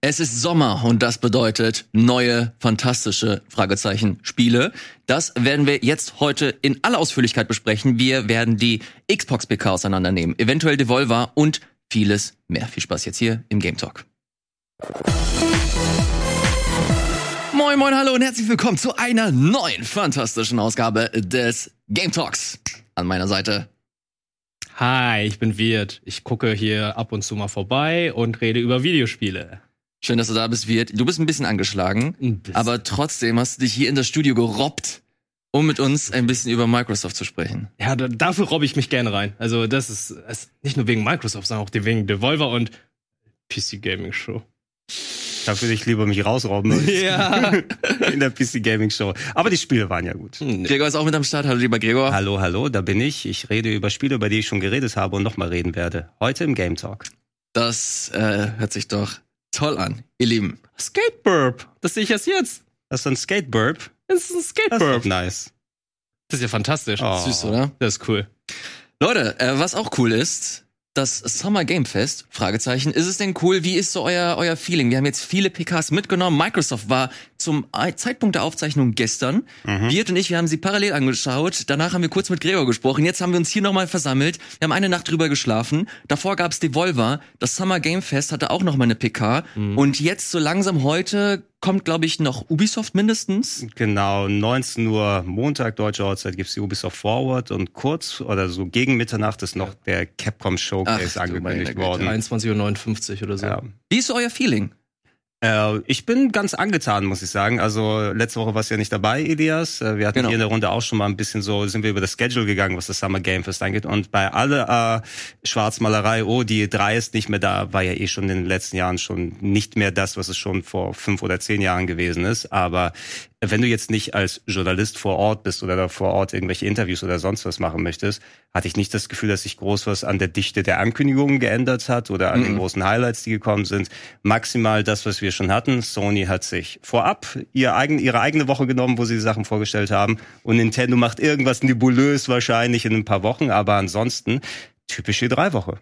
Es ist Sommer und das bedeutet neue, fantastische Fragezeichen Spiele. Das werden wir jetzt heute in aller Ausführlichkeit besprechen. Wir werden die Xbox PK auseinandernehmen, eventuell Devolver und vieles mehr. Viel Spaß jetzt hier im Game Talk. Moin, moin, hallo und herzlich willkommen zu einer neuen fantastischen Ausgabe des Game Talks. An meiner Seite Hi, ich bin Wirt. Ich gucke hier ab und zu mal vorbei und rede über Videospiele. Schön, dass du da bist, Wirt. Du bist ein bisschen angeschlagen, Ein bisschen. aber trotzdem hast du dich hier in das Studio gerobbt, um mit uns ein bisschen über Microsoft zu sprechen. Ja, da, dafür robbe ich mich gerne rein. Also das ist, ist nicht nur wegen Microsoft, sondern auch wegen Devolver und PC Gaming Show. Da würde ich lieber mich rausrauben Ja. in der PC Gaming Show. Aber die Spiele waren ja gut. Gregor ist auch mit am Start. Hallo, lieber Gregor. Hallo, hallo, da bin ich. Ich rede über Spiele, über die ich schon geredet habe und nochmal reden werde. Heute im Game Talk. Das äh, hört sich doch toll an, ihr Lieben. Skateburp. Das sehe ich erst jetzt. Das ist ein Skateburp. Das ist ein Das ist nice. Das ist ja fantastisch. Oh. Süß, oder? Das ist cool. Leute, äh, was auch cool ist, das Summer Game Fest, Fragezeichen. Ist es denn cool? Wie ist so euer, euer Feeling? Wir haben jetzt viele PKs mitgenommen. Microsoft war zum Zeitpunkt der Aufzeichnung gestern. Mhm. Wirt und ich, wir haben sie parallel angeschaut. Danach haben wir kurz mit Gregor gesprochen. Jetzt haben wir uns hier nochmal versammelt. Wir haben eine Nacht drüber geschlafen. Davor gab's Devolver. Das Summer Game Fest hatte auch nochmal eine PK. Mhm. Und jetzt so langsam heute kommt, glaube ich, noch Ubisoft mindestens. Genau, 19 Uhr Montag deutsche Ortszeit gibt's die Ubisoft Forward und kurz oder so gegen Mitternacht ist noch der Capcom Showcase Ach, angekündigt worden. 21.59 Uhr oder so. Ja. Wie ist so euer Feeling? Äh, ich bin ganz angetan, muss ich sagen. Also letzte Woche warst du ja nicht dabei, Elias. Äh, wir hatten Genau. hier in der Runde auch schon mal ein bisschen so, sind wir über das Schedule gegangen, was das Summer Game Fest angeht. Und bei aller äh, Schwarzmalerei, oh, die 3 ist nicht mehr da, war ja eh schon in den letzten Jahren schon nicht mehr das, was es schon vor fünf oder zehn Jahren gewesen ist. Aber wenn du jetzt nicht als Journalist vor Ort bist oder da vor Ort irgendwelche Interviews oder sonst was machen möchtest, hatte ich nicht das Gefühl, dass sich groß was an der Dichte der Ankündigungen geändert hat oder an den Mhm. großen Highlights, die gekommen sind. Maximal das, was wir schon hatten. Sony hat sich vorab ihr eigen, ihre eigene Woche genommen, wo sie die Sachen vorgestellt haben. Und Nintendo macht irgendwas nebulös wahrscheinlich in ein paar Wochen, aber ansonsten typische drei Woche.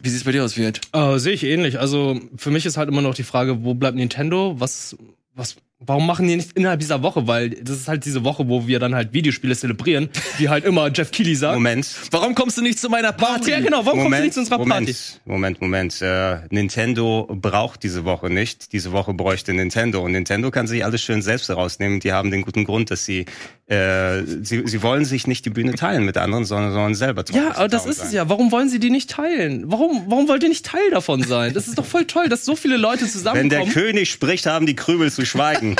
Wie sieht's bei dir aus, Wirt? Äh, Sehe ich ähnlich. Also für mich ist halt immer noch die Frage, wo bleibt Nintendo? Was, was, warum machen die nicht innerhalb dieser Woche? Weil das ist halt diese Woche, wo wir dann halt Videospiele zelebrieren, wie halt immer Jeff Keighley sagt. Moment. Warum kommst du nicht zu meiner Party? Ja, genau, warum kommst du nicht zu unserer Moment, Party? Moment, Moment. Äh, Nintendo braucht diese Woche nicht. Diese Woche bräuchte Nintendo. Und Nintendo kann sich alles schön selbst herausnehmen. Die haben den guten Grund, dass sie, äh, sie, sie wollen sich nicht die Bühne teilen mit anderen, sondern sollen selber Ja, aber das ist sein. es ja. Warum wollen sie die nicht teilen? Warum, warum wollt ihr nicht Teil davon sein? Das ist doch voll toll, dass so viele Leute Wenn der zusammenkommen. König spricht, haben die Krümel zu schweigen.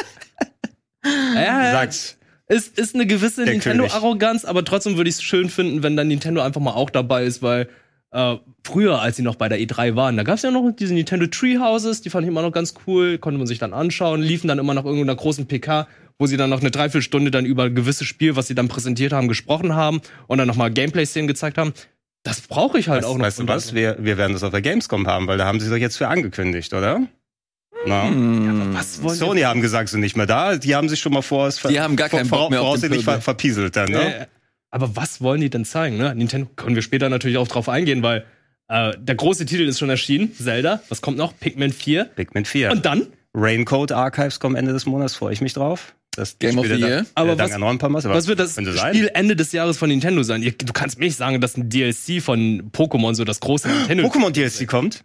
ja, Sagt's. ist, ist eine gewisse Nintendo-Arroganz, aber trotzdem würde ich es schön finden, wenn dann Nintendo einfach mal auch dabei ist, weil äh, früher, als sie noch bei der E3 waren, da gab es ja noch diese Nintendo Treehouses, die fand ich immer noch ganz cool, konnte man sich dann anschauen, liefen dann immer nach irgendeiner großen PK, wo sie dann noch eine Dreiviertelstunde dann über ein gewisses Spiel, was sie dann präsentiert haben, gesprochen haben und dann nochmal Gameplay-Szenen gezeigt haben. Das brauche ich halt Weißt, auch noch. weißt du was? Wir, wir werden das auf der Gamescom haben, weil da haben sie doch jetzt für angekündigt, oder? Na? Hm. Was wollen Sony haben gesagt, sind nicht mehr da. Die haben sich schon mal vor, Die haben gar keinen Bock mehr auf den voraussichtlich Pöbel. ver verpieselt dann, ne? Äh, aber was wollen die denn zeigen? Ne? Nintendo können wir später natürlich auch drauf eingehen, weil äh, der große Titel ist schon erschienen. Zelda. Was kommt noch? Pikmin 4. Pikmin 4. Und dann? Raincoat Archives kommen Ende des Monats, freue ich mich drauf. Das Game of the da- Year. äh, Aber was- Danganronpa-Masse, Was wird das sein? Spiel Ende des Jahres von Nintendo sein? Ihr, du kannst mir nicht sagen, dass ein DLC von Pokémon so das große Nintendo Pokémon DLC kommt.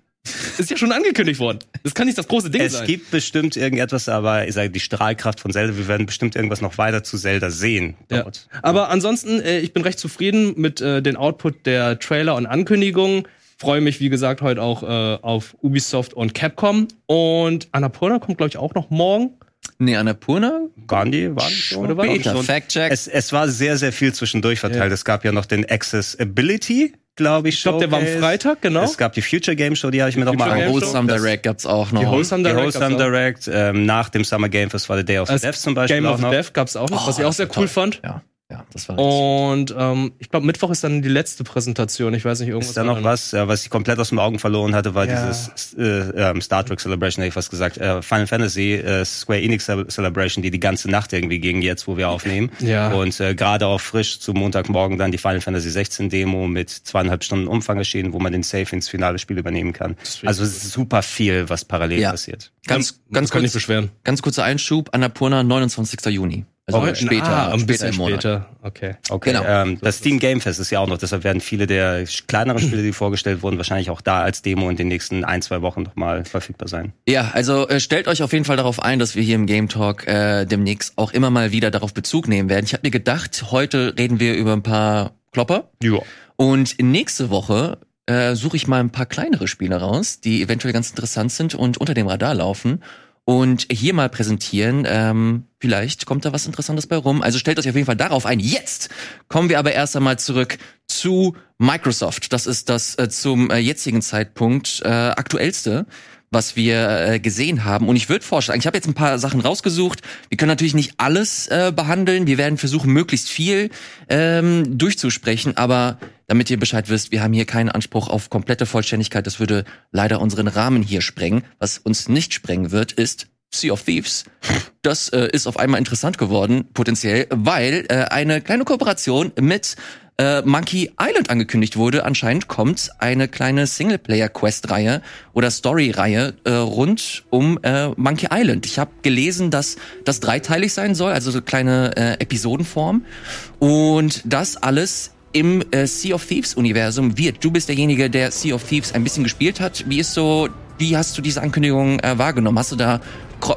Ist ja schon angekündigt worden. Das kann nicht das große Ding Es sein. gibt bestimmt irgendetwas, aber ich sage, die Strahlkraft von Zelda, wir werden bestimmt irgendwas noch weiter zu Zelda sehen Ja. dort. Aber ansonsten, äh, ich bin recht zufrieden mit äh, den Output der Trailer und Ankündigungen. Freue mich, wie gesagt, heute auch äh, auf Ubisoft und Capcom. Und Annapurna kommt, glaube ich, auch noch morgen. Nee, Annapurna? Waren war nicht? Oder war Beta, schon. Fact-Check. Es, es war sehr, sehr viel zwischendurch verteilt. Es gab ja noch den Accessibility, glaube ich. Ich glaube, der war am Showcase. Freitag, genau. Es gab die Future Game Show, die habe ich mir noch mal Future Game angeguckt. Show. Wholesome Das- Direct gab's auch noch. Die Wholesome Die Direct. Wholesome gab's auch. Direct, ähm, nach dem Summer Game Fest war der Day of the Death zum Beispiel Game auch of noch. Death gab's auch noch, was ich Oh, auch sehr cool toll. fand. Ja. Ja, das war. Und ähm, ich glaube, Mittwoch ist dann die letzte Präsentation. Ich weiß nicht, irgendwas. Ist da noch was, äh, was ich komplett aus den Augen verloren hatte, war Ja. dieses äh, ähm, Star Trek Celebration, hätte ich fast gesagt, äh, Final Fantasy äh, Square Enix Ce- Celebration, die die ganze Nacht irgendwie ging, jetzt, wo wir aufnehmen. Ja. Und äh, gerade auch frisch zu Montagmorgen dann die Final Fantasy 16 Demo mit zweieinhalb Stunden Umfang erschienen, wo man den Safe ins finale Spiel übernehmen kann. Also ich es ist super viel, was parallel Ja. passiert. Ganz, ganz kann nicht kurz, beschweren. ganz kurzer Einschub. Annapurna, 29. Juni. Also Oh, später, ah, ein später bisschen im Monat. später. Okay. Okay, Genau. ähm, das Steam Game Fest ist ja auch noch, deshalb werden viele der kleineren Spiele, die vorgestellt wurden, wahrscheinlich auch da als Demo in den nächsten ein, zwei Wochen nochmal verfügbar sein. Ja, also äh, stellt euch auf jeden Fall darauf ein, dass wir hier im Game Talk äh, demnächst auch immer mal wieder darauf Bezug nehmen werden. Ich habe mir gedacht, heute reden wir über ein paar Klopper Ja. und nächste Woche äh, suche ich mal ein paar kleinere Spiele raus, die eventuell ganz interessant sind und unter dem Radar laufen und hier mal präsentieren. Ähm, vielleicht kommt da was Interessantes bei rum. Also stellt euch auf jeden Fall darauf ein. Jetzt kommen wir aber erst einmal zurück zu Microsoft. Das ist das äh, zum äh, jetzigen Zeitpunkt äh, aktuellste was wir äh, gesehen haben. Und ich würde vorschlagen, ich habe jetzt ein paar Sachen rausgesucht. Wir können natürlich nicht alles äh, behandeln. Wir werden versuchen, möglichst viel ähm, durchzusprechen. Aber damit ihr Bescheid wisst, wir haben hier keinen Anspruch auf komplette Vollständigkeit. Das würde leider unseren Rahmen hier sprengen. Was uns nicht sprengen wird, ist Sea of Thieves. Das äh, ist auf einmal interessant geworden, potenziell, weil äh, eine kleine Kooperation mit äh, Monkey Island angekündigt wurde. Anscheinend kommt eine kleine Singleplayer-Quest-Reihe oder Story-Reihe äh, rund um äh, Monkey Island. Ich habe gelesen, dass das dreiteilig sein soll, also so kleine äh, Episodenform. Und das alles im äh, Sea of Thieves Universum wird. Du bist derjenige, der Sea of Thieves ein bisschen gespielt hat. Wie ist so, wie hast du diese Ankündigung äh, wahrgenommen? Hast du da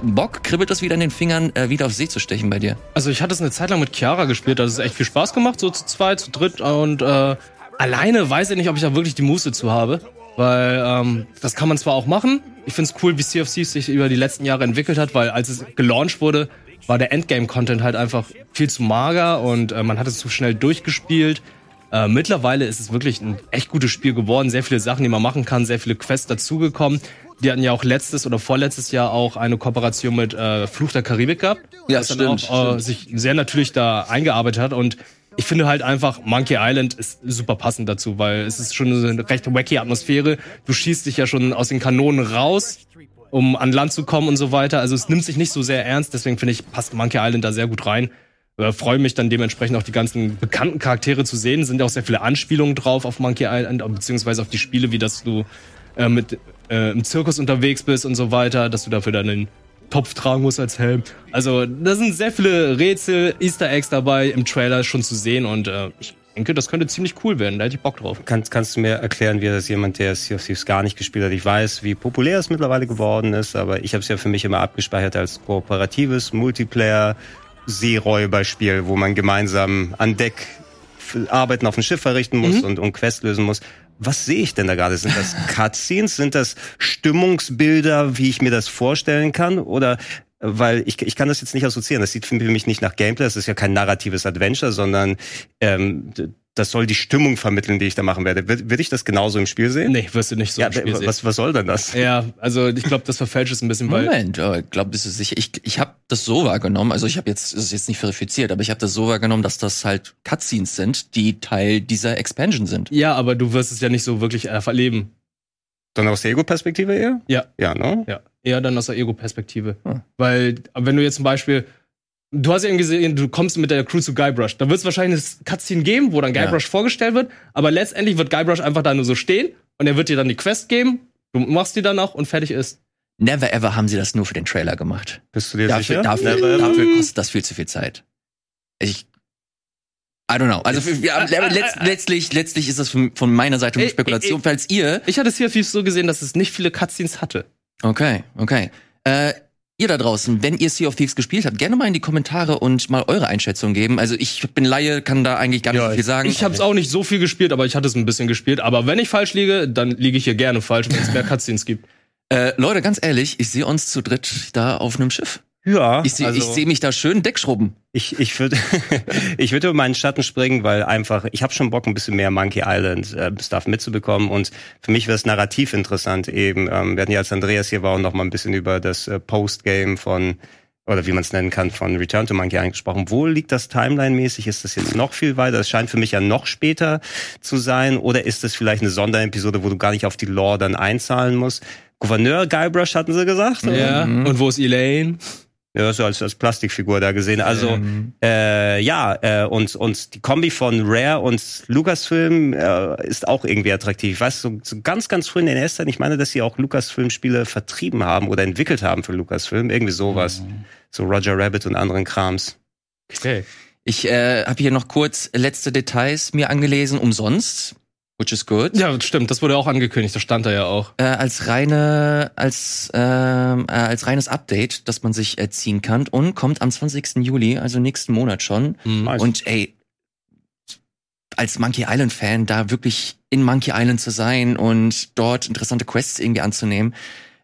Bock? Kribbelt das wieder in den Fingern, äh, wieder auf See zu stechen bei dir? Also ich hatte es eine Zeit lang mit Chiara gespielt, da hat es echt viel Spaß gemacht, so zu zweit, zu dritt und äh, alleine weiß ich nicht, ob ich da wirklich die Muße zu habe, weil ähm, das kann man zwar auch machen. Ich finde es cool, wie Thieves sich über die letzten Jahre entwickelt hat, weil als es gelauncht wurde, war der Endgame-Content halt einfach viel zu mager und äh, man hat es zu schnell durchgespielt. Äh, mittlerweile ist es wirklich ein echt gutes Spiel geworden, sehr viele Sachen, die man machen kann, sehr viele Quests dazugekommen. Die hatten ja auch letztes oder vorletztes Jahr auch eine Kooperation mit äh, Fluch der Karibik gehabt. Ja, das stimmt, auch äh, sich sehr natürlich da eingearbeitet hat und ich finde halt einfach, Monkey Island ist super passend dazu, weil es ist schon so eine recht wacky Atmosphäre. Du schießt dich ja schon aus den Kanonen raus, um an Land zu kommen und so weiter. Also es nimmt sich nicht so sehr ernst, deswegen finde ich, passt Monkey Island da sehr gut rein. Äh, freue mich dann dementsprechend auch die ganzen bekannten Charaktere zu sehen. Es sind ja auch sehr viele Anspielungen drauf auf Monkey Island, beziehungsweise auf die Spiele, wie dass du äh, mit äh, im Zirkus unterwegs bist und so weiter, dass du dafür dann einen Topf tragen musst als Helm. Also da sind sehr viele Rätsel, Easter Eggs dabei im Trailer schon zu sehen und äh, ich denke, das könnte ziemlich cool werden. Da hätte ich Bock drauf. Kannst, kannst du mir erklären, wie das jemand, der Sea of Thieves gar nicht gespielt hat? Ich weiß, wie populär es mittlerweile geworden ist, aber ich habe es ja für mich immer abgespeichert als kooperatives Multiplayer Seeräuberspiel, wo man gemeinsam an Deck Arbeiten auf dem Schiff verrichten muss und, und Quest lösen muss. Was sehe ich denn da gerade? Sind das Cutscenes? Sind das Stimmungsbilder, wie ich mir das vorstellen kann? Oder weil ich, ich kann das jetzt nicht assoziieren. Das sieht für mich nicht nach Gameplay. Das ist ja kein narratives Adventure, sondern ähm, das soll die Stimmung vermitteln, die ich da machen werde. Wird, wird ich das genauso im Spiel sehen? Nee, wirst du nicht so Ja, im Spiel sehen. was, was soll denn das? Ja, also ich glaube, das verfälscht es ein bisschen, weil Moment, oh, ich glaube, bist du sicher? Ich, ich habe das so wahrgenommen, also ich habe jetzt, das ist jetzt nicht verifiziert, aber ich habe das so wahrgenommen, dass das halt Cutscenes sind, die Teil dieser Expansion sind. ja, aber du wirst es ja nicht so wirklich äh, erleben. Dann aus der Ego-Perspektive eher? Ja. Ja, ne? Ja, eher dann aus der Ego-Perspektive. Hm. Weil, wenn du jetzt zum Beispiel, du hast ja eben gesehen, du kommst mit der Crew zu Guybrush, da wird es wahrscheinlich eine Cutscene geben, wo dann Guybrush vorgestellt wird, aber letztendlich wird Guybrush einfach da nur so stehen und er wird dir dann die Quest geben, du machst die dann noch und fertig ist. Never ever haben sie das nur für den Trailer gemacht. Bist du dir Dafür, sicher? dafür, Never ever? dafür kostet das viel zu viel Zeit. Ich I don't know. Also für, ja, letzt, letztlich, letztlich ist das von, von meiner Seite nur Ey, Spekulation. ey, Falls ihr Ich hatte es hier viel so gesehen, dass es nicht viele Cutscenes hatte. Okay, okay. Äh, ihr da draußen, wenn ihr Sea of Thieves gespielt habt, gerne mal in die Kommentare und mal eure Einschätzung geben. Also ich bin Laie, kann da eigentlich gar nicht Ja, so viel sagen. Ich habe es auch nicht so viel gespielt, aber ich hatte es ein bisschen gespielt. Aber wenn ich falsch liege, dann liege ich hier gerne falsch, wenn es mehr Cutscenes gibt. äh, Leute, ganz ehrlich, ich sehe uns zu dritt da auf einem Schiff. Ja, Ich sehe also ich seh mich da schön Deckschrubben. ich, ich würde ich würde über meinen Schatten springen, weil einfach, ich habe schon Bock, ein bisschen mehr Monkey Island äh, Stuff mitzubekommen und für mich wäre es narrativ interessant eben. Ähm, wir hatten ja, als Andreas hier war, auch noch mal ein bisschen über das äh, Postgame von oder wie man es nennen kann, von Return to Monkey angesprochen. Wo liegt das timeline-mäßig? Ist das jetzt noch viel weiter? Das scheint für mich ja noch später zu sein. Oder ist das vielleicht eine Sonderepisode, wo du gar nicht auf die Lore dann einzahlen musst? Gouverneur Guybrush hatten sie gesagt. oder? Ja. Und wo ist Elaine? Ja, so als, als Plastikfigur da gesehen. Also äh, ja, äh, und, und die Kombi von Rare und Lucasfilm äh, ist auch irgendwie attraktiv. Ich weiß, so, so ganz, ganz früh in den ersten, ich meine, dass sie auch Lucasfilm-Spiele vertrieben haben oder entwickelt haben für Lucasfilm. Irgendwie sowas. So Roger Rabbit und anderen Krams. Okay. Ich äh, habe hier noch kurz letzte Details mir angelesen, umsonst, which is good. Ja, stimmt, das wurde auch angekündigt, das stand da ja auch. Äh, als reine, als ähm, äh, als reines Update, das man sich äh, ziehen kann und kommt am 20. Juli, also nächsten Monat schon. Nice. Und ey, als Monkey Island Fan da wirklich in Monkey Island zu sein und dort interessante Quests irgendwie anzunehmen,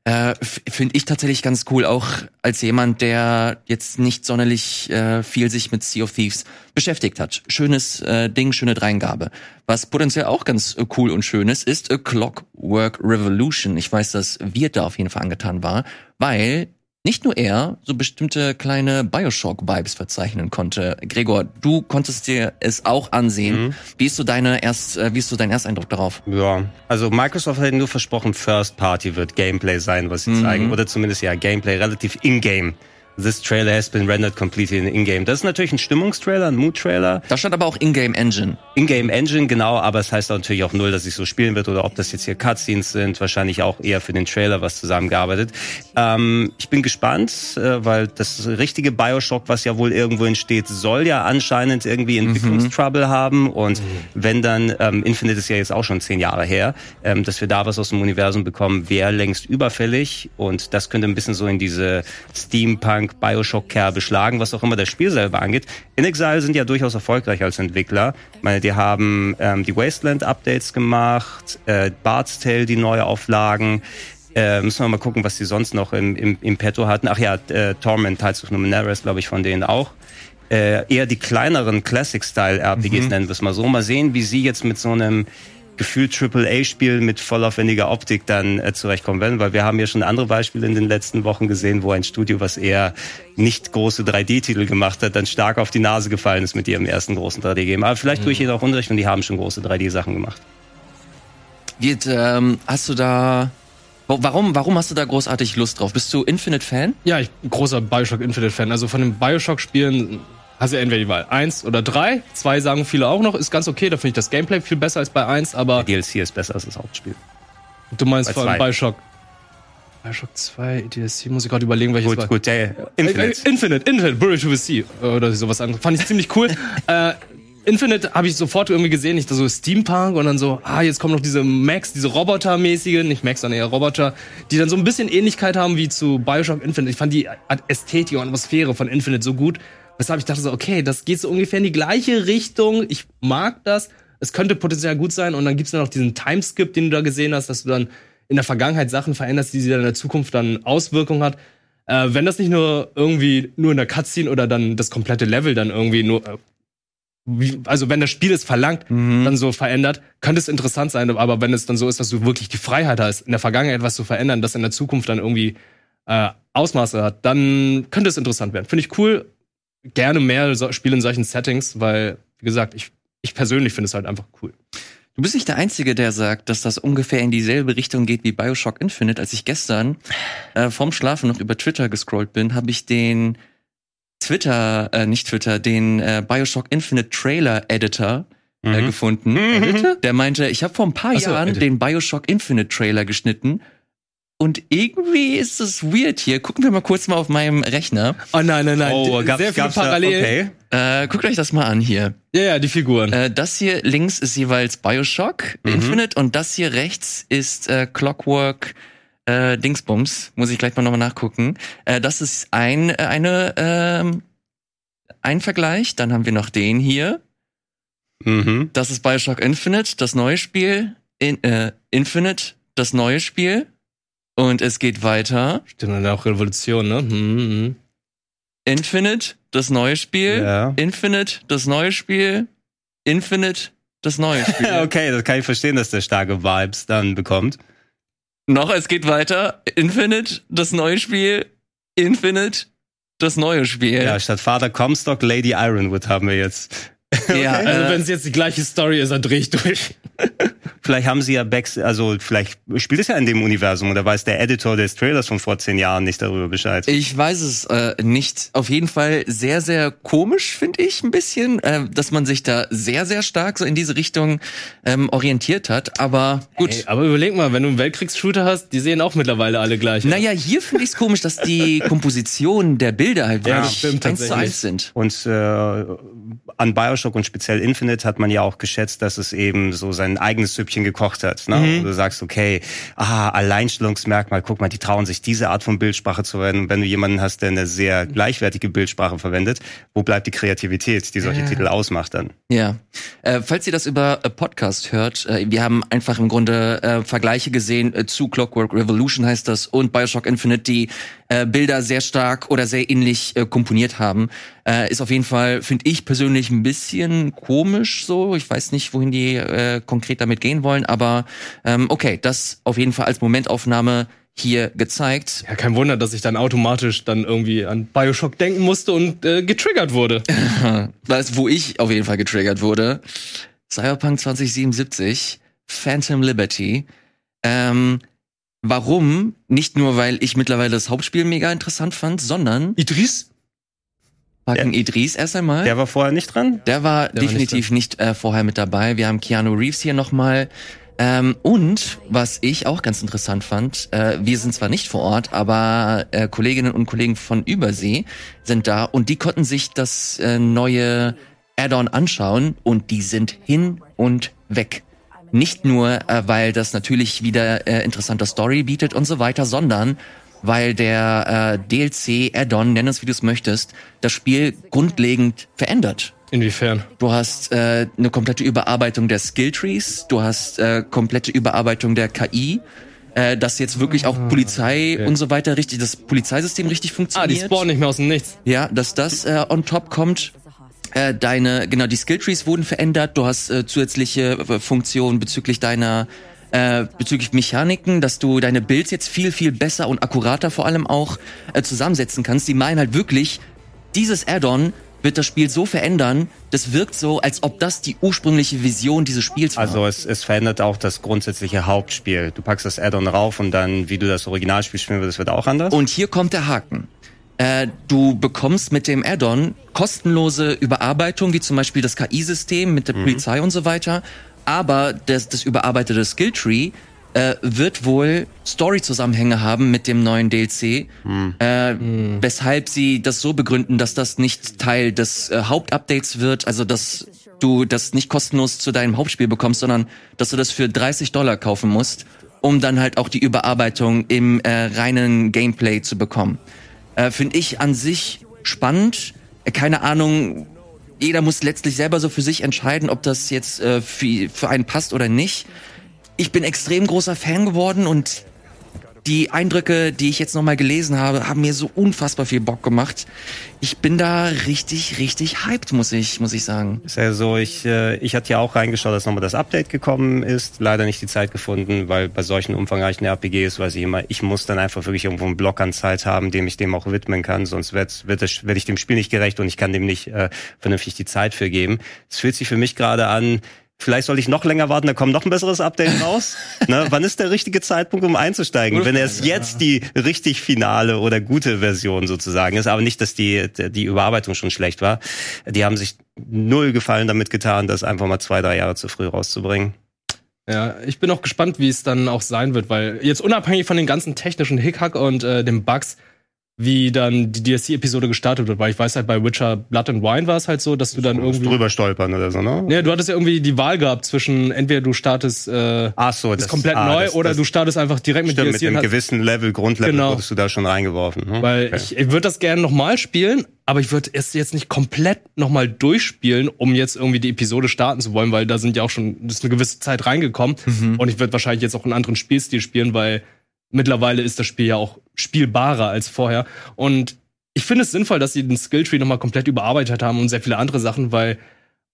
äh, finde ich tatsächlich ganz cool, auch als jemand, der jetzt nicht sonderlich äh, viel sich mit Sea of Thieves beschäftigt hat. Schönes äh, Ding, schöne Dreingabe. Was potenziell auch ganz äh, cool und schön ist, ist A Clockwork Revolution. Ich weiß, dass wir da auf jeden Fall angetan war, weil nicht nur er so bestimmte kleine Bioshock-Vibes verzeichnen konnte. Gregor, du konntest dir es auch ansehen. Mhm. Wie ist so deine erst, äh, wie ist so dein Ersteindruck darauf? Ja, also Microsoft hat nur versprochen, First Party wird Gameplay sein, was sie Mhm. zeigen. Oder zumindest ja Gameplay relativ in-game. This trailer has been rendered completely in in-game. Das ist natürlich ein Stimmungstrailer, ein Mood-Trailer. Da stand aber auch Ingame Engine. In-game Engine, genau, aber es heißt auch natürlich auch null, dass ich so spielen wird oder ob das jetzt hier Cutscenes sind, wahrscheinlich auch eher für den Trailer was zusammengearbeitet. Ähm, ich bin gespannt, äh, weil das richtige Bioshock, was ja wohl irgendwo entsteht, soll ja anscheinend irgendwie Entwicklungstrouble haben und wenn dann, ähm, Infinite ist ja jetzt auch schon zehn Jahre her, ähm, dass wir da was aus dem Universum bekommen, wäre längst überfällig und das könnte ein bisschen so in diese Steampunk Bioshock-Kerbe schlagen, was auch immer das Spiel selber angeht. In Exile sind ja durchaus erfolgreich als Entwickler. Ich meine, die haben ähm, die Wasteland-Updates gemacht, äh, Bard's Tale, die Neuauflagen. Äh, müssen wir mal gucken, was die sonst noch im, im, im Petto hatten. Ach ja, äh, Torment, Tides of Numenera ist, glaube ich, von denen auch. Äh, eher die kleineren Classic-Style-RPGs nennen wir es mal so. Mal sehen, wie sie jetzt mit so einem gefühlt AAA-Spiel mit vollaufwendiger Optik dann äh, zurechtkommen werden, weil wir haben ja schon andere Beispiele in den letzten Wochen gesehen, wo ein Studio, was eher nicht große 3D-Titel gemacht hat, dann stark auf die Nase gefallen ist mit ihrem ersten großen 3D-Game. Aber vielleicht tue ich ihnen auch Unrecht und die haben schon große 3D-Sachen gemacht. Wird, ähm, hast du da, wa- warum, warum hast du da großartig Lust drauf? Bist du Infinite-Fan? Ja, ich bin großer Bioshock Infinite-Fan. Also von den Bioshock-Spielen hast du entweder die Wahl. Eins oder drei. Zwei sagen viele auch noch, ist ganz okay. Da finde ich das Gameplay viel besser als bei eins, aber DLC ist besser als das Hauptspiel. du meinst Bei vor allem zwei. Bioshock. Bioshock 2, DLC, muss ich gerade überlegen, welches Gut, war. gut, der Äh, Infinite. äh, Infinite, Infinite, Buried to the Sea oder sowas anderes. Fand ich ziemlich cool. äh, Infinite habe ich sofort irgendwie gesehen, nicht so Steampunk und dann so, ah, jetzt kommen noch diese Max, diese Roboter-mäßige, nicht Max, sondern eher Roboter, die dann so ein bisschen Ähnlichkeit haben wie zu Bioshock Infinite. Ich fand die Ästhetik und Atmosphäre von Infinite so gut, weshalb ich dachte so, okay, das geht so ungefähr in die gleiche Richtung. Ich mag das. Es könnte potenziell gut sein und dann gibt's noch diesen Timeskip, den du da gesehen hast, dass du dann in der Vergangenheit Sachen veränderst, die sie dann in der Zukunft dann Auswirkungen hat. Äh, wenn das nicht nur irgendwie nur in der Cutscene oder dann das komplette Level dann irgendwie nur, äh, wie, also wenn das Spiel es verlangt, dann so verändert, könnte es interessant sein, aber wenn es dann so ist, dass du wirklich die Freiheit hast, in der Vergangenheit etwas zu verändern, das in der Zukunft dann irgendwie äh, Ausmaße hat, dann könnte es interessant werden. Finde ich cool. Gerne mehr so Spiele in solchen Settings, weil, wie gesagt, ich, ich persönlich finde es halt einfach cool. Du bist nicht der Einzige, der sagt, dass das ungefähr in dieselbe Richtung geht wie Bioshock Infinite. Als ich gestern äh, vorm Schlafen noch über Twitter gescrollt bin, habe ich den Twitter, äh, nicht Twitter, den äh, Bioshock Infinite Trailer Editor äh, Mhm. gefunden. Mhm. Der meinte, ich habe vor ein paar Ach so, Jahren Edit. den Bioshock Infinite Trailer geschnitten. Und irgendwie ist es weird hier. Gucken wir mal kurz mal auf meinem Rechner. Oh nein, nein, nein. Oh, gab's, sehr viele gab's da, Parallelen. okay. Äh, guckt euch das mal an hier. Ja, ja, die Figuren. Äh, das hier links ist jeweils Bioshock Mhm. Infinite und das hier rechts ist äh, Clockwork äh, Dingsbums. Muss ich gleich mal nochmal nachgucken. Äh, das ist ein, äh, eine, ähm, ein Vergleich. Dann haben wir noch den hier. Mhm. Das ist Bioshock Infinite, das neue Spiel. In, äh, Infinite, das neue Spiel. Und es geht weiter. Stimmt, dann auch Revolution, ne? Hm, hm. Infinite, das neue Spiel. Ja. Infinite, das neue Spiel. Infinite, das neue Spiel. Okay, das kann ich verstehen, dass der starke Vibes dann bekommt. Noch, es geht weiter. Infinite, das neue Spiel. Infinite, das neue Spiel. Ja, statt Vater Comstock, Lady Ironwood haben wir jetzt. Ja, Also äh, wenn es jetzt die gleiche Story ist, dann dreh ich durch. Vielleicht haben sie ja Backs, also vielleicht spielt es ja in dem Universum oder weiß der Editor des Trailers von vor zehn Jahren nicht darüber Bescheid. Ich weiß es äh, nicht. Auf jeden Fall sehr, sehr komisch, finde ich, ein bisschen, äh, dass man sich da sehr, sehr stark so in diese Richtung ähm, orientiert hat. Aber gut. Ey, aber überleg mal, wenn du einen Weltkriegsshooter hast, die sehen auch mittlerweile alle gleich. aus. Naja, hier finde ich es komisch, dass die Kompositionen der Bilder halt Ja, wirklich stimmt, eins zu eins sind. Und äh, an Bioshock und speziell Infinite hat man ja auch geschätzt, dass es eben so sein eigenes Süppchen gekocht hat. Ne? Mhm. Wo du sagst, okay, ah, Alleinstellungsmerkmal, guck mal, die trauen sich diese Art von Bildsprache zu verwenden. Wenn du jemanden hast, der eine sehr gleichwertige Bildsprache verwendet, wo bleibt die Kreativität, die solche Titel ausmacht dann? Ja. Äh, falls ihr das über äh, Podcast hört, äh, wir haben einfach im Grunde äh, Vergleiche gesehen äh, zu Clockwork Revolution heißt das und Bioshock Infinite, die äh, Bilder sehr stark oder sehr ähnlich äh, komponiert haben. Äh, ist auf jeden Fall, finde ich persönlich, ein bisschen komisch so. Ich weiß nicht, wohin die äh, konkret damit gehen wollen, aber ähm, okay, das auf jeden Fall als Momentaufnahme hier gezeigt. Ja, kein Wunder, dass ich dann automatisch dann irgendwie an Bioshock denken musste und äh, getriggert wurde. Das, wo ich auf jeden Fall getriggert wurde. Cyberpunk 2077, Phantom Liberty. Ähm, warum? Nicht nur, weil ich mittlerweile das Hauptspiel mega interessant fand, sondern Idris? fucking Idris erst einmal. Der war vorher nicht dran? Der war war definitiv nicht, äh, vorher mit dabei. Wir haben Keanu Reeves hier nochmal. Ähm, und was ich auch ganz interessant fand, äh, wir sind zwar nicht vor Ort, aber äh, Kolleginnen und Kollegen von Übersee sind da und die konnten sich das äh, neue Add-on anschauen und die sind hin und weg. Nicht nur, äh, weil das natürlich wieder äh, interessante Story bietet und so weiter, sondern weil der äh, DLC Add-on, nenn es wie du es möchtest, das Spiel grundlegend verändert. Inwiefern? Du hast äh, eine komplette Überarbeitung der Skilltrees, du hast äh, komplette Überarbeitung der KI, äh, dass jetzt wirklich auch Polizei okay. und so weiter richtig, das Polizeisystem richtig Ah, funktioniert. die spawnen nicht mehr aus dem Nichts. Ja, dass das äh, on top kommt. Äh, deine, genau, die Skilltrees wurden verändert. Du hast äh, zusätzliche äh, Funktionen bezüglich deiner, äh, bezüglich Mechaniken, dass du deine Builds jetzt viel, viel besser und akkurater vor allem auch äh, zusammensetzen kannst. Die meinen halt wirklich, dieses Add-on wird das Spiel so verändern, das wirkt so, als ob das die ursprüngliche Vision dieses Spiels war. Also es, es verändert auch das grundsätzliche Hauptspiel. Du packst das Add-on rauf und dann, wie du das Originalspiel spielen würdest, wird auch anders. Und hier kommt der Haken. Äh, du bekommst mit dem Add-on kostenlose Überarbeitung, wie zum Beispiel das KI-System mit der Polizei und so weiter. Aber das, das überarbeitete Skilltree äh, wird wohl Story-Zusammenhänge haben mit dem neuen DLC, äh, weshalb sie das so begründen, dass das nicht Teil des äh, Hauptupdates wird, also dass du das nicht kostenlos zu deinem Hauptspiel bekommst, sondern dass du das für 30 Dollar kaufen musst, um dann halt auch die Überarbeitung im äh, reinen Gameplay zu bekommen. Äh, Finde ich an sich spannend. Äh, keine Ahnung, jeder muss letztlich selber so für sich entscheiden, ob das jetzt äh, für, für einen passt oder nicht. Ich bin extrem großer Fan geworden und die Eindrücke, die ich jetzt nochmal gelesen habe, haben mir so unfassbar viel Bock gemacht. Ich bin da richtig, richtig hyped, muss ich, muss ich sagen. Ist ja so, ich, äh, ich hatte ja auch reingeschaut, dass nochmal das Update gekommen ist. Leider nicht die Zeit gefunden, weil bei solchen umfangreichen RPGs weiß ich immer, ich muss dann einfach wirklich irgendwo einen Block an Zeit haben, dem ich dem auch widmen kann, sonst wird, wird, das, werd ich dem Spiel nicht gerecht und ich kann dem nicht äh, vernünftig die Zeit für geben. Es fühlt sich für mich gerade an, Vielleicht soll ich noch länger warten, da kommt noch ein besseres Update raus. ne? Wann ist der richtige Zeitpunkt, um einzusteigen? Wenn es jetzt die richtig finale oder gute Version sozusagen ist, aber nicht, dass die, die Überarbeitung schon schlecht war. Die haben sich null Gefallen damit getan, das einfach mal zwei, drei Jahre zu früh rauszubringen. Ja, ich bin auch gespannt, wie es dann auch sein wird, weil jetzt unabhängig von den ganzen technischen Hickhack und äh, den Bugs, wie dann die DLC-Episode gestartet wird, weil ich weiß halt, bei Witcher Blood and Wine war es halt so, dass du dann irgendwie. drüber stolpern oder so, ne? Ja, du hattest ja irgendwie die Wahl gehabt zwischen entweder du startest äh, Ach so, das, komplett neu das- oder das- du startest einfach direkt mit Stimmt, mit DLC und einem gewissen Level, Grundlevel Genau. wurdest du da schon reingeworfen. Hm? weil Okay. ich, ich würde das gerne nochmal spielen, aber ich würde es jetzt nicht komplett nochmal durchspielen, um jetzt irgendwie die Episode starten zu wollen, weil da sind ja auch schon das ist eine gewisse Zeit reingekommen und ich würde wahrscheinlich jetzt auch einen anderen Spielstil spielen, weil mittlerweile ist das Spiel ja auch spielbarer als vorher und ich finde es sinnvoll, dass sie den Skilltree nochmal komplett überarbeitet haben und sehr viele andere Sachen, weil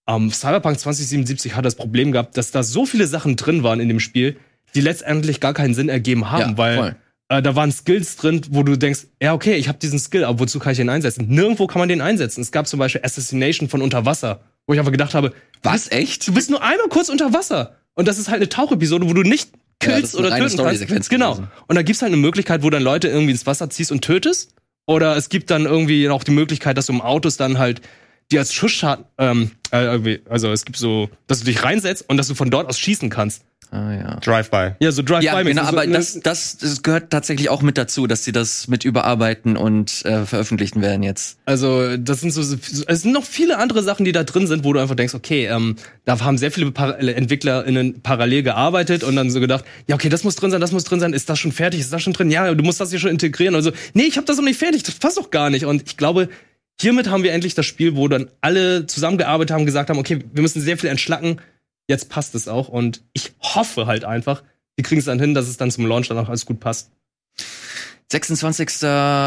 ähm, Cyberpunk 2077 hat das Problem gehabt, dass da so viele Sachen drin waren in dem Spiel, die letztendlich gar keinen Sinn ergeben haben, Ja, weil äh, da waren Skills drin, wo du denkst, ja, okay, ich habe diesen Skill, aber wozu kann ich den einsetzen? Nirgendwo kann man den einsetzen. Es gab zum Beispiel Assassination von unter Wasser, wo ich einfach gedacht habe, Was, echt? du bist nur einmal kurz unter Wasser. Und das ist halt eine Tauchepisode, wo du nicht killst eine oder töten kannst. Genau. gewesen. Und da gibt's halt eine Möglichkeit, wo dann Leute irgendwie ins Wasser ziehst und tötest. Oder es gibt dann irgendwie auch die Möglichkeit, dass du im Autos dann halt die als Schussschaden, ähm, äh, also es gibt so, dass du dich reinsetzt und dass du von dort aus schießen kannst. Ah, ja. Drive-by. Ja, so Drive-by. Ja, genau, so, aber ne- das, das, das gehört tatsächlich auch mit dazu, dass sie das mit überarbeiten und äh, veröffentlichen werden jetzt. Also, das sind so, so- es sind noch viele andere Sachen, die da drin sind, wo du einfach denkst, okay, ähm, da haben sehr viele Par EntwicklerInnen parallel gearbeitet und dann so gedacht, ja, okay, das muss drin sein, das muss drin sein, ist das schon fertig, ist das schon drin? Ja, du musst das hier schon integrieren. Also, nee, ich habe das noch nicht fertig, das passt doch gar nicht. Und ich glaube, hiermit haben wir endlich das Spiel, wo dann alle zusammengearbeitet haben, gesagt haben, okay, wir müssen sehr viel entschlacken, jetzt passt es auch. Und ich hoffe halt einfach, die kriegen es dann hin, dass es dann zum Launch dann auch alles gut passt. 26.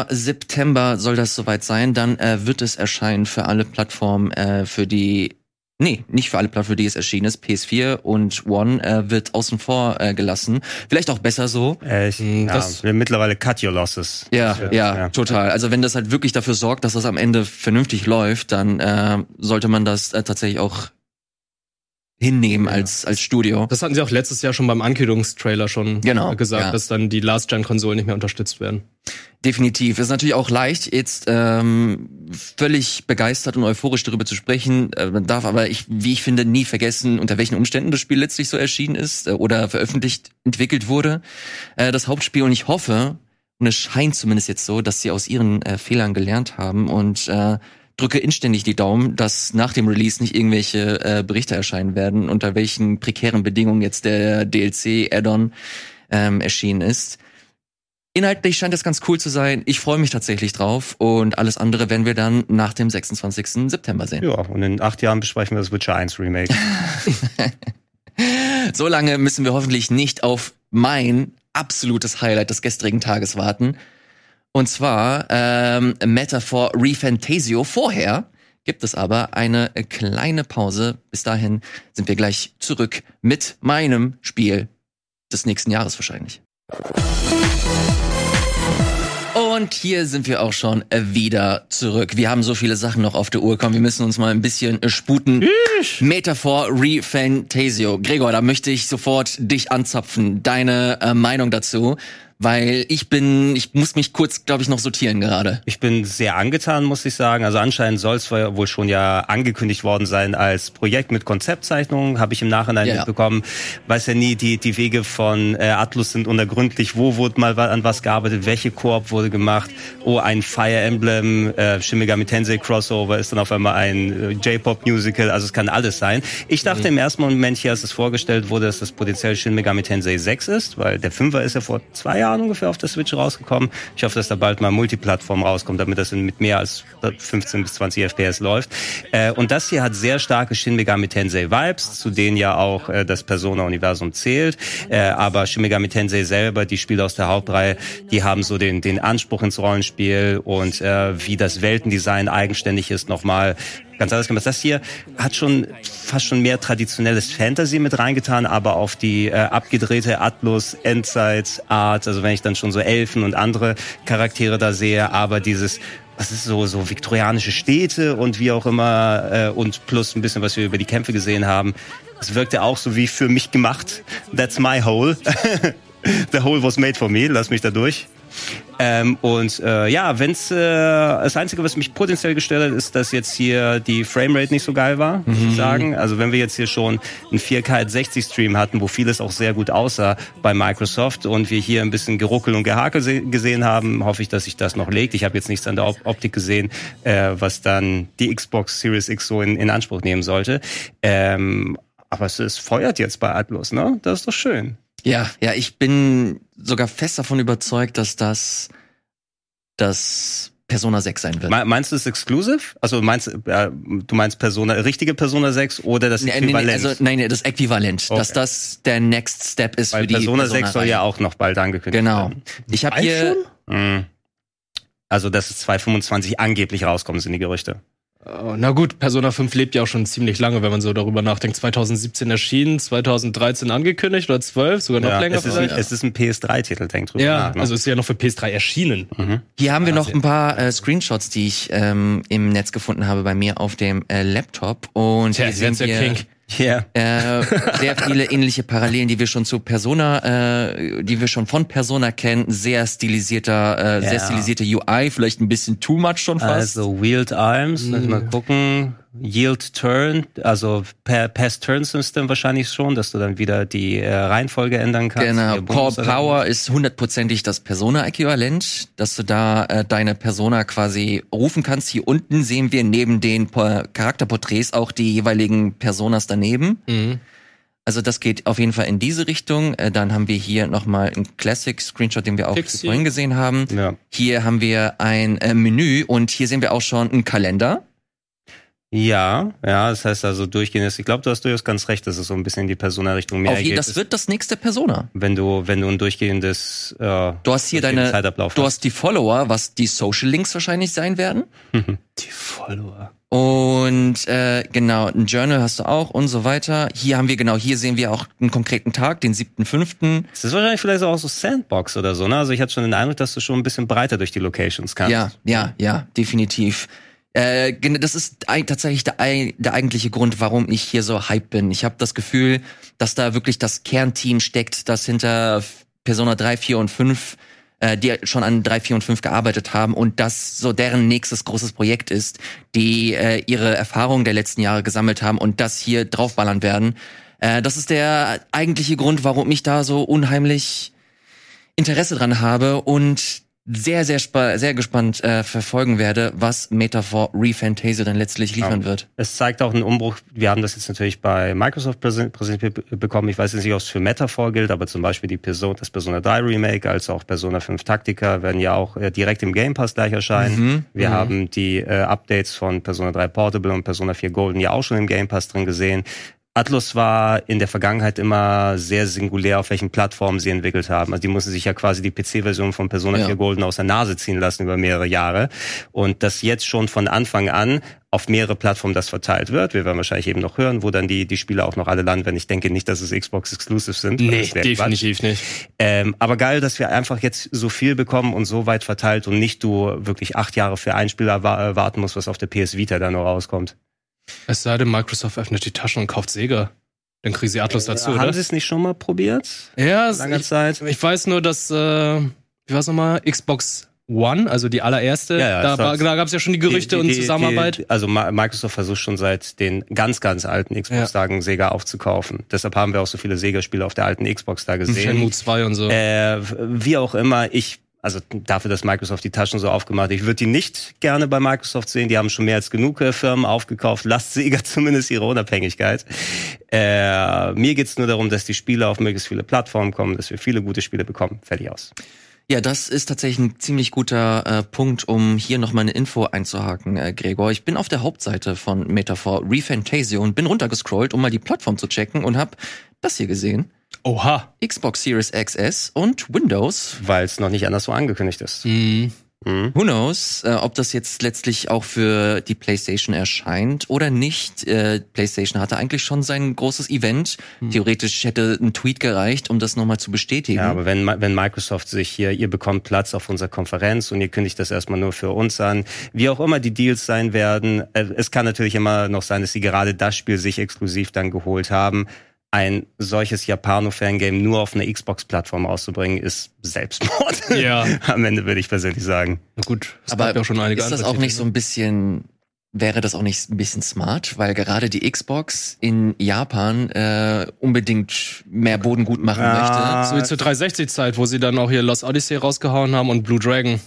September soll das soweit sein. Dann äh, wird es erscheinen für alle Plattformen, äh, für die Nee, nicht für alle Plattformen, für die es erschienen ist. PS4 und One äh, wird außen vor äh, gelassen. Vielleicht auch besser so. Äh, ich, Mm, ja, das- wir mittlerweile cut your losses. Ja, Das, ja, total. Also wenn das halt wirklich dafür sorgt, dass das am Ende vernünftig läuft, dann äh, sollte man das äh, tatsächlich auch hinnehmen als als Studio. Das hatten sie auch letztes Jahr schon beim Ankündigungstrailer schon Genau, gesagt, ja. dass dann die Last-Gen-Konsolen nicht mehr unterstützt werden. Definitiv. Es ist natürlich auch leicht, jetzt ähm, völlig begeistert und euphorisch darüber zu sprechen. Äh, man darf aber, ich, wie ich finde, nie vergessen, unter welchen Umständen das Spiel letztlich so erschienen ist äh, oder veröffentlicht, entwickelt wurde. Äh, das Hauptspiel und ich hoffe, und es scheint zumindest jetzt so, dass sie aus ihren äh, Fehlern gelernt haben und äh, drücke inständig die Daumen, dass nach dem Release nicht irgendwelche äh, Berichte erscheinen werden, unter welchen prekären Bedingungen jetzt der DLC-Add-on ähm, erschienen ist. Inhaltlich scheint das ganz cool zu sein. Ich freue mich tatsächlich drauf und alles andere werden wir dann nach dem 26. September sehen. Ja, und in acht Jahren besprechen wir das Witcher 1 Remake. So lange müssen wir hoffentlich nicht auf mein absolutes Highlight des gestrigen Tages warten. Und zwar ähm, Metaphor Refantasio. Vorher gibt es aber eine kleine Pause. Bis dahin sind wir gleich zurück mit meinem Spiel des nächsten Jahres wahrscheinlich. Und hier sind wir auch schon wieder zurück. Wir haben so viele Sachen noch auf der Uhr. Komm, wir müssen uns mal ein bisschen sputen. Metaphor Refantasio. Gregor, da möchte ich sofort dich anzapfen. Deine äh, Meinung dazu. Weil ich bin, ich muss mich kurz, glaube ich, noch sortieren gerade. Ich bin sehr angetan, muss ich sagen. Also anscheinend soll es wohl schon ja angekündigt worden sein als Projekt mit Konzeptzeichnungen, habe ich im Nachhinein Ja, ja. mitbekommen. Weiß ja nie, die, die Wege von äh, Atlus sind unergründlich. Wo wurde mal an was gearbeitet? Welche Koop wurde gemacht? Oh, ein Fire Emblem, äh, Shin Megami Tensei Crossover ist dann auf einmal ein äh, J-Pop-Musical. Also es kann alles sein. Ich dachte im ersten Moment hier, als es vorgestellt wurde, dass das potenziell Shin Megami Tensei 6 ist, weil der Fünfer ist ja vor zwei Jahren ungefähr auf der Switch rausgekommen. Ich hoffe, dass da bald mal Multiplattform rauskommt, damit das mit mehr als 15 bis 20 FPS läuft. Äh, und das hier hat sehr starke Shin Megami Tensei Vibes, zu denen ja auch äh, das Persona-Universum zählt. Äh, aber Shin Megami Tensei selber, die Spiele aus der Hauptreihe, die haben so den, den Anspruch ins Rollenspiel und wie das Weltendesign eigenständig ist, nochmal ganz anders gemacht. Das hier hat schon fast schon mehr traditionelles Fantasy mit reingetan, aber auf die äh, abgedrehte Atlus Endzeit Art, also wenn ich dann schon so Elfen und andere Charaktere da sehe, aber dieses was ist so so viktorianische Städte und wie auch immer äh, und plus ein bisschen was wir über die Kämpfe gesehen haben. Es wirkte auch so wie für mich gemacht. That's my hole. The hole was made for me. Lass mich da durch. Ähm, und äh, ja, wenn's äh, das Einzige, was mich potenziell gestört hat, ist, dass jetzt hier die Framerate nicht so geil war, muss ich sagen. Also wenn wir jetzt hier schon einen 4K 60 Stream hatten, wo vieles auch sehr gut aussah bei Microsoft und wir hier ein bisschen Geruckel und Gehakel se- gesehen haben, hoffe ich, dass sich das noch legt. Ich habe jetzt nichts an der Op Optik gesehen, äh, was dann die Xbox Series X so in, in Anspruch nehmen sollte. Ähm, aber es, es feuert jetzt bei Atlus, ne? Das ist doch schön. Ja, ja, ich bin sogar fest davon überzeugt, dass das das Persona 6 sein wird. Me- Meinst du es exclusive? Also meinst äh, du meinst Persona richtige Persona 6 oder das Nee, nee, nee, Äquivalent? also, nein, nee, das Äquivalent, Okay. dass das der Next Step ist Weil für die Persona 6 soll ja auch noch bald angekündigt Genau. werden. Ich habe hier Mhm. Also dass es 2025 angeblich rauskommen, sind die Gerüchte. Oh, na gut, Persona 5 lebt ja auch schon ziemlich lange, wenn man so darüber nachdenkt. 2017 erschienen, 2013 angekündigt oder 12, sogar noch Ja, länger es, ist ein, vielleicht. es ist ein PS3-Titel, denk drüber ja, nach. ne? also ist ja noch für PS3 erschienen. Hier haben wir noch ein paar äh, Screenshots, die ich ähm, im Netz gefunden habe bei mir auf dem äh, Laptop. Und Tja, hier sehen wir King. Ja. äh, sehr viele ähnliche Parallelen, die wir schon zu Persona, äh, die wir schon von Persona kennen. Sehr stilisierter, äh, sehr Ja. stilisierte UI, vielleicht ein bisschen too much schon fast. Also Wheeled Arms, lass mal gucken. Yield Turn, also per Pass Turn System wahrscheinlich schon, dass du dann wieder die äh, Reihenfolge ändern kannst. Genau, Core Power ist hundertprozentig das Persona-Äquivalent, dass du da äh, deine Persona quasi rufen kannst. Hier unten sehen wir neben den Po- Charakterporträts auch die jeweiligen Personas daneben. Mhm. Also das geht auf jeden Fall in diese Richtung. Äh, dann haben wir hier nochmal einen Classic-Screenshot, den wir auch Pixie. vorhin gesehen haben. Ja. Hier haben wir ein äh, Menü und hier sehen wir auch schon einen Kalender. Ja, ja, das heißt also durchgehend. Ich glaube, du hast durchaus ganz recht, dass es so ein bisschen in die Persona-Richtung mehr Auf je, geht. das wird das nächste Persona. wenn du, wenn du ein durchgehendes äh, Du hast hier deine, Zeitablauf du hast. hast die Follower, was die Social Links wahrscheinlich sein werden. Die Follower. Und äh, genau, ein Journal hast du auch und so weiter. Hier haben wir genau, hier sehen wir auch einen konkreten Tag, den 7.5. Das ist wahrscheinlich vielleicht auch so Sandbox oder so, ne? Also ich hatte schon den Eindruck, dass du schon ein bisschen breiter durch die Locations kannst. Ja, ja, ja, definitiv. Äh, das ist tatsächlich der, der eigentliche Grund, warum ich hier so hype bin. Ich habe das Gefühl, dass da wirklich das Kernteam steckt, das hinter Persona 3, 4 und 5 äh, die schon an 3, 4 und 5 gearbeitet haben und das so deren nächstes großes Projekt ist, die äh, ihre Erfahrungen der letzten Jahre gesammelt haben und das hier draufballern werden. Äh, das ist der eigentliche Grund, warum ich da so unheimlich Interesse dran habe und sehr, sehr, sehr gespannt äh, verfolgen werde, was Metaphor Refantasia dann letztlich liefern Ja. wird. Es zeigt auch einen Umbruch. Wir haben das jetzt natürlich bei Microsoft präsent- präsentiert be- bekommen. Ich weiß jetzt nicht, ob es für Metaphor gilt, aber zum Beispiel die Person, das Persona 3 Remake als auch Persona 5 Taktika werden ja auch äh, direkt im Game Pass gleich erscheinen. Mhm. Wir Mhm. haben die äh, Updates von Persona 3 Portable und Persona 4 Golden ja auch schon im Game Pass drin gesehen. Atlus war in der Vergangenheit immer sehr singulär, auf welchen Plattformen sie entwickelt haben. Also die mussten sich ja quasi die PC-Version von Persona Ja. 4 Golden aus der Nase ziehen lassen über mehrere Jahre. Und dass jetzt schon von Anfang an auf mehrere Plattformen das verteilt wird. Wir werden wahrscheinlich eben noch hören, wo dann die, die Spiele auch noch alle landen, wenn ich denke nicht, dass es Xbox Exclusive sind. Nee, das wär Quatsch. definitiv nicht. Ähm, aber geil, dass wir einfach jetzt so viel bekommen und so weit verteilt und nicht du wirklich acht Jahre für ein Spiel warten musst, was auf der PS Vita dann noch rauskommt. Es sei denn, Microsoft öffnet die Taschen und kauft Sega. Dann kriegen sie Atlas dazu, Äh, Haben oder? sie es nicht schon mal probiert? Ja, Lange ich, Zeit. ich weiß nur, dass, äh, wie war's nochmal? Xbox One, also die allererste. Ja, ja, da war, da gab's ja schon die Gerüchte Die- und die- Zusammenarbeit. Die, also Microsoft versucht schon seit den ganz, ganz alten Xbox-Tagen Sega aufzukaufen. Deshalb haben wir auch so viele Sega-Spiele auf der alten Xbox da gesehen. Shenmue 2 und so. Äh, wie auch immer, ich, also dafür, dass Microsoft die Taschen so aufgemacht hat, ich würde die nicht gerne bei Microsoft sehen. Die haben schon mehr als genug äh, Firmen aufgekauft. Lasst Sega zumindest ihre Unabhängigkeit. Äh, mir geht's nur darum, dass die Spiele auf möglichst viele Plattformen kommen, dass wir viele gute Spiele bekommen. Fertig aus. Ja, das ist tatsächlich ein ziemlich guter äh, Punkt, um hier nochmal eine Info einzuhaken, äh, Gregor. Ich bin auf der Hauptseite von Metaphor Refantasia und bin runtergescrollt, um mal die Plattform zu checken und habe das hier gesehen. Oha. Xbox Series XS und Windows. Weil es noch nicht anders so angekündigt ist. Mhm. Mhm. Who knows, äh, ob das jetzt letztlich auch für die PlayStation erscheint oder nicht. Äh, PlayStation hatte eigentlich schon sein großes Event. Theoretisch hätte ein Tweet gereicht, um das nochmal zu bestätigen. Ja, aber wenn, wenn Microsoft sich hier, ihr bekommt Platz auf unserer Konferenz und ihr kündigt das erstmal nur für uns an, wie auch immer die Deals sein werden, äh, es kann natürlich immer noch sein, dass sie gerade das Spiel sich exklusiv dann geholt haben. Ein solches Japano-Fangame nur auf einer Xbox-Plattform auszubringen, ist Selbstmord. Ja. Am Ende würde ich persönlich sagen. Na gut, es Aber gab ja auch schon einige ist das auch nicht so Titel, ein bisschen, wäre das auch nicht ein bisschen smart? Weil gerade die Xbox in Japan äh, unbedingt mehr Boden gut machen Ah. möchte. So wie zur 360-Zeit, wo sie dann auch hier Lost Odyssey rausgehauen haben und Blue Dragon.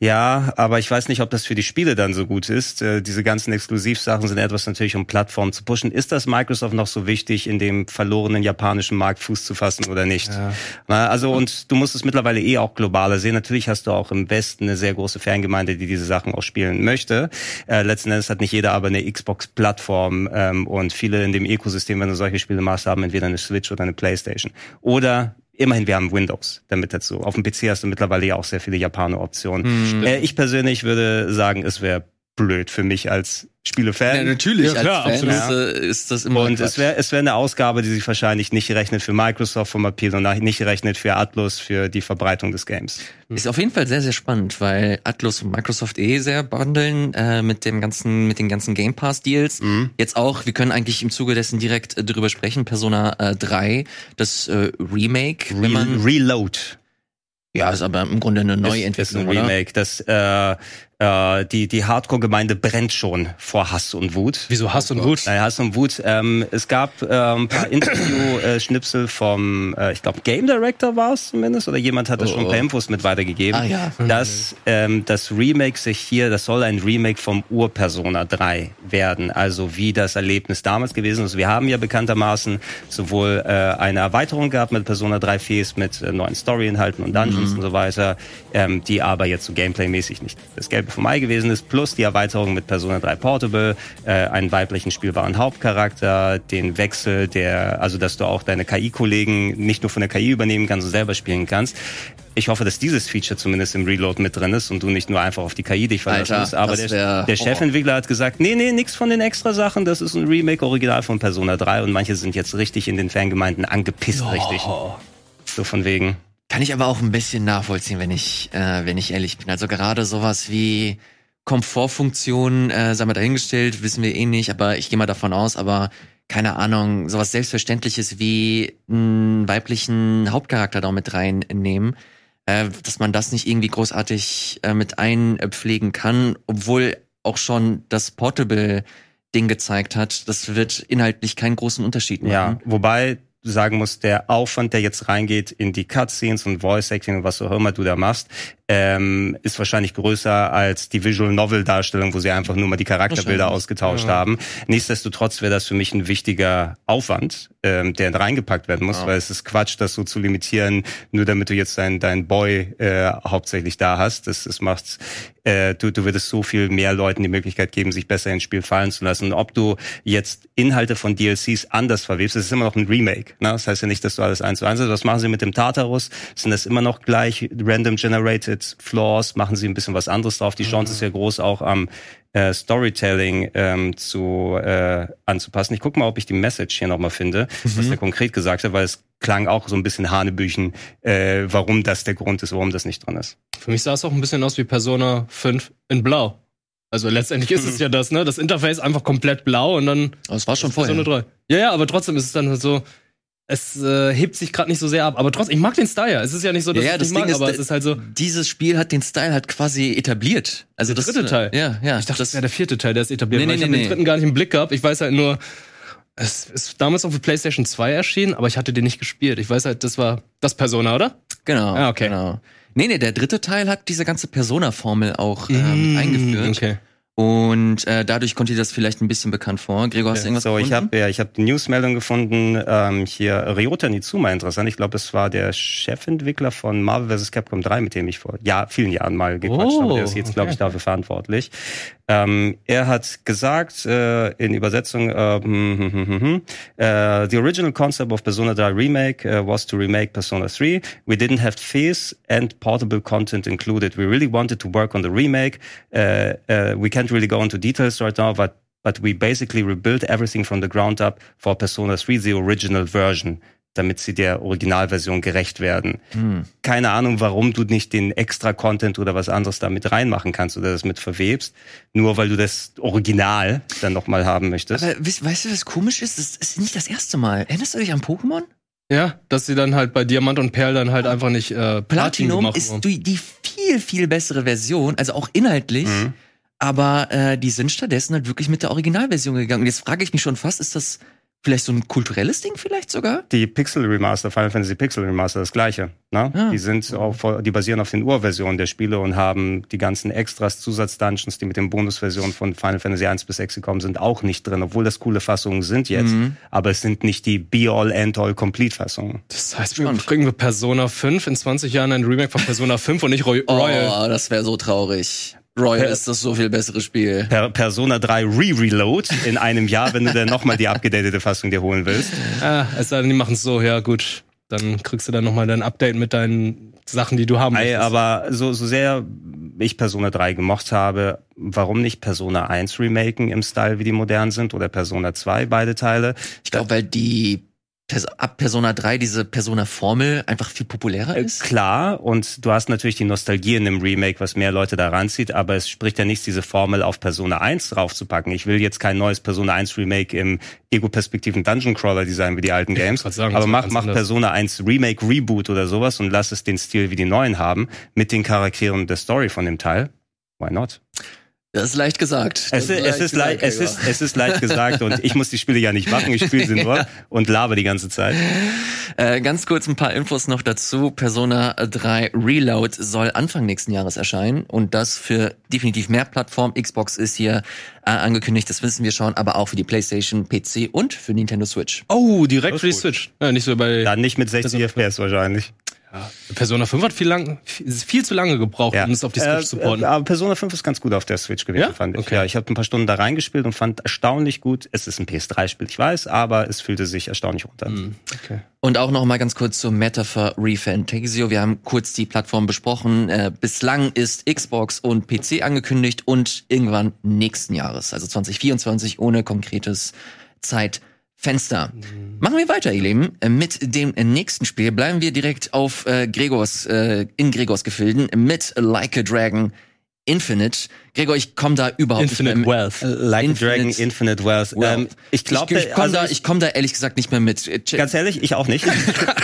Ja, aber ich weiß nicht, ob das für die Spiele dann so gut ist. Äh, diese ganzen Exklusivsachen sind etwas natürlich, um Plattformen zu pushen. Ist das Microsoft noch so wichtig, in dem verlorenen japanischen Markt Fuß zu fassen oder nicht? Ja. Na, also, und du musst es mittlerweile eh auch globaler sehen. Natürlich hast du auch im Westen eine sehr große Fangemeinde, die diese Sachen auch spielen möchte. Äh, letzten Endes hat nicht jeder aber eine Xbox-Plattform ähm, und viele in dem Ökosystem, wenn du solche Spiele machst, haben entweder eine Switch oder eine Playstation. Oder Immerhin, wir haben Windows damit dazu. Auf dem PC hast du mittlerweile ja auch sehr viele Japaner-Optionen. Äh, ich persönlich würde sagen, es wäre blöd für mich als Spielefan. Ja, natürlich, Ja, klar, als Fan absolut. ist, äh, ist das immer Und Quatsch. es wäre es wär eine Ausgabe, die sich wahrscheinlich nicht rechnet für Microsoft vom Appeal und nicht rechnet für Atlus für die Verbreitung des Games. Ist auf jeden Fall sehr, sehr spannend, weil Atlus und Microsoft eh sehr bundeln äh, mit dem ganzen, mit den ganzen Game Pass Deals. Mhm. Jetzt auch, wir können eigentlich im Zuge dessen direkt äh, drüber sprechen. Persona äh, 3, das äh, Remake, wenn man, Re Reload. ja, ist aber im Grunde eine ist, ist Neuentwicklung, ein oder? Remake. Das, äh, äh, die die Hardcore-Gemeinde brennt schon vor Hass und Wut. Wieso Hass und Wut? Naja, Hass und Wut. Ähm, es gab äh, ein paar Interview-Schnipsel vom, äh, ich glaube, Game Director war es zumindest, oder jemand hat das Oh, schon ein oh. paar Infos mit weitergegeben. Ah, ja. Dass ähm, das Remake sich hier, das soll ein Remake vom Ur-Persona 3 werden, also wie das Erlebnis damals gewesen ist. Wir haben ja bekanntermaßen sowohl äh, eine Erweiterung gehabt mit Persona 3 Fes mit äh, neuen Story-Inhalten und Dungeons und so weiter, ähm, die aber jetzt so Gameplay-mäßig nicht das Gelbe vom Ei gewesen ist, plus die Erweiterung mit Persona 3 Portable, äh, einen weiblichen spielbaren Hauptcharakter, den Wechsel der, also dass du auch deine KI-Kollegen nicht nur von der KI übernehmen kannst und selber spielen kannst. Ich hoffe, dass dieses Feature zumindest im Reload mit drin ist und du nicht nur einfach auf die KI dich verlassen musst. Aber der, der. Chefentwickler hat gesagt, nee, nee, nix von den extra Sachen, das ist ein Remake original von Persona 3 und manche sind jetzt richtig in den Fangemeinden angepisst, richtig. So von wegen. Kann ich aber auch ein bisschen nachvollziehen, wenn ich, äh, wenn ich ehrlich bin. Also gerade sowas wie Komfortfunktionen, äh, sei mal dahingestellt, wissen wir eh nicht, aber ich gehe mal davon aus, aber keine Ahnung, sowas Selbstverständliches wie einen weiblichen Hauptcharakter da mit reinnehmen, äh, dass man das nicht irgendwie großartig äh, mit einpflegen kann, obwohl auch schon das Portable Ding gezeigt hat, das wird inhaltlich keinen großen Unterschied machen. Ja, wobei sagen musst, der Aufwand, der jetzt reingeht in die Cutscenes und Voice Acting und was auch immer du da machst, ähm, ist wahrscheinlich größer als die Visual Novel Darstellung, wo sie einfach nur mal die Charakterbilder ausgetauscht haben. Nichtsdestotrotz wäre das für mich ein wichtiger Aufwand, ähm, der reingepackt werden muss, Ja. weil es ist Quatsch, das so zu limitieren, nur damit du jetzt dein, dein Boy äh, hauptsächlich da hast. Das, das macht, äh, du, du würdest so viel mehr Leuten die Möglichkeit geben, sich besser ins Spiel fallen zu lassen. Und ob du jetzt Inhalte von DLCs anders verwebst, das ist immer noch ein Remake. Ne? Das heißt ja nicht, dass du alles eins zu eins hast. Was machen sie mit dem Tartarus? Sind das immer noch gleich random generated Flaws? Machen sie ein bisschen was anderes drauf? Die Chance ist ja groß, auch am äh, Storytelling ähm, zu äh, anzupassen. Ich gucke mal, ob ich die Message hier nochmal finde, was der konkret gesagt hat, weil es klang auch so ein bisschen Hanebüchen, äh, warum das der Grund ist, warum das nicht drin ist. Für mich sah es auch ein bisschen aus wie Persona 5 in Blau. Also letztendlich ist es ja das, ne? Das Interface einfach komplett blau und dann Aber es war schon Persona vorher. 3. Ja, ja, aber trotzdem ist es dann halt so, es äh, hebt sich gerade nicht so sehr ab. Aber trotzdem, ich mag den Style. Es ist ja nicht so, dass Ja, ja, ich das nicht mag, Ding ist, aber äh, es ist halt so. Dieses Spiel hat den Style halt quasi etabliert. Also Der das dritte Teil? Ja, ja. Ich dachte, das wäre der vierte Teil, der ist etabliert. Nee, nee, ich habe nee, den nee. dritten gar nicht im Blick gehabt. Ich weiß halt nur, es ist damals auf der PlayStation 2 erschienen, aber ich hatte den nicht gespielt. Ich weiß halt, das war das Persona, oder? Genau. Ah, okay. Genau. Nee, nee, der dritte Teil hat diese ganze Persona-Formel auch ähm, eingeführt. Mm, Okay. Und äh, dadurch kommt dir das vielleicht ein bisschen bekannt vor. Gregor, hast du irgendwas So, ich gefunden? habe ja, ich habe die Newsmeldung gefunden. Ähm, hier Ryota Nitsuma interessant. Ich glaube, es war der Chefentwickler von Marvel vs. Capcom 3, mit dem ich vor ja, vielen Jahren mal gequatscht Oh, habe. Der ist jetzt, glaube ich, okay. dafür verantwortlich. Ähm, er hat gesagt äh, in Übersetzung, äh, hm, hm, hm, hm, hm, äh, the original concept of Persona 3 Remake uh, was to remake Persona 3. We didn't have face and portable content included. We really wanted to work on the remake. Uh, uh, we can't really go into details right now, but but we basically rebuilt everything from the ground up for Persona 3, the original version, damit sie der Originalversion gerecht werden. Hm. Keine Ahnung, warum du nicht den extra Content oder was anderes da mit reinmachen kannst oder das mit verwebst, nur weil du das Original dann nochmal haben möchtest. Aber weißt, weißt du, was komisch ist? Das ist nicht das erste Mal. Erinnerst du dich an Pokémon? Ja, dass sie dann halt bei Diamant und Perl dann halt einfach nicht äh, Platin Platinum ist haben. die, die viel, viel bessere Version, also auch inhaltlich. Mhm. Aber äh, die sind stattdessen halt wirklich mit der Originalversion gegangen. Und jetzt frage ich mich schon fast, ist das vielleicht so ein kulturelles Ding vielleicht sogar? Die Pixel Remaster, Final Fantasy Pixel Remaster, das gleiche. Ne? Ja. Die sind auf, die basieren auf den Urversionen der Spiele und haben die ganzen Extras, Zusatzdungeons, die mit den Bonusversionen von Final Fantasy 1 bis 6 gekommen sind, auch nicht drin, obwohl das coole Fassungen sind jetzt. Mhm. Aber es sind nicht die Be-all, End-all, Complete-Fassungen. Das heißt, wir kriegen wir Persona 5 in 20 Jahren ein Remake von Persona 5 und nicht Roy Oh, Royal. das wäre so traurig. Royal Per- ist das so viel bessere Spiel. Per Persona 3 Re-Reload in einem Jahr, wenn du dann nochmal die abgedatete Fassung dir holen willst. Ah, es sei denn, die machen es so, ja gut. Dann kriegst du dann nochmal dein Update mit deinen Sachen, die du haben Ey, möchtest. aber so, so sehr ich Persona 3 gemocht habe, warum nicht Persona 1 remaken im Style, wie die modern sind, oder Persona 2, beide Teile? Ich glaube, weil die ab Persona 3 diese Persona-Formel einfach viel populärer Äh, ist. Klar, und du hast natürlich die Nostalgie in dem Remake, was mehr Leute da ranzieht, aber es spricht ja nichts, diese Formel auf Persona 1 draufzupacken. Ich will jetzt kein neues Persona 1 Remake im ego-perspektiven Dungeon Crawler Design wie die alten Games, sagen, aber mach, mach. Persona 1 Remake, Reboot oder sowas und lass es den Stil wie die neuen haben, mit den Charakteren der Story von dem Teil. Why not? Das ist leicht gesagt. Es, ist, es, ist leicht, es, ist, es ist leicht gesagt und ich muss die Spiele ja nicht machen, ich spiele sie nur und laber die ganze Zeit. Äh, ganz kurz ein paar Infos noch dazu. Persona 3 Reload soll Anfang nächsten Jahres erscheinen und das für definitiv mehr Plattformen. Xbox ist hier äh, angekündigt, das wissen wir schon, aber auch für die PlayStation, PC und für Nintendo Switch. Oh, direkt für die. Switch. Ja, nicht so bei Dann nicht mit 60 FPS wahrscheinlich. Persona 5 hat viel, lang, viel, zu lange gebraucht, um es auf die Switch Äh, zu supporten. äh, Aber Persona 5 ist ganz gut auf der Switch gewesen, Ja? fand ich. Okay. Ja, ich habe ein paar Stunden da reingespielt und fand erstaunlich gut. Es ist ein PS3-Spiel, ich weiß, aber es fühlte sich erstaunlich runter. Hm, okay. Und auch noch mal ganz kurz zur Metaphor Refantasio. Wir haben kurz die Plattform besprochen. Äh, bislang ist Xbox und PC angekündigt und irgendwann nächsten Jahres, also 2024, ohne konkretes Zeitfenster. Machen wir weiter, ihr Lieben, äh, mit dem nächsten Spiel. Bleiben wir direkt auf äh, Gregors, äh, in Gregors Gefilden mit Like a Dragon Infinite. Gregor, ich komme da überhaupt Infinite nicht mehr Wealth. Like Infinite a Dragon, Infinite Wealth. Wealth. Ähm, ich glaube, ich, ich komme da, ich komm da ehrlich gesagt nicht mehr mit. Äh, Ganz ehrlich, ich auch nicht.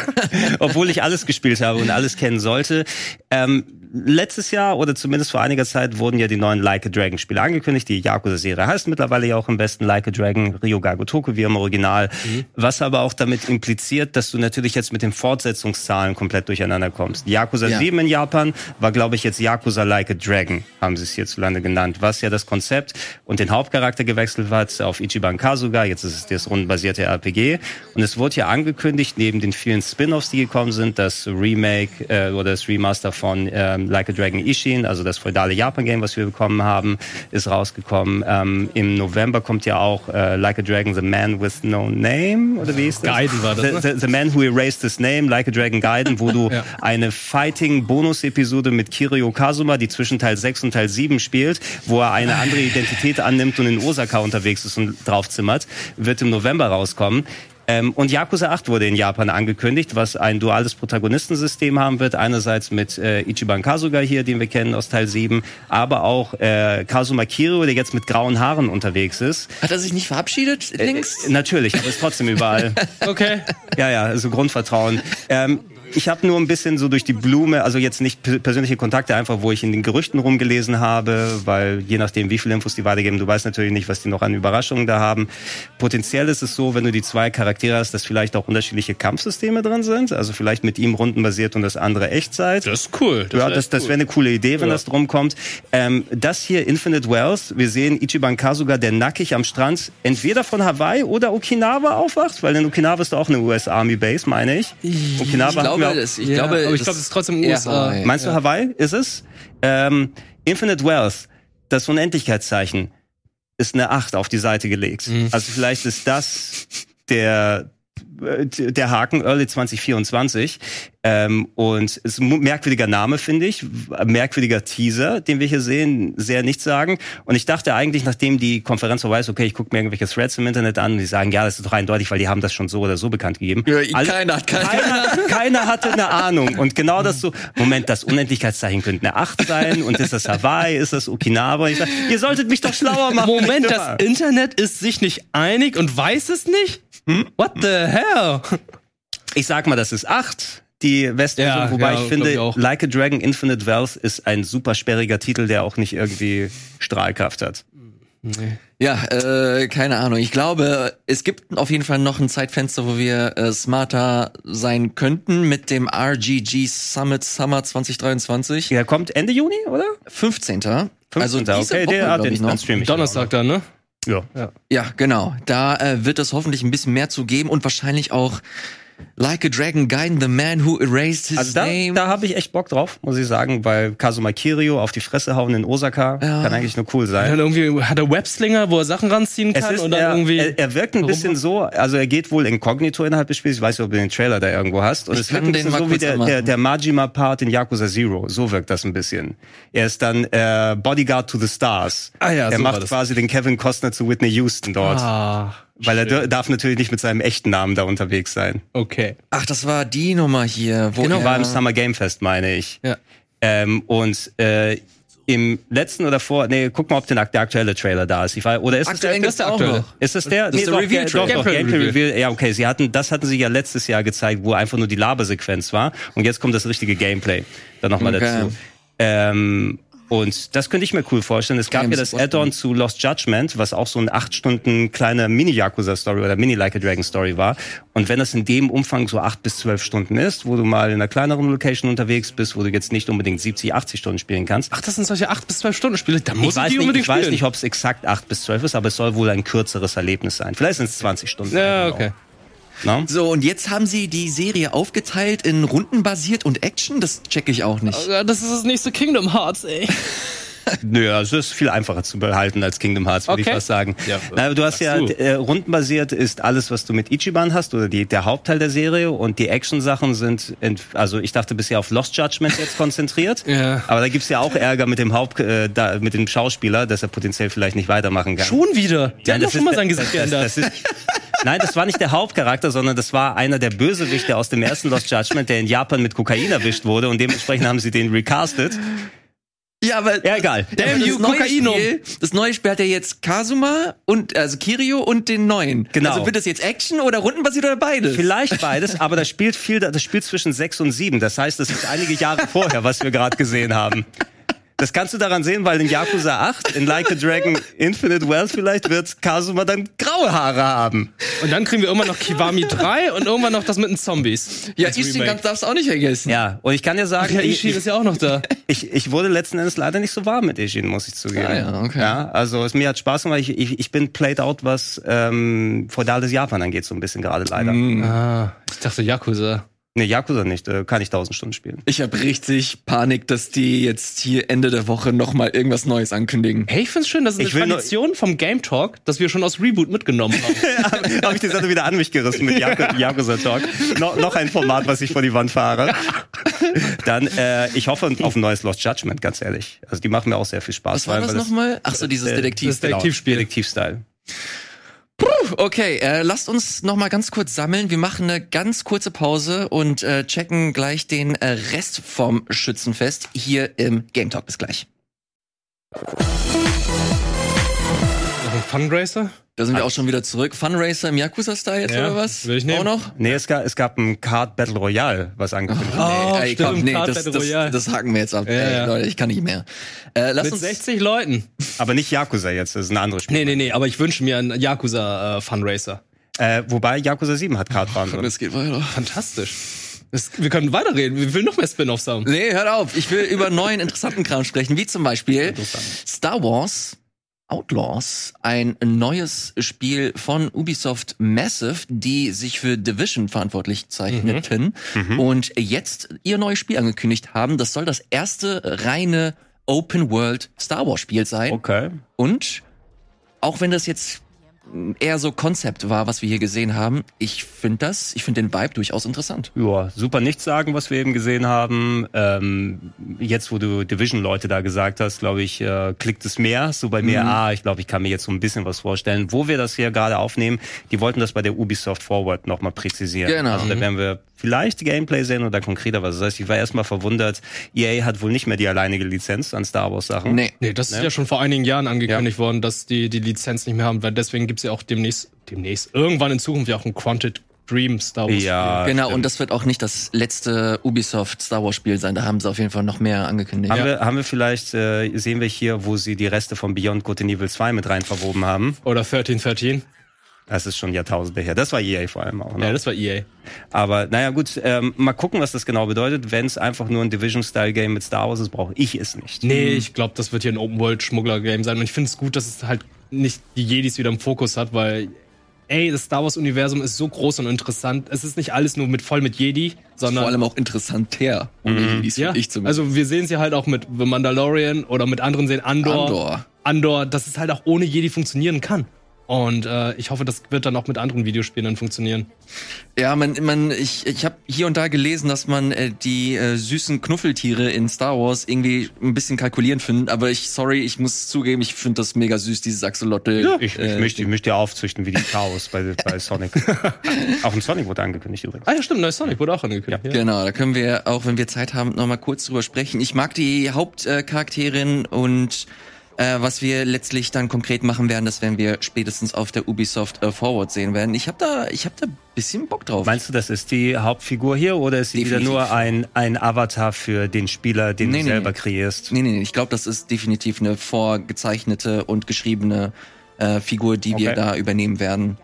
Obwohl ich alles gespielt habe und alles kennen sollte. Ähm, letztes Jahr oder zumindest vor einiger Zeit wurden ja die neuen Like a Dragon Spiele angekündigt. Die Yakuza-Serie heißt mittlerweile ja auch im besten Like a Dragon, Ryoga Gotoku wie im Original. Was aber auch damit impliziert, dass du natürlich jetzt mit den Fortsetzungszahlen komplett durcheinander kommst. Yakuza Ja. 7 in Japan war, glaube ich, jetzt Yakuza Like a Dragon, haben sie es hierzulande genannt. Was ja das Konzept und den Hauptcharakter gewechselt hat auf Ichiban Kasuga. Jetzt ist es das rundenbasierte RPG. Und es wurde ja angekündigt, neben den vielen Spin-offs, die gekommen sind, das Remake äh, oder das Remaster von ähm, Like a Dragon Ishin, also das feudale Japan-Game, was wir bekommen haben, ist rausgekommen. Ähm, Im November kommt ja auch äh, Like a Dragon The Man with No Name, oder wie ist das? Gaiden war das, The, ne? the, the Man Who Erased His Name, Like a Dragon Gaiden, wo du Ja. eine Fighting-Bonus-Episode mit Kiryu Kazuma, die zwischen Teil 6 und Teil 7 spielt, wo er eine andere Identität annimmt und in Osaka unterwegs ist und draufzimmert, wird im November rauskommen. Ähm, und Yakuza 8 wurde in Japan angekündigt, was ein duales Protagonistensystem haben wird. Einerseits mit äh, Ichiban Kasuga hier, den wir kennen aus Teil 7, aber auch äh, Kazuma Kiryu, der jetzt mit grauen Haaren unterwegs ist. Hat er sich nicht verabschiedet links? Äh, natürlich, aber ist trotzdem überall. Okay. Ja, ja, also Grundvertrauen. Ähm, ich habe nur ein bisschen so durch die Blume, also jetzt nicht persönliche Kontakte, einfach wo ich in den Gerüchten rumgelesen habe, weil je nachdem, wie viele Infos die weitergeben, du weißt natürlich nicht, was die noch an Überraschungen da haben. Potenziell ist es so, wenn du die zwei Charaktere hast, dass vielleicht auch unterschiedliche Kampfsysteme drin sind, also vielleicht mit ihm rundenbasiert und das andere Echtzeit. Das ist cool. ja, wär das, das cool. wäre eine coole Idee, wenn Ja. das drum kommt. Ähm, das hier, Infinite Wells, wir sehen Ichiban Kasuga, der nackig am Strand entweder von Hawaii oder Okinawa aufwacht, weil in Okinawa ist auch eine US Army Base, meine ich. Okinawa Ich hatten glaube, auch- das, ich Ja, glaube, aber ich glaube, es ist trotzdem USA. Hawaii. Meinst du Hawaii? Ist es? Ähm, Infinite Wealth, das Unendlichkeitszeichen, ist eine 8 auf die Seite gelegt. Mhm. Also vielleicht ist das der der Haken Early 2024 ähm, und es ist ein merkwürdiger Name finde ich ein merkwürdiger Teaser den wir hier sehen sehr nichts sagen und ich dachte eigentlich nachdem die Konferenz vorbei ist okay ich gucke mir irgendwelche Threads im Internet an und die sagen ja das ist doch eindeutig weil die haben das schon so oder so bekannt gegeben Ja, Alle- keiner hat keine- keiner, keiner hatte eine Ahnung. Und genau das so, Moment, das Unendlichkeitszeichen könnte eine 8 sein und ist das Hawaii, ist das Okinawa? Ich sag, ihr solltet mich doch schlauer machen. Moment, das. Internet ist sich nicht einig und weiß es nicht? Hm? What the hell? Ich sag mal, das ist 8. Die Westversion, Ja, wobei ja, ich ich finde, auch. Like a Dragon Infinite Wealth ist ein super sperriger Titel, der auch nicht irgendwie Strahlkraft hat. Ja, äh, keine Ahnung. Ich glaube, es gibt auf jeden Fall noch ein Zeitfenster, wo wir äh, smarter sein könnten mit dem RGG Summit Summer 2023. Der kommt Ende Juni, oder? 15. 15. Also diese okay, Woche, der glaub den, ich stream ich Donnerstag dann, ne? Ja. Ja, genau. Da äh, wird es hoffentlich ein bisschen mehr zu geben und wahrscheinlich auch Like a Dragon Gaiden, the man who erased his Also da, name. da habe ich echt Bock drauf, muss ich sagen, weil Kazuma Kirio auf die Fresse hauen in Osaka Ja. kann eigentlich nur cool sein. Dann irgendwie hat er Webslinger, wo er Sachen ranziehen kann ist, und dann er, irgendwie. er, er wirkt ein bisschen so, also er geht wohl inkognito innerhalb des Spiels. Ich weiß nicht, ob du den Trailer da irgendwo hast. Und Ich es wirkt ein bisschen so wie der, der, der Majima-Part in Yakuza Zero. So wirkt das ein bisschen. Er ist dann äh, Bodyguard to the Stars. Ah ja, er so war macht das. quasi den Kevin Costner zu Whitney Houston dort. ah, weil er schön. darf natürlich nicht mit seinem echten Namen da unterwegs sein. Okay. Ach, das war die Nummer hier. Wo Genau, er, war im Summer Game Fest, meine ich. Ja. Ähm, und äh, im letzten oder vor, nee, guck mal, ob der, der aktuelle Trailer da ist. Ich weiß, oder ist es Aktuell der, gibt's da auch noch. Ist das der? Das ist der doch, Reveal-Trailer. Doch, doch, Gameplay Reveal. Reveal. Ja, okay, sie hatten, das hatten sie ja letztes Jahr gezeigt, wo einfach nur die Labersequenz war. Und jetzt kommt das richtige Gameplay dann nochmal Okay. dazu. Ähm, und das könnte ich mir cool vorstellen. Es gab Games ja das Add-on zu Lost Judgment, was auch so ein acht Stunden kleiner Mini-Yakuza-Story oder Mini-Like a Dragon-Story war. Und wenn das in dem Umfang so acht bis zwölf Stunden ist, wo du mal in einer kleineren Location unterwegs bist, wo du jetzt nicht unbedingt 70, 80 Stunden spielen kannst, Ach, das sind solche 8 bis 12 Stunden Spiele. Da muss ich ich, weiß, die nicht, unbedingt ich weiß spielen. nicht, ob es exakt acht bis zwölf ist, aber es soll wohl ein kürzeres Erlebnis sein. Vielleicht sind es 20 Stunden. ja, I don't No? So, und jetzt haben sie die Serie aufgeteilt in rundenbasiert und Action. Das checke ich auch nicht. Ja, Das ist das nächste Kingdom Hearts, ey. Nö, also es ist viel einfacher zu behalten als Kingdom Hearts, würde Okay. ich fast sagen. Ja, Na, du hast ja, du. äh, rundenbasiert ist alles, was du mit Ichiban hast, oder die, der Hauptteil der Serie, und die Action-Sachen sind, also ich dachte bisher auf Lost Judgment jetzt konzentriert, Ja. aber da gibt's ja auch Ärger mit dem Haupt, äh, da, mit dem Schauspieler, dass er potenziell vielleicht nicht weitermachen kann. Schon wieder. Die haben Nein, doch schon mal sein Gesicht das, geändert. das ist, Nein, das war nicht der Hauptcharakter, sondern das war einer der Bösewichte aus dem ersten Lost Judgment, der in Japan mit Kokain erwischt wurde und dementsprechend haben sie den recastet. Ja, aber Ja, egal. Damn you, das neue Kokainum. Spiel, das neue Spiel hat ja jetzt Kasuma und also Kirio und den neuen. Genau. Also wird das jetzt Action oder rundenbasiert oder beides? Vielleicht beides, aber das spielt viel, das spielt zwischen sechs und sieben. Das heißt, das ist einige Jahre vorher, was wir gerade gesehen haben. Das kannst du daran sehen, weil in Yakuza 8, in Like a Dragon Infinite Wealth vielleicht, wird Kazuma dann graue Haare haben. Und dann kriegen wir irgendwann noch Kiwami 3 und irgendwann noch das mit den Zombies. Ja, Als Ishin Remake. kannst, darfst du auch nicht vergessen. Ja, und ich kann dir sagen, Ja, ich, Ishin ist ja auch noch da. ich, ich wurde letzten Endes leider nicht so warm mit Ishin, muss ich zugeben. Ah, ja, okay. Ja, also es mir hat Spaß gemacht. Ich, ich, ich bin played out, was ähm, feudales Japan angeht, so ein bisschen gerade leider. Ah, ich dachte Yakuza. Nee, Yakuza nicht, äh, kann ich tausend Stunden spielen. Ich habe richtig Panik, dass die jetzt hier Ende der Woche noch mal irgendwas Neues ankündigen. Hey, ich find's schön, das ist Ich eine Tradition vom Game Talk, dass wir schon aus Reboot mitgenommen haben. habe ich die Sache wieder an mich gerissen mit Yaku- Yakuza Talk. No, noch ein Format, was ich vor die Wand fahre. Dann, äh, ich hoffe auf ein neues Lost Judgment, ganz ehrlich. Also die machen mir auch sehr viel Spaß. Was war weil- das nochmal? Ach so, dieses äh, Detektiv. das Detektivspiel. Detektivstyle. Okay, äh, lasst uns noch mal ganz kurz sammeln. Wir machen eine ganz kurze Pause und äh, checken gleich den äh, Rest vom Schützenfest hier im Game Talk. Bis gleich. Ein Fundraiser? Da sind wir auch schon wieder zurück. Funracer im Yakuza-Style jetzt Ja, oder was? will ich nehmen. Auch noch? Nee, es gab, es gab ein Card Battle Royale, was angekündigt wurde. Oh, ey, stimmt, komm, nee, Card das, Battle das, Royale. das haken wir jetzt ab. Ja, ey, ja. Leute, ich kann nicht mehr. Äh, lass Mit uns 60 Leuten. Aber nicht Yakuza jetzt, das ist ein anderes Spiel. Nee, nee, nee, aber ich wünsche mir einen Yakuza äh, Funracer. Äh, wobei Yakuza 7 hat Cardfahren drin. Es geht weiter. Fantastisch. Das, wir können weiterreden. Wir will noch mehr Spin-offs haben. Nee, hört auf. Ich will über neuen interessanten Kram sprechen, wie zum Beispiel Star Wars Outlaws, ein neues Spiel von Ubisoft Massive, die sich für Division verantwortlich zeichneten und jetzt ihr neues Spiel angekündigt haben. Das soll das erste reine Open World Star Wars Spiel sein. Okay. Und auch wenn das jetzt eher so Konzept war, was wir hier gesehen haben, ich finde das, ich finde den Vibe durchaus interessant. Ja, super nichts sagen, was wir eben gesehen haben. Ähm, jetzt, wo du Division-Leute da gesagt hast, glaube ich, äh, klickt es mehr. So bei Mhm. mir, ah, ich glaube, ich kann mir jetzt so ein bisschen was vorstellen. Wo wir das hier gerade aufnehmen, die wollten das bei der Ubisoft Forward nochmal präzisieren. Genau. Also da werden wir vielleicht Gameplay sehen oder konkreter was. Das heißt, ich war erstmal verwundert, EA hat wohl nicht mehr die alleinige Lizenz an Star Wars Sachen. Nee. Nee, das ist Ne? ja schon vor einigen Jahren angekündigt worden, dass die die Lizenz nicht mehr haben, weil deswegen gibt's ja auch demnächst, demnächst, irgendwann in Zukunft ja auch ein Quanted Dream Star Wars. Ja, Genau, stimmt. und das wird auch nicht das letzte Ubisoft Star Wars Spiel sein. Da haben sie auf jeden Fall noch mehr angekündigt. Haben, wir, haben wir vielleicht, äh, sehen wir hier, wo sie die Reste von Beyond Good and Evil 2 mit rein verwoben haben? Oder 1313. Das ist schon Jahrtausende her. Das war EA vor allem auch. Ne? Ja, das war EA. Aber naja gut, ähm, mal gucken, was das genau bedeutet. Wenn es einfach nur ein Division-Style-Game mit Star Wars ist, brauche ich es nicht. Nee, ich glaube, das wird hier ein Open-World-Schmuggler-Game sein. Und ich finde es gut, dass es halt nicht die Jedis wieder im Fokus hat, weil ey, das Star Wars-Universum ist so groß und interessant. Es ist nicht alles nur mit voll mit Jedi, sondern. Vor allem auch interessanter, ohne Jedis, ja, ich zumindest. also wir sehen sie halt auch mit The Mandalorian oder mit anderen sehen Andor. Andor. Andor, dass es halt auch ohne Jedi funktionieren kann. Und äh, ich hoffe, das wird dann auch mit anderen Videospielen dann funktionieren. Ja, man, man, ich, ich habe hier und da gelesen, dass man äh, die äh, süßen Knuffeltiere in Star Wars irgendwie ein bisschen kalkulieren findet. Aber ich, sorry, ich muss zugeben, ich finde das mega süß, dieses Axolotl. Ich, ich, äh, möchte, ich möchte ja aufzüchten wie die Chaos bei, bei Sonic. auch ein Sonic wurde angekündigt übrigens. Ah ja, stimmt, neues Sonic wurde auch angekündigt. Ja. Genau, da können wir auch, wenn wir Zeit haben, noch mal kurz drüber sprechen. Ich mag die Hauptcharakterin und äh, was wir letztlich dann konkret machen werden, das werden wir spätestens auf der Ubisoft äh, Forward sehen werden. Ich habe da, ich habe da bisschen Bock drauf. Meinst du, das ist die Hauptfigur hier oder ist sie Definitiv. wieder nur ein, ein Avatar für den Spieler, den Nee, du nee, selber kreierst? Nee, nee, nee. Ich glaube, das ist definitiv eine vorgezeichnete und geschriebene äh, Figur, die wir Okay. da übernehmen werden.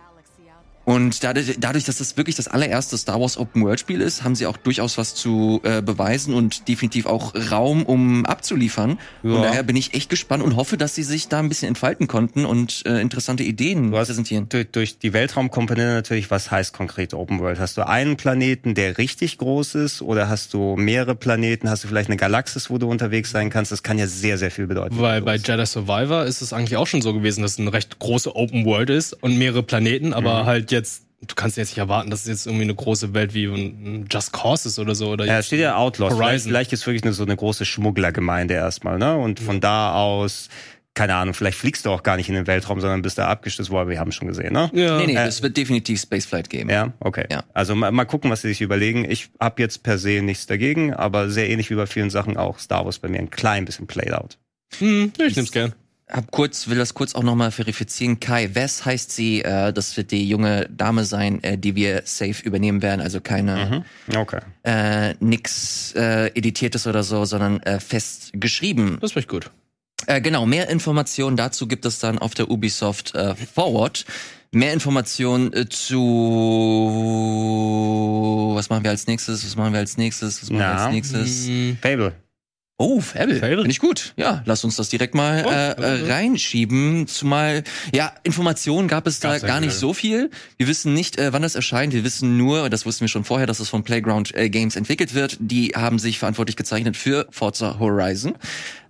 Und dadurch, dadurch, dass das wirklich das allererste Star Wars Open World Spiel ist, haben sie auch durchaus was zu äh, beweisen und definitiv auch Raum, um abzuliefern. Ja. Und daher bin ich echt gespannt und hoffe, dass sie sich da ein bisschen entfalten konnten und äh, interessante Ideen Du hast präsentieren. durch, durch die Weltraumkomponente natürlich, was heißt konkret Open World? Hast du einen Planeten, der richtig groß ist oder hast du mehrere Planeten? Hast du vielleicht eine Galaxis, wo du unterwegs sein kannst? Das kann ja sehr, sehr viel bedeuten. Weil bei Jedi Survivor ist es eigentlich auch schon so gewesen, dass es eine recht große Open World ist und mehrere Planeten, aber Mhm. halt jetzt, du kannst jetzt nicht erwarten, dass es jetzt irgendwie eine große Welt wie ein Just Cause ist oder so. Oder Ja, es steht ja Outlaws. Vielleicht, Horizon. vielleicht ist wirklich eine, so eine große Schmugglergemeinde erstmal, ne? Und von da aus, keine Ahnung, vielleicht fliegst du auch gar nicht in den Weltraum, sondern bist da abgestürzt, weil wir haben schon gesehen, ne? ja. Nee, nee, Äh, es wird definitiv Spaceflight geben. Ja, okay. Ja. Also mal, mal gucken, was sie sich überlegen. Ich habe jetzt per se nichts dagegen, aber sehr ähnlich wie bei vielen Sachen auch Star Wars bei mir ein klein bisschen played out. Hm, ich nehm's gern. Hab kurz, will das kurz auch nochmal verifizieren. Kai Wes heißt sie, äh, das wird die junge Dame sein, äh, die wir safe übernehmen werden, also keine Okay. äh, nix äh, editiertes oder so, sondern äh, fest geschrieben. Das ich gut. Äh, genau, mehr Informationen dazu gibt es dann auf der Ubisoft äh, Forward. Mehr Informationen äh, zu was machen wir als nächstes, was machen wir als nächstes, was machen wir Na. als nächstes. Hm, Fable. Oh, Fable. Fable. Finde ich gut. Ja, lass uns das direkt mal Oh, äh, äh, reinschieben. Zumal, ja, Informationen gab es da gar nicht so viel. Wir wissen nicht, äh, wann das erscheint. Wir wissen nur, das wussten wir schon vorher, dass es von Playground äh, Games entwickelt wird. Die haben sich verantwortlich gezeichnet für Forza Horizon.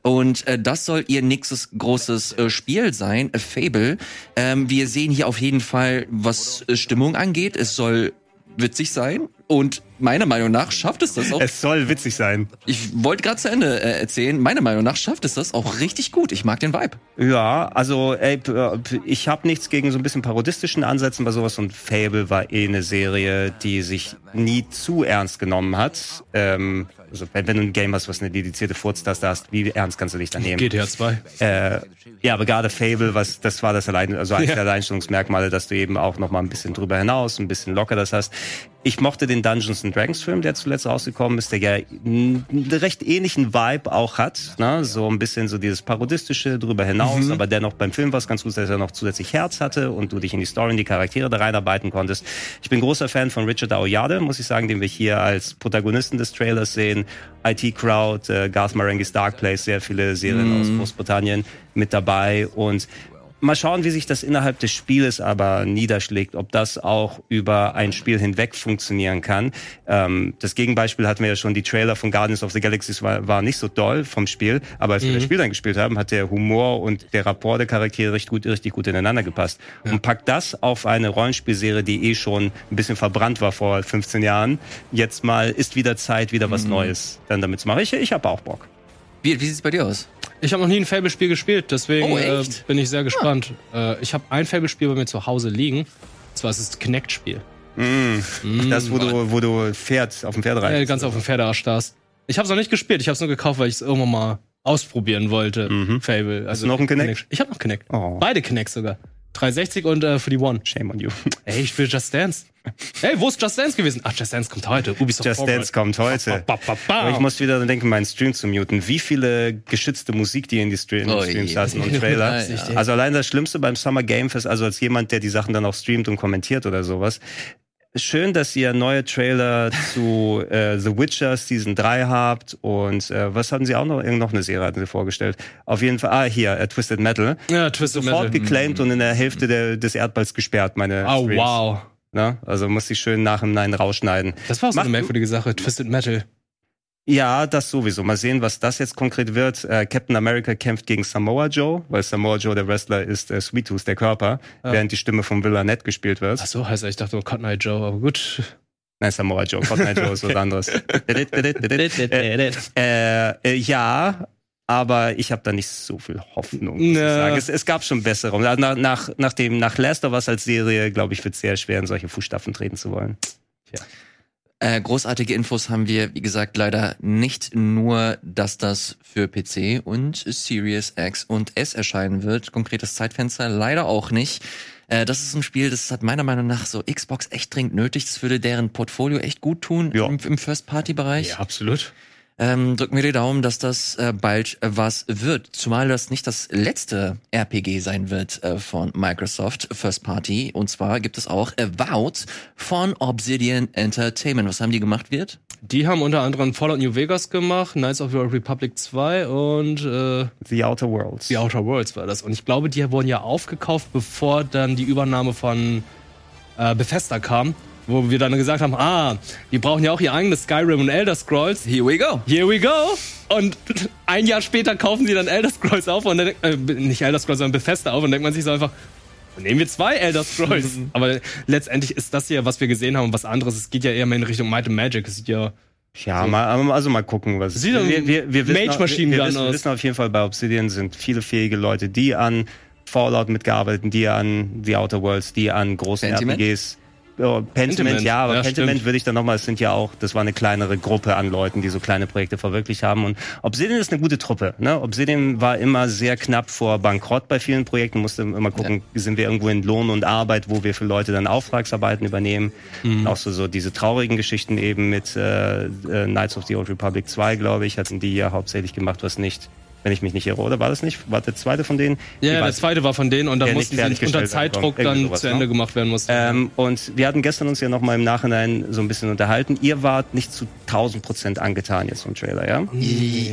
Und äh, das soll ihr nächstes großes äh, Spiel sein, äh, Fable. Ähm, wir sehen hier auf jeden Fall, was äh, Stimmung angeht. Es soll witzig sein. Und meiner Meinung nach schafft es das auch Es soll witzig sein. ich wollte gerade zu Ende äh, erzählen. Meiner Meinung nach schafft es das auch richtig gut. Ich mag den Vibe. Ja, also ey, äh, ich habe nichts gegen so ein bisschen parodistischen Ansätzen bei sowas und Fable war eh eine Serie, die sich nie zu ernst genommen hat. Ähm, also wenn, du ein Game hast, was eine dedizierte Furztaste hast, wie ernst kannst du dich da nehmen? GTA 2. Äh, ja, aber gerade Fable, was das war das allein, also eines der Alleinstellungsmerkmale, dass du eben auch noch mal ein bisschen drüber hinaus, ein bisschen locker das hast. Ich mochte den Dungeons and Dragons Film, der zuletzt rausgekommen ist, der ja einen recht ähnlichen Vibe auch hat, ne? so ein bisschen so dieses parodistische drüber hinaus, aber dennoch beim Film war es ganz gut, dass er noch zusätzlich Herz hatte und du dich in die Story, in die Charaktere da reinarbeiten konntest. Ich bin großer Fan von Richard Aoyade, muss ich sagen, den wir hier als Protagonisten des Trailers sehen. IT Crowd, äh, Garth Marenghi's Dark Place, sehr viele Serien aus Großbritannien mit dabei. Und Mal schauen, wie sich das innerhalb des Spieles aber niederschlägt, ob das auch über ein Spiel hinweg funktionieren kann. Ähm, das Gegenbeispiel hatten wir ja schon, die Trailer von Guardians of the Galaxy war, war nicht so doll vom Spiel, aber als wir das Spiel dann gespielt haben, hat der Humor und der Rapport der Charaktere richtig gut, richtig gut ineinander gepasst. Und packt das auf eine Rollenspielserie, die eh schon ein bisschen verbrannt war vor 15 Jahren. Jetzt mal ist wieder Zeit, wieder was Neues dann damit zu machen. Ich, ich habe auch Bock. Wie, wie sieht's bei dir aus? Ich habe noch nie ein Fable-Spiel gespielt, deswegen Oh, äh, bin ich sehr gespannt. Äh, ich habe ein Fable-Spiel bei mir zu Hause liegen. Und zwar ist es das Kinect-Spiel. Das, wo du, wo du Pferd auf dem Pferd rein. Äh, ganz auf dem Pferdearsch starrst. Ich habe es noch nicht gespielt, ich habe es nur gekauft, weil ich es irgendwann mal ausprobieren wollte. Fable. Also Mhm. du noch einen Kinect? Ich habe noch Kinect. Oh. Beide Kinects sogar. 360 und äh, für die One. Shame on you. Ey, ich spiele Just Dance. Hey, wo ist Just Dance gewesen? Ach, Just Dance kommt heute. Ubisoft Just Forward. Dance kommt heute. Ba, ba, ba. Aber ich muss wieder denken, meinen Stream zu muten. Wie viele geschützte Musik die in die Stream Oh Streams lassen und Trailer. Ja, ja. Also allein das Schlimmste beim Summer Game Fest, also als jemand, der die Sachen dann auch streamt und kommentiert oder sowas, schön, dass ihr neue Trailer zu äh, The Witcher Season 3 habt und äh, was hatten sie auch noch? Irgend noch eine Serie hatten sie vorgestellt. Auf jeden Fall, ah, hier, äh, Twisted Metal. Ja, Twisted Sofort Metal. geclaimed und in der Hälfte der, des Erdballs gesperrt, meine Oh, Streams. wow. Ne? Also muss ich schön nach im Nein rausschneiden. Das war so eine Mach- merkwürdige Sache. Twisted Metal. Ja, das sowieso. Mal sehen, was das jetzt konkret wird. Äh, Captain America kämpft gegen Samoa Joe, weil Samoa Joe, der Wrestler, ist äh, Sweet Tooth, der Körper, Ja. während die Stimme von Will Arnett gespielt wird. Ach so, heißt er. Ich dachte, oh, Cotton Eye Joe, aber gut. Nein, Samoa Joe. Cotton Eye Joe ist was anderes. äh, äh, äh, ja, aber ich habe da nicht so viel Hoffnung. Muss ich sagen. Es, es gab schon bessere. Nach, nach, nach, dem, nach Last of Us als Serie, glaube ich, wird es sehr schwer, in solche Fußstapfen treten zu wollen. Äh, großartige Infos haben wir, wie gesagt, leider nicht nur, dass das für PC und Series X und S erscheinen wird. Konkretes Zeitfenster leider auch nicht. Äh, das ist ein Spiel, das hat meiner Meinung nach so Xbox echt dringend nötig. Das würde deren Portfolio echt gut tun Ja. im, im First-Party-Bereich. Ja, absolut. Ähm, drücken wir die Daumen, dass das äh, bald äh, was wird. Zumal das nicht das letzte RPG sein wird äh, von Microsoft First Party. Und zwar gibt es auch Avowed von Obsidian Entertainment. Was haben die gemacht, wird? Die haben unter anderem Fallout New Vegas gemacht, Knights of the Republic 2 und äh, The Outer Worlds. The Outer Worlds war das. Und ich glaube, die wurden ja aufgekauft, bevor dann die Übernahme von äh, Bethesda kam. Wo wir dann gesagt haben, ah, die brauchen ja auch ihr eigenes Skyrim und Elder Scrolls. Here we go. Here we go! Und ein Jahr später kaufen sie dann Elder Scrolls auf und dann, äh, nicht Elder Scrolls, sondern Bethesda auf und denkt man sich so einfach, dann nehmen wir zwei Elder Scrolls. Aber letztendlich ist das hier, was wir gesehen haben, was anderes. Es geht ja eher mehr in Richtung Might and Magic. Es sieht ja Ja, mal, also mal gucken, was Sieht wir, wir, wir wissen, Mage-Maschinen wir, wir dann wissen, wissen auf jeden Fall bei Obsidian sind viele fähige Leute, die an Fallout mitgearbeitet, die an The Outer Worlds, die an großen Pentiment? RPGs. Ja, Pentiment, ja, aber ja, Pentiment stimmt. würde ich dann nochmal, es sind ja auch, das war eine kleinere Gruppe an Leuten, die so kleine Projekte verwirklicht haben. Und Obsidian ist eine gute Truppe. Ne? Obsidian war immer sehr knapp vor Bankrott bei vielen Projekten, musste immer gucken, sind wir irgendwo in Lohn und Arbeit, wo wir für Leute dann Auftragsarbeiten übernehmen. Mhm. Auch so, so diese traurigen Geschichten eben mit äh, äh, Knights of the Old Republic 2, glaube ich, hatten die ja hauptsächlich gemacht, was nicht, wenn ich mich nicht irre, oder war das nicht? War der zweite von denen? Ja, Ich der zweite war von denen und dann Der mussten nicht sie unter Zeitdruck dann sowas, zu Ende ne? gemacht werden mussten. Ähm, und wir hatten gestern uns ja noch mal im Nachhinein so ein bisschen unterhalten. Ihr wart nicht zu 1000 Prozent angetan jetzt vom Trailer, ja?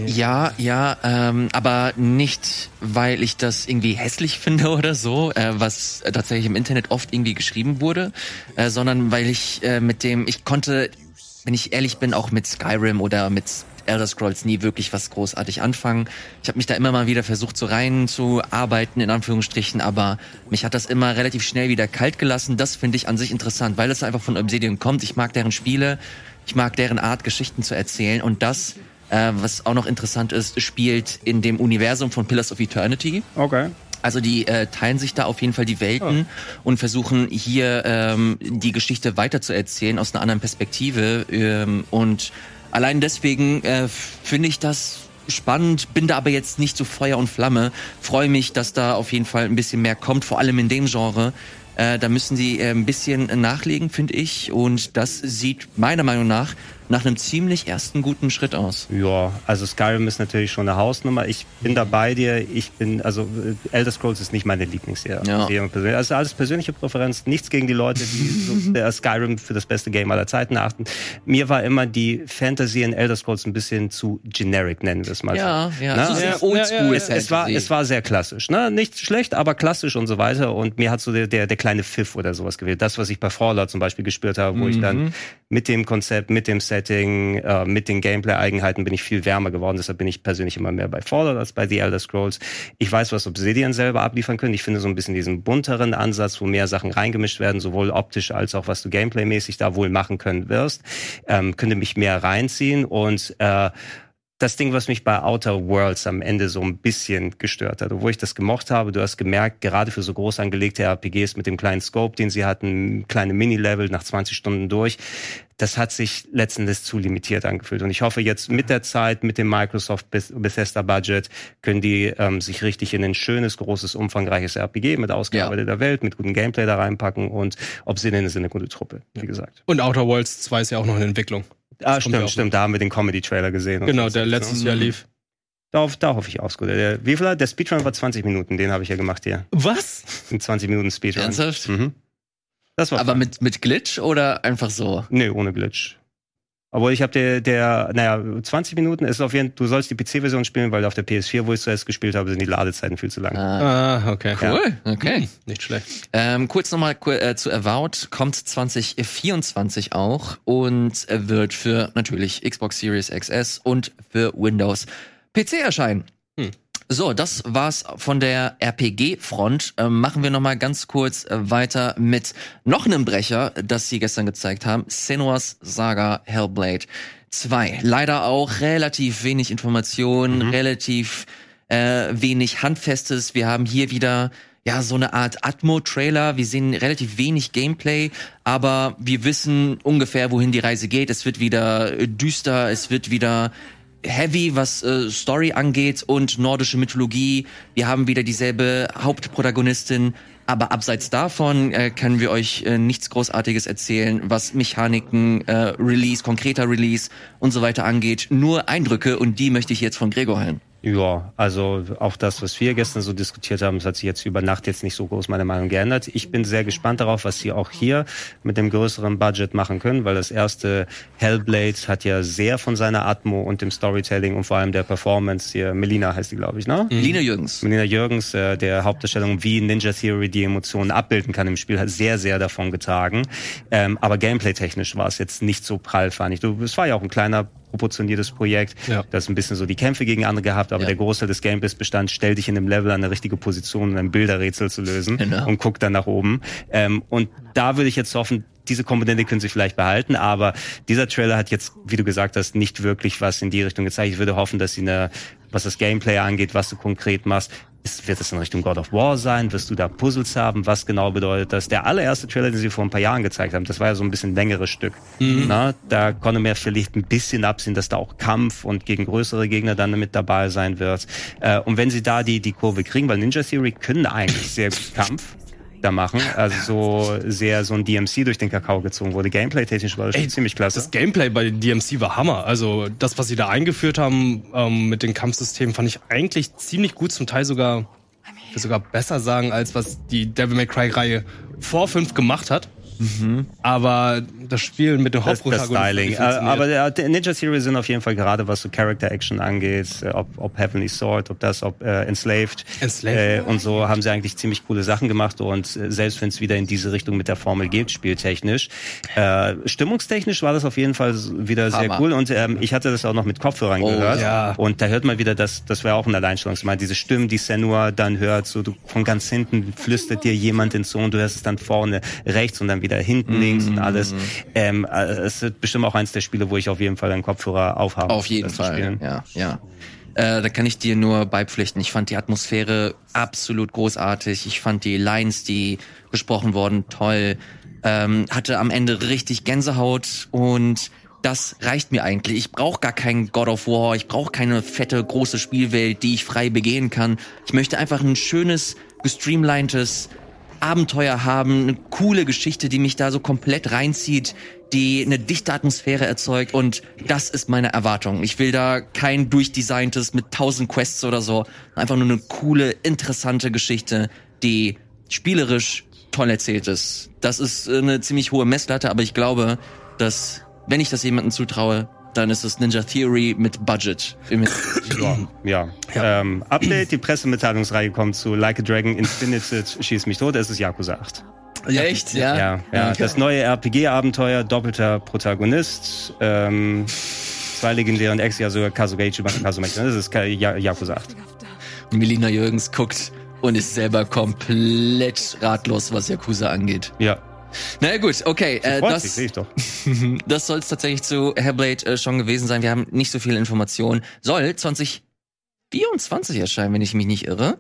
Ja, ja, ähm, aber nicht, weil ich das irgendwie hässlich finde oder so, äh, was tatsächlich im Internet oft irgendwie geschrieben wurde, äh, sondern weil ich äh, mit dem, ich konnte, wenn ich ehrlich bin, auch mit Skyrim oder mit Elder Scrolls nie wirklich was großartig anfangen. Ich habe mich da immer mal wieder versucht, so rein zu arbeiten, in Anführungsstrichen, aber mich hat das immer relativ schnell wieder kalt gelassen. Das finde ich an sich interessant, weil es einfach von Obsidian kommt. Ich mag deren Spiele, ich mag deren Art, Geschichten zu erzählen und das äh, was auch noch interessant ist, spielt in dem Universum von Pillars of Eternity. Okay. Also die äh, teilen sich da auf jeden Fall die Welten und versuchen hier ähm, die Geschichte weiter zu erzählen aus einer anderen Perspektive. Ähm, und allein deswegen äh, finde ich das spannend, bin da aber jetzt nicht so Feuer und Flamme. Freue mich, dass da auf jeden Fall ein bisschen mehr kommt, vor allem in dem Genre. Äh, da müssen sie äh, ein bisschen nachlegen, finde ich. Und das sieht meiner Meinung nach nach einem ziemlich ersten guten Schritt aus. Ja, also Skyrim ist natürlich schon eine Hausnummer. Ich bin da bei dir. Ich bin, also äh, Elder Scrolls ist nicht meine Lieblingsserie. Ja. Persönlich. Also alles persönliche Präferenz. Nichts gegen die Leute, die so, Skyrim für das beste Game aller Zeiten achten. Mir war immer die Fantasy in Elder Scrolls ein bisschen zu generic, nennen wir es mal. Ja, so. ja, Na, sehr ja, oldschool ja, ja, es, es, war, es war sehr klassisch. Ne? Nicht schlecht, aber klassisch und so weiter. Und mir hat so der, der, der kleine Pfiff oder sowas gewählt. Das, was ich bei Fallout zum Beispiel gespürt habe, wo ich dann mit dem Konzept, mit dem Setting, äh, mit den Gameplay-Eigenheiten bin ich viel wärmer geworden. Deshalb bin ich persönlich immer mehr bei Fallout als bei The Elder Scrolls. Ich weiß, was Obsidian selber abliefern können. Ich finde so ein bisschen diesen bunteren Ansatz, wo mehr Sachen reingemischt werden, sowohl optisch als auch was du Gameplay-mäßig da wohl machen können wirst, ähm, könnte mich mehr reinziehen und äh, das Ding, was mich bei Outer Worlds am Ende so ein bisschen gestört hat, obwohl ich das gemocht habe, du hast gemerkt, gerade für so groß angelegte RPGs mit dem kleinen Scope, den sie hatten, kleine Mini-Level nach 20 Stunden durch, das hat sich letztendlich zu limitiert angefühlt. Und ich hoffe jetzt mit der Zeit, mit dem Microsoft Beth- Bethesda Budget, können die ähm, sich richtig in ein schönes, großes, umfangreiches RPG mit ausgearbeiteter Welt, mit gutem Gameplay da reinpacken und Obsidian ist eine gute Truppe, wie gesagt. Und Outer Worlds 2 ist ja auch noch in Entwicklung. Ah, stimmt, stimmt, da haben wir den Comedy-Trailer gesehen. Genau, so. der letztes Jahr lief. Darauf, da hoffe ich auch gut. Der, wie viel hat- der Speedrun war 20 Minuten, den habe ich ja gemacht hier. Was? Ein 20 Minuten Speedrun. Ernsthaft? Mhm. Das war Aber fun. mit, mit Glitch oder einfach so? Nee, ohne Glitch. Obwohl ich habe der, der, naja, 20 Minuten ist auf jeden Fall, du sollst die PC-Version spielen, weil auf der PS4, wo ich zuerst gespielt habe, sind die Ladezeiten viel zu lang. Ah, Ah, okay. cool, okay. Nicht schlecht. Ähm, kurz nochmal äh, zu Avowed, kommt 2024 auch und äh, wird für natürlich Xbox Series XS und für Windows PC erscheinen. Hm. So, das war's von der RPG-Front. Ähm, machen wir nochmal ganz kurz äh, weiter mit noch einem Brecher, das sie gestern gezeigt haben. Senua's Saga Hellblade 2. Leider auch relativ wenig Informationen, relativ äh, wenig Handfestes. Wir haben hier wieder ja so eine Art Atmo-Trailer. Wir sehen relativ wenig Gameplay, aber wir wissen ungefähr, wohin die Reise geht. Es wird wieder äh, düster, es wird wieder heavy, was äh, Story angeht und nordische Mythologie. Wir haben wieder dieselbe Hauptprotagonistin. Aber abseits davon äh, können wir euch äh, nichts Großartiges erzählen, was Mechaniken, äh, Release, konkreter Release und so weiter angeht. Nur Eindrücke und die möchte ich jetzt von Gregor hören. Ja, also auch das, was wir gestern so diskutiert haben, das hat sich jetzt über Nacht jetzt nicht so groß meine Meinung geändert. Ich bin sehr gespannt darauf, was sie auch hier mit dem größeren Budget machen können, weil das erste Hellblade hat ja sehr von seiner Atmo und dem Storytelling und vor allem der Performance hier, Melina heißt die, glaube ich, ne? Lina Jürgens. Melina Jürgens, äh, der Hauptdarstellung, wie Ninja Theory die Emotionen abbilden kann im Spiel, hat sehr, sehr davon getragen. Ähm, aber gameplay-technisch war es jetzt nicht so prall, fand ich. Du, es war ja auch ein kleiner proportioniertes Projekt, Ja. das ein bisschen so die Kämpfe gegen andere gehabt, aber Ja. der Großteil des Gameplays bestand, stell dich in einem Level an eine richtige Position, um ein Bilderrätsel zu lösen Genau. und guck dann nach oben. Ähm, und da würde ich jetzt hoffen, diese Komponente können sie vielleicht behalten, aber dieser Trailer hat jetzt, wie du gesagt hast, nicht wirklich was in die Richtung gezeigt. Ich würde hoffen, dass sie eine, was das Gameplay angeht, was du konkret machst, ist, wird es in Richtung God of War sein? Wirst du da Puzzles haben? Was genau bedeutet das? Der allererste Trailer, den sie vor ein paar Jahren gezeigt haben, das war ja so ein bisschen längeres Stück. Na, da konnte man vielleicht ein bisschen absehen, dass da auch Kampf und gegen größere Gegner dann mit dabei sein wird. Äh, und wenn sie da die, die Kurve kriegen, weil Ninja Theory können eigentlich sehr gut Kampf da machen, also so sehr so ein DMC durch den Kakao gezogen wurde. Gameplay-technisch war das schon Ey, ziemlich klasse. Das Gameplay bei DMC war Hammer. Also das, was sie da eingeführt haben ähm, mit den Kampfsystemen, fand ich eigentlich ziemlich gut. Zum Teil sogar, ich will sogar besser sagen, als was die Devil May Cry-Reihe vor 5 gemacht hat. Aber das Spiel mit dem Mhm. Das, Hauptprotagonisten Styling. Äh, aber der, der Ninja Series sind auf jeden Fall gerade, was so Character Action angeht, äh, ob, ob Heavenly Sword, ob das, ob äh, Enslaved, Enslaved. Äh, und so haben sie eigentlich ziemlich coole Sachen gemacht und äh, selbst wenn es wieder in diese Richtung mit der Formel geht, spieltechnisch, äh, stimmungstechnisch war das auf jeden Fall wieder sehr Hammer. cool und ähm, ich hatte das auch noch mit Kopfhörern Oh, gehört ja. und da hört man wieder, das, das wäre auch ein Alleinstellungsmerkmal, diese Stimmen, die Senua dann hört, so du von ganz hinten flüstert dir jemand ins Ohr und du hörst es dann vorne rechts und dann wieder hinten links und alles. Ähm, äh, es wird bestimmt auch eins der Spiele, wo ich auf jeden Fall einen Kopfhörer aufhabe. Auf jeden Fall, spielen. ja, ja. Äh, da kann ich dir nur beipflichten. Ich fand die Atmosphäre absolut großartig. Ich fand die Lines, die gesprochen wurden, toll. Ähm, hatte am Ende richtig Gänsehaut und das reicht mir eigentlich. Ich brauche gar kein God of War. Ich brauche keine fette große Spielwelt, die ich frei begehen kann. Ich möchte einfach ein schönes, gestreamlinedes Abenteuer haben, eine coole Geschichte, die mich da so komplett reinzieht, die eine dichte Atmosphäre erzeugt und das ist meine Erwartung. Ich will da kein durchdesigntes mit tausend Quests oder so, einfach nur eine coole, interessante Geschichte, die spielerisch toll erzählt ist. Das ist eine ziemlich hohe Messlatte, aber ich glaube, dass wenn ich das jemandem zutraue, dann ist es Ninja Theory mit Budget. Ja. Ähm, Update, die Pressemitteilungsreihe kommt zu Like a Dragon Infinite Schieß mich tot, es ist Yakuza 8. Ja, echt? Ja. Ja, ja. Das neue RPG-Abenteuer, doppelter Protagonist, ähm, zwei legendäre und ex, ja sogar Kazugeichi Kazumaki, das ist Ja- Yakuza 8. Melina Jürgens guckt und ist selber komplett ratlos, was Yakuza angeht. Ja, Na ja, gut, okay. Äh, sich, das sehe ich doch. das soll es tatsächlich zu Hellblade äh, schon gewesen sein. Wir haben nicht so viele Informationen. Soll 2024 erscheinen, wenn ich mich nicht irre.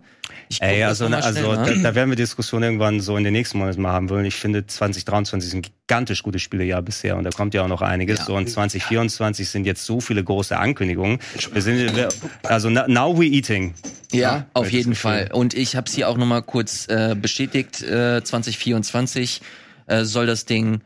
Ich guck Ey, das also, noch mal also da, da werden wir Diskussionen irgendwann so in den nächsten Monaten mal haben wollen. Ich finde 2023 ist ein gigantisch gutes Spielejahr bisher und da kommt ja auch noch einiges. Ja. So und 2024 sind jetzt so viele große Ankündigungen. Wir sind, wir, also now we eating. Ja, auf das jeden. Fall. Und ich habe es hier auch noch mal kurz äh, bestätigt. Äh, 2024 äh, soll das Ding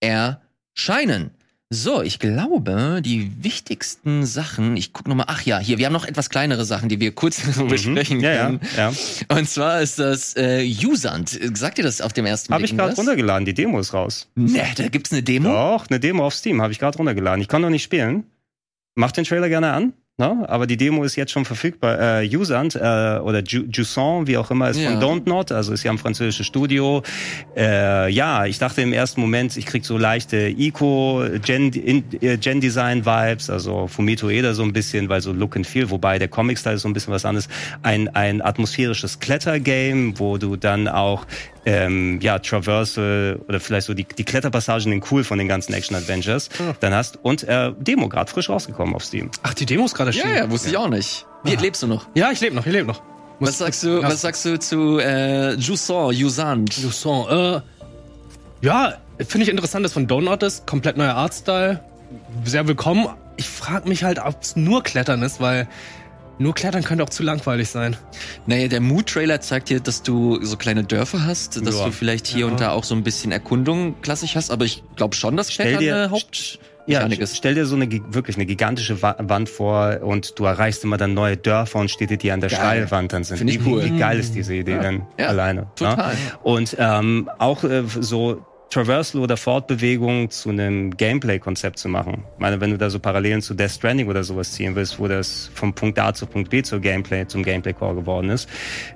erscheinen. So, ich glaube, die wichtigsten Sachen, ich guck noch mal, ach ja, hier, wir haben noch etwas kleinere Sachen, die wir kurz besprechen Mhm. Ja, ja, können. ja. Und zwar ist das äh, Usant. Sagt ihr das auf dem ersten Habe Blick? ich gerade runtergeladen, die Demo ist raus. Ne, da gibt's eine Demo. Doch, eine Demo auf Steam habe ich gerade runtergeladen. Ich kann noch nicht spielen. Mach den Trailer gerne an. Ne? Aber die Demo ist jetzt schon verfügbar. Äh, Usant äh, oder Ju Jusant, wie auch immer, ist Ja. von Don't Not, also ist ja ein französisches Studio. Äh, ja, ich dachte im ersten Moment, ich krieg so leichte Eco, Gen, in, äh, Gen Design Vibes, also Fumito Eda so ein bisschen, weil so Look and Feel, wobei der Comic-Style ist so ein bisschen was anderes. Ein, ein atmosphärisches Klettergame, wo du dann auch ähm, ja, Traversal oder vielleicht so die, die Kletterpassagen in cool von den ganzen Action-Adventures dann hast. Und äh, Demo gerade frisch rausgekommen auf Steam. Ach, die Demo ist gerade Ja, erschienen. ja, wusste ich auch nicht. Wie lebst du noch? Ja, ich lebe noch, ich lebe noch. Muss- Was sagst du, Ja. was sagst du zu äh, Jusant, Usant? Jusant, äh, ja, finde ich interessant, dass von Donut ist. Komplett neuer Artstyle. Sehr willkommen. Ich frage mich halt, ob es nur Klettern ist, weil nur Klettern könnte auch zu langweilig sein. Naja, der Mood-Trailer zeigt dir, dass du so kleine Dörfer hast, dass Ja. du vielleicht hier Ja. und da auch so ein bisschen Erkundung klassisch hast, aber ich glaube schon, dass Klettern dir- eine Ja, ist. stell dir so eine wirklich eine gigantische Wa Wand vor und du erreichst immer dann neue Dörfer und steht die an der Geil. Steilwand dann sind. Find ich wie, cool. Wie geil ist diese Idee denn Ja, alleine? total. Ne? Und ähm, auch äh, so Traversal oder Fortbewegung zu einem Gameplay-Konzept zu machen. Ich meine, wenn du da so Parallelen zu Death Stranding oder sowas ziehen willst, wo das vom Punkt A zu Punkt B zur Gameplay, zum Gameplay-Core geworden ist.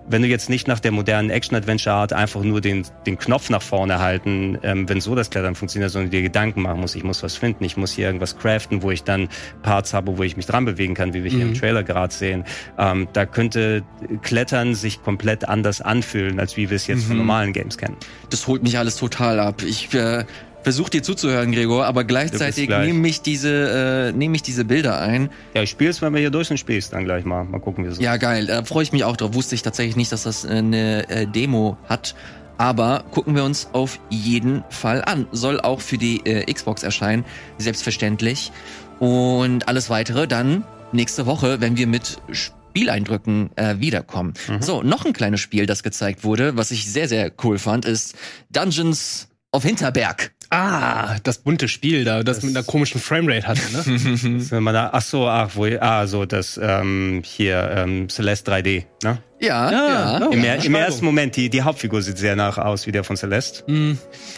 Wenn du jetzt nicht nach der modernen Action-Adventure-Art einfach nur den, den Knopf nach vorne halten, ähm, wenn so das Klettern funktioniert, sondern dir Gedanken machen musst, ich muss was finden, ich muss hier irgendwas craften, wo ich dann Parts habe, wo ich mich dran bewegen kann, wie wir hier im Trailer gerade sehen. Ähm, da könnte Klettern sich komplett anders anfühlen, als wie wir es jetzt von normalen Games kennen. Das holt mich alles total ab. Ich äh, versuche dir zuzuhören, Gregor, aber gleichzeitig gleich. nehme ich diese äh, nehme ich diese Bilder ein. Ja, ich spiele es, wenn wir hier durch sind, spiele ich dann gleich mal. Mal gucken, wie es Ja, geil. Da freue ich mich auch drauf. Wusste ich tatsächlich nicht, dass das eine äh, Demo hat. Aber gucken wir uns auf jeden Fall an. Soll auch für die äh, Xbox erscheinen, selbstverständlich. Und alles weitere dann nächste Woche, wenn wir mit Spieleindrücken äh, wiederkommen. So, noch ein kleines Spiel, das gezeigt wurde, was ich sehr, sehr cool fand, ist Dungeons of Hinterberg. Ah, das bunte Spiel da, das, mit einer komischen Framerate hatte, ne? Wenn man da, ach so, ach, wo, ah, so, das, ähm, hier, ähm, Celeste 3D, ne? Ja, Ja, ja. ja. Im, er- Im Beschreibung. ersten Moment, die, die Hauptfigur sieht sehr nach aus wie der von Celeste.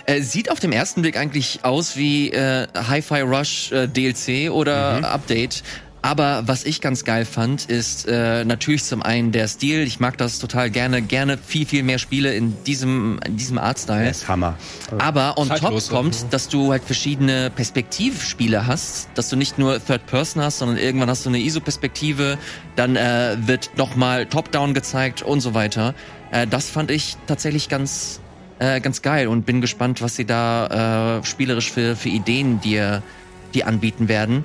Äh, sieht auf dem ersten Blick eigentlich aus wie äh, Hi-Fi Rush äh, DLC oder Update. Aber was ich ganz geil fand, ist äh, natürlich zum einen der Stil. Ich mag das total gerne. Gerne viel, viel mehr Spiele in diesem, in diesem Artstyle. Der ist Hammer. Aber on Zeitlos, top kommt, dass du halt verschiedene Perspektivspiele hast, dass du nicht nur Third Person hast, sondern irgendwann hast du eine ISO-Perspektive, dann äh, wird nochmal Top-Down gezeigt und so weiter. Äh, das fand ich tatsächlich ganz, äh, ganz geil und bin gespannt, was sie da äh, spielerisch für, für Ideen dir, dir anbieten werden.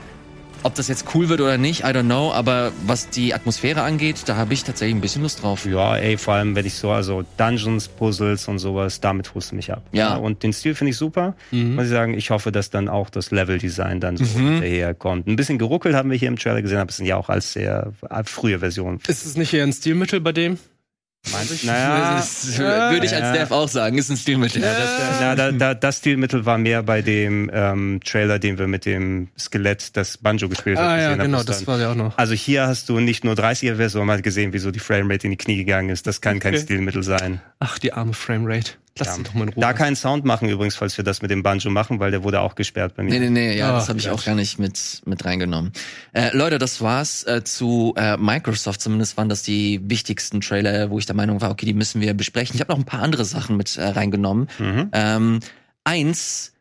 Ob das jetzt cool wird oder nicht, I don't know, aber was die Atmosphäre angeht, da habe ich tatsächlich ein bisschen Lust drauf. Ja, ey, vor allem, wenn ich so, also Dungeons, Puzzles und sowas, damit holst du mich ab. Ja. und den Stil finde ich super. Muss ich sagen, ich hoffe, dass dann auch das Level-Design dann so hinterher kommt. Ein bisschen geruckelt haben wir hier im Trailer gesehen, aber es sind ja auch als sehr äh, frühe Versionen. Ist es nicht eher ein Stilmittel bei dem? Meinst du? Naja, Das ist, würde ich als Ja. Dev auch sagen, ist ein Stilmittel. Ja, das, ja, da, da, das Stilmittel war mehr bei dem ähm, Trailer, den wir mit dem Skelett, das Banjo gespielt Ah hat, ja, gesehen haben. genau, Das war ja auch noch. Also hier hast du nicht nur 30er-Version, man hat gesehen, wie so die Framerate in die Knie gegangen ist. Das kann kein Okay. Stilmittel sein. Ach, die arme Framerate. Lass Ja. doch mal in Ruhe. Da keinen Sound machen übrigens, falls wir das mit dem Banjo machen, weil der wurde auch gesperrt bei mir. Nee, nee, nee, ja, Ah, das habe ich auch gar nicht mit, mit reingenommen. Äh, Leute, das war's äh, zu äh, Microsoft. Zumindest waren das die wichtigsten Trailer, wo ich der Meinung war, okay, die müssen wir besprechen. Ich habe noch ein paar andere Sachen mit äh, reingenommen. Mhm. Ähm, eins,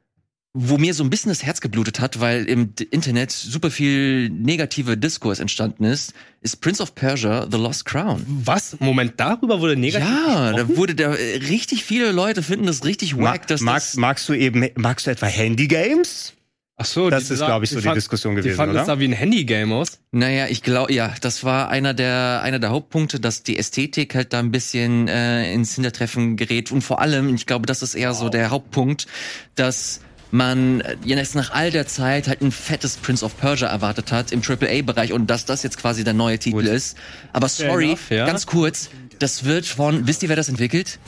wo mir so ein bisschen das Herz geblutet hat, weil im Internet super viel negative Diskurs entstanden ist, ist Prince of Persia The Lost Crown. Was? Moment, darüber wurde negativ Ja, gesprochen? da wurde da äh, richtig viele Leute finden das richtig Ma wack, dass magst, das magst du eben, magst du etwa Handy-Games? Ach so, Das die ist, glaube ich, so die fand- Diskussion Die gewesen, fanden es oder? da wie ein Handy-Game aus. Naja, ich glaube, ja, das war einer der, einer der Hauptpunkte, dass die Ästhetik halt da ein bisschen äh, ins Hintertreffen gerät. Und vor allem, ich glaube, das ist eher so der Hauptpunkt, dass man jetzt nach all der Zeit halt ein fettes Prince of Persia erwartet hat im AAA-Bereich und dass das jetzt quasi der neue Titel ist. Aber sorry, enough, ja. ganz kurz, das wird von, wisst ihr, wer das entwickelt?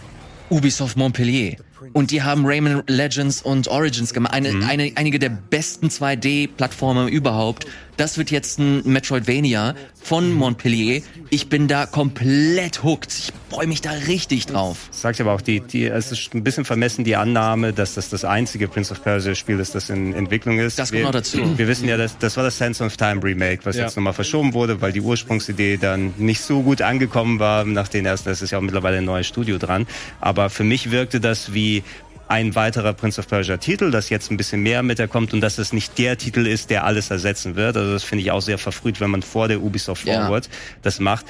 Ubisoft Montpellier. Und die haben Rayman Legends und Origins gemacht. Eine, Mhm. eine, einige der besten 2D-Plattformen überhaupt. Das wird jetzt ein Metroidvania von Montpellier. Ich bin da komplett hooked. Ich freue mich da richtig drauf. Sagt aber auch, die, die, es ist ein bisschen vermessen die Annahme, dass das das einzige Prince of Persia Spiel ist, das in Entwicklung ist. Das kommt wir, noch dazu. Wir wissen ja, dass, das war das Sense of Time Remake, was Ja. jetzt nochmal verschoben wurde, weil die Ursprungsidee dann nicht so gut angekommen war nach den ersten. Das ist ja auch mittlerweile ein neues Studio dran. Aber für mich wirkte das wie ein weiterer Prince of Persia Titel, das jetzt ein bisschen mehr mit kommt und dass es nicht der Titel ist, der alles ersetzen wird. Also das finde ich auch sehr verfrüht, wenn man vor der Ubisoft Ja. Forward das macht.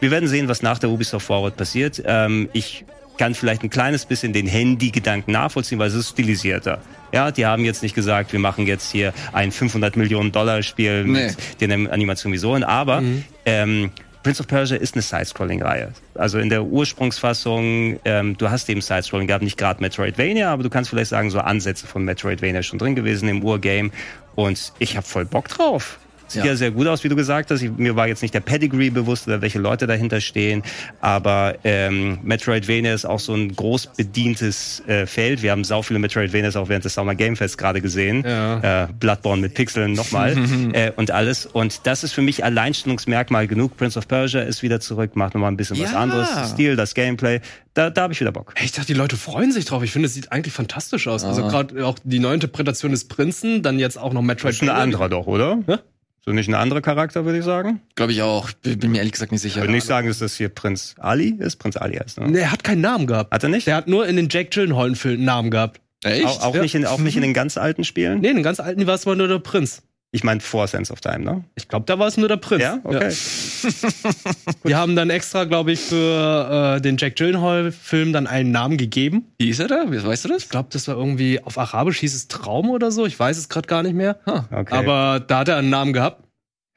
Wir werden sehen, was nach der Ubisoft Forward passiert. Ähm, ich kann vielleicht ein kleines bisschen den Handy-Gedanken nachvollziehen, weil es ist stilisierter. Ja, die haben jetzt nicht gesagt, wir machen jetzt hier ein 500 Millionen Dollar Spiel Nee. mit den Animationen wie so, aber ähm, Prince of Persia ist eine Side-Scrolling-Reihe. Also in der Ursprungsfassung, ähm, du hast eben Side-Scrolling gehabt, nicht gerade Metroidvania, aber du kannst vielleicht sagen, so Ansätze von Metroidvania schon drin gewesen im Urgame. Und ich habe voll Bock drauf. Sieht ja. Ja. sehr gut aus, wie du gesagt hast. Ich, mir war jetzt nicht der Pedigree bewusst oder welche Leute dahinter stehen, aber ähm, Metroidvania ist auch so ein groß bedientes äh, Feld. Wir haben sau viele Metroidvanias auch während des Summer Game Fest gerade gesehen. Ja. Äh, Bloodborne mit Pixeln nochmal äh, und alles. Und das ist für mich Alleinstellungsmerkmal genug. Prince of Persia ist wieder zurück, macht nochmal ein bisschen was Ja. anderes. Das Stil, das Gameplay, da, da habe ich wieder Bock. Ich dachte, die Leute freuen sich drauf. Ich finde, es sieht eigentlich fantastisch aus. Ah. Also gerade auch die neue Interpretation des Prinzen, dann jetzt auch noch Metroid. Das ist ein anderer doch, oder? Ja. So nicht ein anderer Charakter, würde ich sagen. Glaube ich auch. Bin bin mir ehrlich gesagt nicht Ich sicher. würde nicht sagen, dass das hier Prinz Ali ist. Prinz Ali heißt, ne? Nee, er hat keinen Namen gehabt. Hat er nicht? Der hat nur in den Jake Gyllenhaal-Filmen einen Namen gehabt. Echt? Auch, auch, Ja. nicht in, auch nicht in den ganz alten Spielen? Nee, in den ganz alten war es mal nur der Prinz. Ich meine vor Sense of Time, ne? Ich glaube, da war es nur der Prinz. Ja, okay. Die haben dann extra, glaube ich, für äh, den Jack Gyllenhaal-Film dann einen Namen gegeben. Wie ist er da? Wie- Weißt du das? Ich glaube, das war irgendwie auf Arabisch hieß es Traum oder so. Ich weiß es gerade gar nicht mehr. okay. Aber da hat er einen Namen gehabt.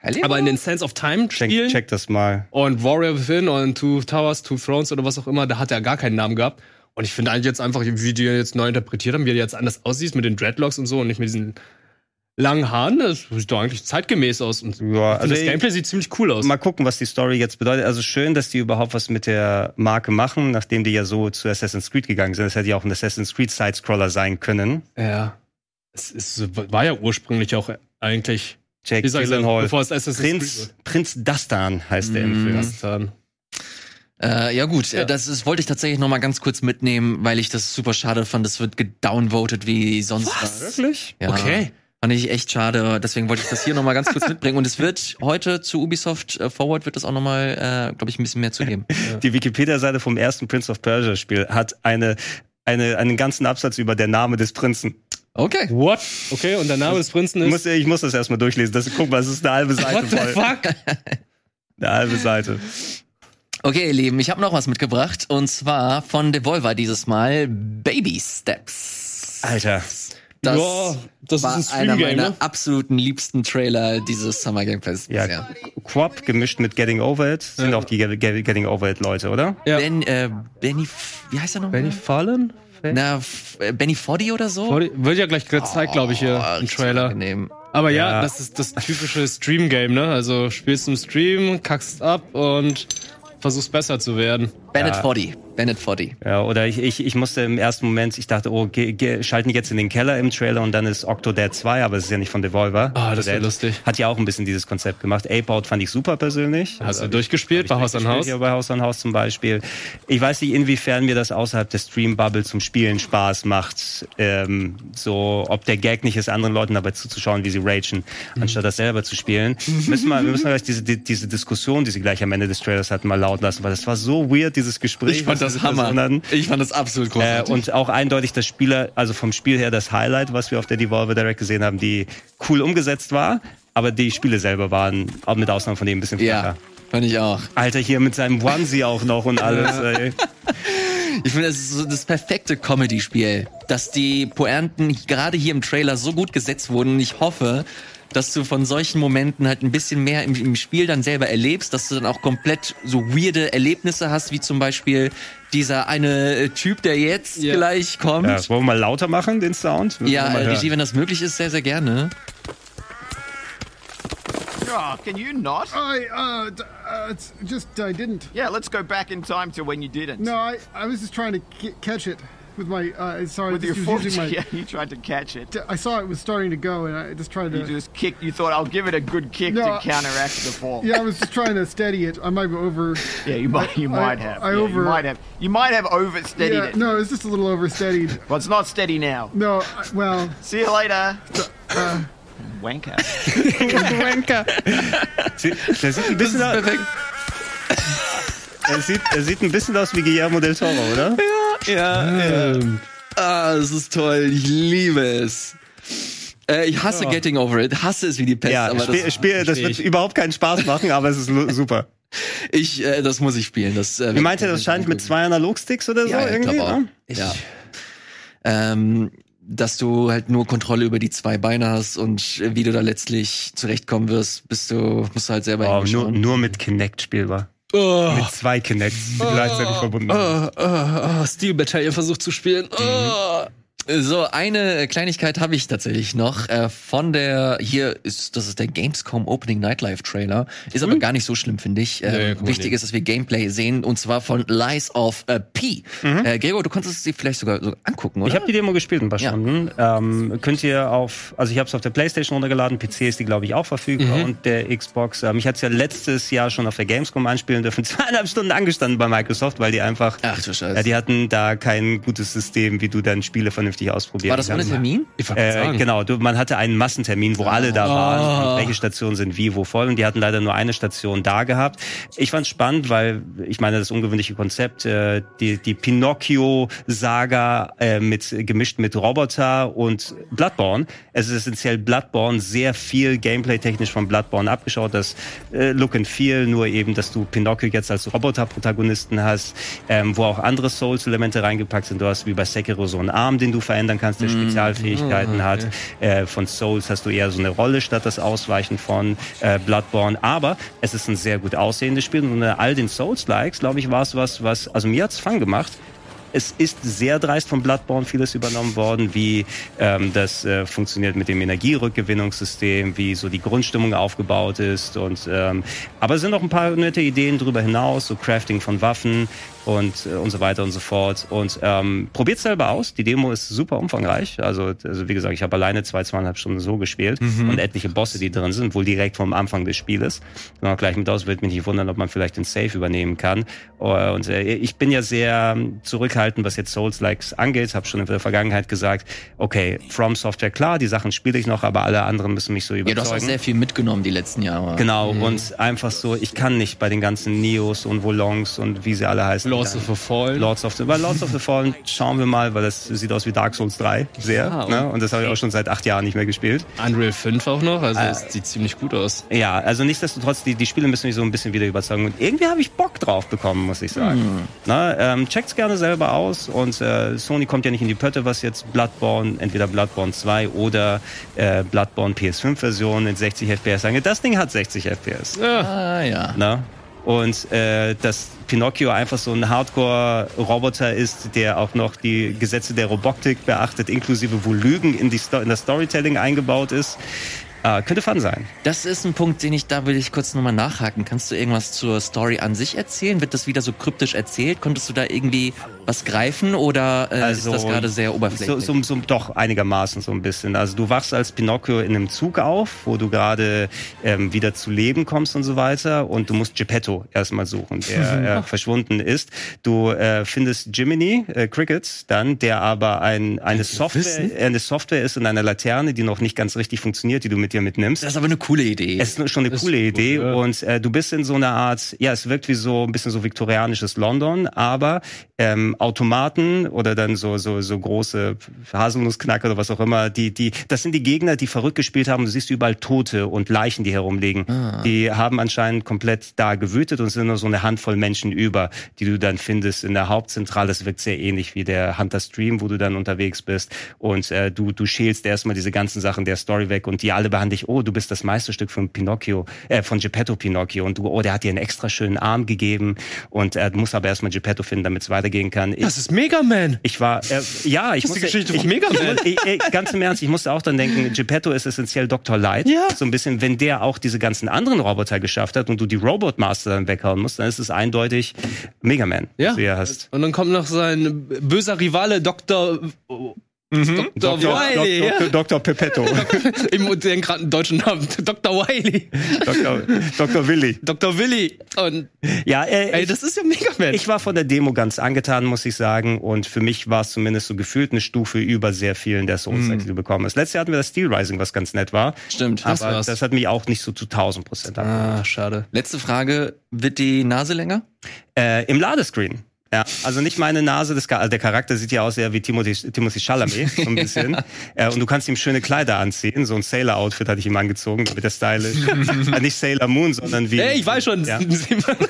Halli? Aber in den Sense of Time check, Spielen check das mal. und Warrior Within und Two Towers, Two Thrones oder was auch immer, da hat er gar keinen Namen gehabt. Und ich finde eigentlich jetzt einfach, wie die jetzt neu interpretiert haben, wie er jetzt anders aussieht mit den Dreadlocks und so und nicht mit diesen langen Haaren. Das sieht doch eigentlich zeitgemäß aus. Und Ja, also das Gameplay sieht ziemlich cool aus. Mal gucken, was die Story jetzt bedeutet. Also schön, dass die überhaupt was mit der Marke machen, nachdem die ja so zu Assassin's Creed gegangen sind. Das hätte ja auch ein Assassin's Creed Sidescroller sein können. Ja. Es ist, war ja ursprünglich auch eigentlich, sagen, Gyllenhaal. bevor es Assassin's Prinz, Prinz Dastan heißt der im Mhm. Film. Creed war. Äh, ja gut, Ja. das ist, wollte ich tatsächlich noch mal ganz kurz mitnehmen, weil ich das super schade fand. Das wird gedownvoted wie sonst was. Wirklich? Ja, Okay. Fand ich echt schade. Deswegen wollte ich das hier noch mal ganz kurz mitbringen. Und es wird heute zu Ubisoft äh, Forward wird es auch noch mal, äh, glaube ich, ein bisschen mehr zu geben. Die Wikipedia-Seite vom ersten Prince of Persia-Spiel hat eine, eine, einen ganzen Absatz über der Name des Prinzen. Okay. What? Okay, und der Name des Prinzen Ich ist. muss, ich muss das erstmal durchlesen. Das, guck mal, es ist eine halbe Seite What the voll. fuck? Eine halbe Seite. Okay, ihr Lieben, ich habe noch was mitgebracht. Und zwar von Devolver dieses Mal Baby Steps. Alter. Das Ja, das war ist ein einer meiner ne? absoluten liebsten Trailer dieses Summer Game Fest Ja, bisher. Quap gemischt mit Getting Over It sind Ja. auch die Get- Get- Getting Over It Leute, oder? Ja. Ben, äh, Benny, F- wie heißt er noch? Benny Fallen? Na, F- äh, Benny Foddy oder so? Wird ja gleich gezeigt, glaube ich, hier Oh, im Trailer. angenehm. Aber ja, Ja. das ist das typische Stream-Game, ne? Also spielst im Stream, kackst ab und versuchst besser zu werden. Bennett Ja. Foddy. Bennett Foddy. Ja, oder ich, ich, ich musste im ersten Moment, ich dachte, oh, ge, ge, schalten die jetzt in den Keller im Trailer und dann ist Octodad 2, aber es ist ja nicht von Devolver. Ah, das wär Octodad lustig. Hat ja auch ein bisschen dieses Konzept gemacht. Ape-Out fand ich super persönlich. Hast Also du durchgespielt bei Haus an Haus? Hier bei Haus an Haus zum Beispiel. Ich weiß nicht, inwiefern mir das außerhalb der Stream-Bubble zum Spielen Spaß macht. Ähm, so, ob der Gag nicht ist, anderen Leuten dabei zuzuschauen, wie sie ragen, Mhm. anstatt das selber zu spielen. müssen wir, wir müssen vielleicht diese, die, diese Diskussion, die sie gleich am Ende des Trailers hatten, mal laut lassen, weil das war so weird, dieses Gespräch. Ich fand das Hammer. Hatten. Ich fand das absolut Äh, großartig. und auch eindeutig das Spieler, also vom Spiel her das Highlight, was wir auf der Devolver Direct gesehen haben, die cool umgesetzt war, aber die Spiele selber waren, auch mit Ausnahme von dem, ein bisschen flacher. ja, fand ich auch. Alter, hier mit seinem Onesie auch noch und alles. ey. Ich finde, das ist so das perfekte Comedy-Spiel, dass die Pointen gerade hier im Trailer so gut gesetzt wurden. Und ich hoffe, dass du von solchen Momenten halt ein bisschen mehr im, im Spiel dann selber erlebst, dass du dann auch komplett so weirde Erlebnisse hast, wie zum Beispiel dieser eine äh, Typ, der jetzt Ja. gleich kommt. Ja, wollen wir mal lauter machen, den Sound? Müssen Ja, äh. Regie, wenn das möglich ist, sehr, sehr gerne. Oh, can you not? I, uh, d- uh, it's just I didn't. Yeah, let's go back in time to when you didn't. No, I, I was just trying to catch it. With my. Uh, sorry, With I your just foot, was using my. yeah, you tried to catch it. I saw it was starting to go, and I just tried to. You just kicked. You thought I'll give it a good kick No, to I- counteract the fall. yeah, I was just trying to steady it. I might be over. Yeah, you might. You I- might have. I Yeah, over- You might have. You might have oversteadied Yeah, it. no, it's just a little oversteadied. Well, it's not steady now. No, I, well, See you later. uh, Wanker. Sie- Der sieht ein bisschen aus, er sieht, er sieht ein bisschen aus wie Guillermo del Toro, oder? Ja, ja. Ah, es ist toll. Ich liebe es. Äh, ich hasse Getting Over It, hasse es wie die Pest, Ja, aber Spiel, das, Spiel, das wird überhaupt keinen Spaß machen, aber es ist super. ich, äh, das muss ich spielen. Das, äh, Wie meint ihr das wahrscheinlich mit zwei Analogsticks oder so Ja, ja, irgendwie? ne? Ja. Ähm, dass du halt nur Kontrolle über die zwei Beine hast und wie du da letztlich zurechtkommen wirst, bist du, musst du halt selber Oh, nur, hinschauen. nur mit Kinect spielbar. Oh, Mit zwei Kinects, die gleichzeitig verbunden sind. oh, oh, oh, Steel Battalion versucht zu spielen. Oh. So, eine Kleinigkeit habe ich tatsächlich noch. Äh, von der, hier ist, das ist der Gamescom Opening Nightlife Trailer. Ist aber gar nicht so schlimm, finde ich. Äh, Nee, wichtig ist, dass wir Gameplay sehen, und zwar von Lies of äh, P. Äh, Gregor, du konntest es dir vielleicht sogar so angucken, oder? Ich habe die Demo gespielt ein paar Ja. Stunden. Ähm, könnt ihr auf, also ich habe es auf der PlayStation runtergeladen, PC ist die glaube ich auch verfügbar und der Xbox. Ähm, ich hatte es ja letztes Jahr schon auf der Gamescom anspielen dürfen, zweieinhalb Stunden angestanden bei Microsoft, weil die einfach, Ach du Scheiße. ja, die hatten da kein gutes System, wie du dann Spiele vernünftig ausprobieren War das ohne. Termin? Ich Äh, genau, du, man hatte einen Massentermin, wo alle da Ah. waren, und welche Stationen sind wie, wo voll und die hatten leider nur eine Station da gehabt. Ich fand spannend, weil ich meine, das ungewöhnliche Konzept, äh, die, die Pinocchio-Saga äh, mit gemischt mit Roboter und Bloodborne. Es ist essentiell Bloodborne, sehr viel Gameplay-technisch von Bloodborne abgeschaut, das äh, Look and Feel, nur eben, dass du Pinocchio jetzt als Roboter-Protagonisten hast, ähm, wo auch andere Souls-Elemente reingepackt sind. Du hast wie bei Sekiro so einen Arm, den du verändern kannst, der Spezialfähigkeiten hat. Äh, von Souls hast du eher so eine Rolle statt das Ausweichen von äh, Bloodborne. Aber es ist ein sehr gut aussehendes Spiel und unter all den Souls-Likes, glaube ich, war es was, was, also mir hat's Fun gemacht. Es ist sehr dreist von Bloodborne vieles übernommen worden, wie ähm, das äh, funktioniert mit dem Energierückgewinnungssystem, wie so die Grundstimmung aufgebaut ist. Und ähm, aber es sind noch ein paar nette Ideen drüber hinaus, so Crafting von Waffen und äh, und so weiter und so fort. Und ähm, probiert selber aus. Die Demo ist super umfangreich. Also, also wie gesagt, ich habe alleine zwei zweieinhalb Stunden so gespielt und etliche Bosse, die drin sind, wohl direkt vom Anfang des Spieles. Wenn man gleich mit aus, wird mich nicht wundern, ob man vielleicht den Save übernehmen kann. Äh, Und äh, ich bin ja sehr zurückhaltend, was jetzt Souls-Likes angeht. Habe schon in der Vergangenheit gesagt, okay, From Software, klar, die Sachen spiele ich noch, aber alle anderen müssen mich so ja, überzeugen. du hast auch sehr viel mitgenommen die letzten Jahre. Genau, und einfach so, ich kann nicht bei den ganzen Neos und Volongs und wie sie alle heißen. Lords of the Fallen. Lords of the, bei Lords of the Fallen schauen wir mal, weil das sieht aus wie Dark Souls 3, sehr. Ah, ne? Und das habe ich auch schon seit acht Jahren nicht mehr gespielt. Unreal 5 auch noch, also Äh, es sieht ziemlich gut aus. Ja, also nichtsdestotrotz, die, die Spiele müssen mich so ein bisschen wieder überzeugen. Und irgendwie habe ich Bock drauf bekommen, muss ich sagen. Na, ähm, checkt's gerne selber aus. Und äh, Sony kommt ja nicht in die Pötte, was jetzt Bloodborne, entweder Bloodborne 2 oder äh, Bloodborne PS5-Version in 60 FPS angeht. Das Ding hat 60 FPS. Ah, ja. Ne? Und äh, dass Pinocchio einfach so ein Hardcore-Roboter ist, der auch noch die Gesetze der Robotik beachtet, inklusive wo Lügen in, die Sto in das Storytelling eingebaut ist, äh, könnte fun sein. Das ist ein Punkt, den ich, da will ich kurz nochmal nachhaken. Kannst du irgendwas zur Story an sich erzählen? Wird das wieder so kryptisch erzählt? Konntest du da irgendwie was greifen oder äh, ist das gerade sehr oberflächlich? Also So, so, so, doch einigermaßen so ein bisschen. Also du wachst als Pinocchio in einem Zug auf, wo du gerade ähm, wieder zu leben kommst und so weiter und du musst Geppetto erstmal suchen, der äh, verschwunden ist. Du äh, findest Jiminy äh, Cricket dann, der aber ein, eine Software, eine Software ist in einer Laterne, die noch nicht ganz richtig funktioniert, die du mit dir mitnimmst. das ist aber eine coole Idee. Es ist schon eine coole Idee ja. und äh, du bist in so einer Art, ja, es wirkt wie so ein bisschen so viktorianisches London, aber ähm, Automaten oder dann so so so große Haselnussknacker oder was auch immer, die die das sind die Gegner, die verrückt gespielt haben. Du siehst überall Tote und Leichen, die herumliegen. Die haben anscheinend komplett da gewütet und sind nur so eine Handvoll Menschen über, die du dann findest in der Hauptzentrale. Das wirkt sehr ähnlich wie der Hunter Stream, wo du dann unterwegs bist und äh, du du schälst erstmal diese ganzen Sachen der Story weg und die alle behandeln an dich, oh, du bist das Meisterstück von Pinocchio, äh, von Geppetto Pinocchio und du, oh, der hat dir einen extra schönen Arm gegeben und er muss aber erstmal Geppetto finden, damit es weitergehen kann. Ich, Das ist Mega Man. ich war, äh, ja, ich Das ist die musste, Geschichte ich, von Mega Man. Ich, ich, ganz im Ernst, ich musste auch dann denken, Geppetto ist essentiell Dr. Light. Ja. So ein bisschen, wenn der auch diese ganzen anderen Roboter geschafft hat und du die Robot Master dann weghauen musst, dann ist es eindeutig Mega Man, Ja. was du hier hast. Und dann kommt noch sein böser Rivale Dr. Dr. Wiley. Dr. ja. Dr. Pepetto. Im den gerade einen deutschen Namen. Dr. Wiley. Dr. Dr. Willy. Dr. Willy. Und Ja, äh, ey, ich, das ist ja Mega Man. ich war von der Demo ganz angetan, muss ich sagen. Und für mich war es zumindest so gefühlt eine Stufe über sehr vielen der Souls, die du bekommen hast. Letztes Jahr hatten wir das Steel Rising, was ganz nett war. Stimmt. Aber war's. das hat mich auch nicht so zu 1000 Prozent ah, schade. Letzte Frage. Wird die Nase länger? Äh, Im Ladescreen. Ja, also nicht meine Nase, das, der Charakter sieht ja aus eher wie Timothy, Timothy Chalamet, so ein bisschen. äh, und du kannst ihm schöne Kleider anziehen, so ein Sailor-Outfit hatte ich ihm angezogen, damit er stylisch. äh, nicht Sailor Moon, sondern wie... Ey, ich weiß schon. Ja.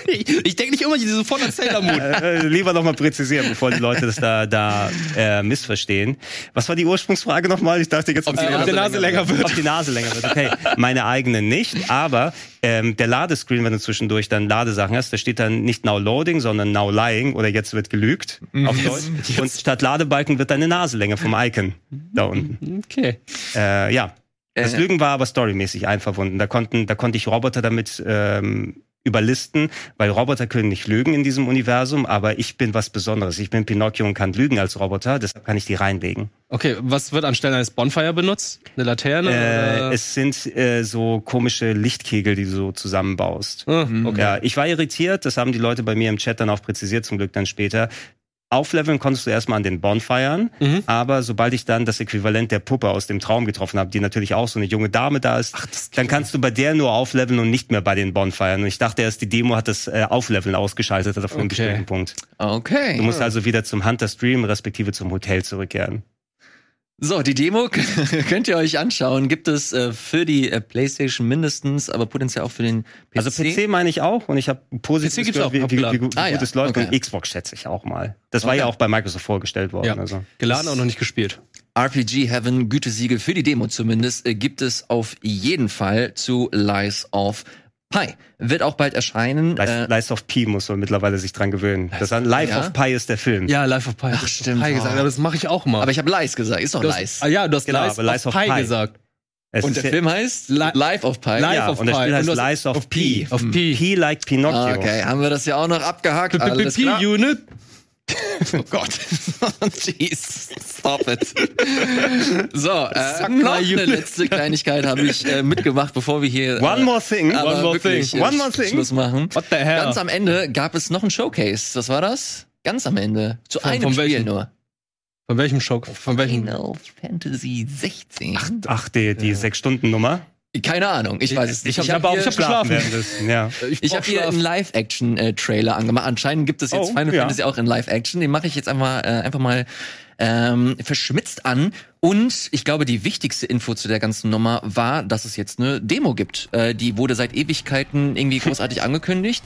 Ich, ich denke nicht immer sofort an Sailor Moon. Äh, lieber nochmal präzisieren, bevor die Leute das da, da äh, missverstehen. Was war die Ursprungsfrage nochmal? Ich dachte jetzt, Ob die Nase Ob der Nase länger wird. ob die Nase länger wird. Okay, meine eigene nicht, aber ähm, der Ladescreen, wenn du zwischendurch dann Ladesachen hast, da steht dann nicht now loading, sondern now lying oder jetzt wird gelügt auf Deutsch. Und statt Ladebalken wird deine Nase länger vom Icon da unten. Okay. Äh, ja. Das Äh. Lügen war aber storymäßig einverbunden. Da konnten, da konnte ich Roboter damit ähm, überlisten, weil Roboter können nicht lügen in diesem Universum, aber ich bin was Besonderes. Ich bin Pinocchio und kann lügen als Roboter, deshalb kann ich die reinlegen. Okay, was wird anstelle eines Bonfire benutzt? Eine Laterne? Äh, es sind äh, so komische Lichtkegel, die du so zusammenbaust. Ah, okay. Ja, ich war irritiert, das haben die Leute bei mir im Chat dann auch präzisiert, zum Glück dann später. Aufleveln konntest du erstmal an den Bonfiren, Mhm. aber sobald ich dann das Äquivalent der Puppe aus dem Traum getroffen habe, die natürlich auch so eine junge Dame da ist, dann kannst du bei der nur aufleveln und nicht mehr bei den Bonfiren. Und ich dachte erst, die Demo hat das äh, Aufleveln ausgeschaltet auf einem Okay. bestimmten Punkt. Okay. Du musst also wieder zum Hunter Stream respektive zum Hotel zurückkehren. So, die Demo könnt ihr euch anschauen. Gibt es äh, für die äh, PlayStation mindestens, aber potenziell auch für den PC. Also PC meine ich auch und ich habe positiv PC gibt's gehört, auch wie, wie, wie, gut Ah, ja. es läuft Okay. und Xbox schätze ich auch mal. Das war Okay. ja auch bei Microsoft vorgestellt worden. Ja. Also. Geladen und noch nicht gespielt. RPG Heaven, Gütesiegel für die Demo zumindest, äh, gibt es auf jeden Fall zu Lies of Pi. Wird auch bald erscheinen. Lies, Äh, Lies of P muss man mittlerweile sich dran gewöhnen. Das an Life Ja? of Pi ist der Film. Ja, Life of Pi. Ach, stimmt. Pi gesagt, Oh. aber das mache ich auch mal. aber ich habe Lies gesagt. Ist doch du hast, Lies. ah, ja, du hast Genau, Lies, aber Lies of of Pi Pi. gesagt. Es Und der Film heißt Li- Life of Pi. Life ja, of und das Pi. Spiel heißt Lies of of P. P. Of P. P like Pinocchio. Ah, Okay, haben wir das ja auch noch abgehakt. Alles klar. Oh Gott. Jeez, stop it. So, äh, noch eine letzte Kleinigkeit habe ich äh, mitgemacht, bevor wir hier One äh, more thing. One more wirklich, thing. äh, One more thing. Schluss machen. What the hell? Ganz am Ende gab es noch ein Showcase. Was war das? Ganz am Ende. Zu Von- einem von Spiel welchem? nur. Von welchem Schock? Von welchem? Final Fantasy 16. Ach, die, die Sechs-Stunden-Nummer. Keine Ahnung, ich weiß es nicht. ich ich hier- hab geschlafen. währenddessen, Ja. Ich brauch habe hier einen Live-Action-Trailer angemacht. Anscheinend gibt es jetzt Oh, Final ja. Fantasy auch in Live-Action. Den mache ich jetzt einfach, äh, einfach mal ähm, verschmitzt an. Und ich glaube, die wichtigste Info zu der ganzen Nummer war, dass es jetzt eine Demo gibt. Äh, die wurde seit Ewigkeiten irgendwie großartig angekündigt.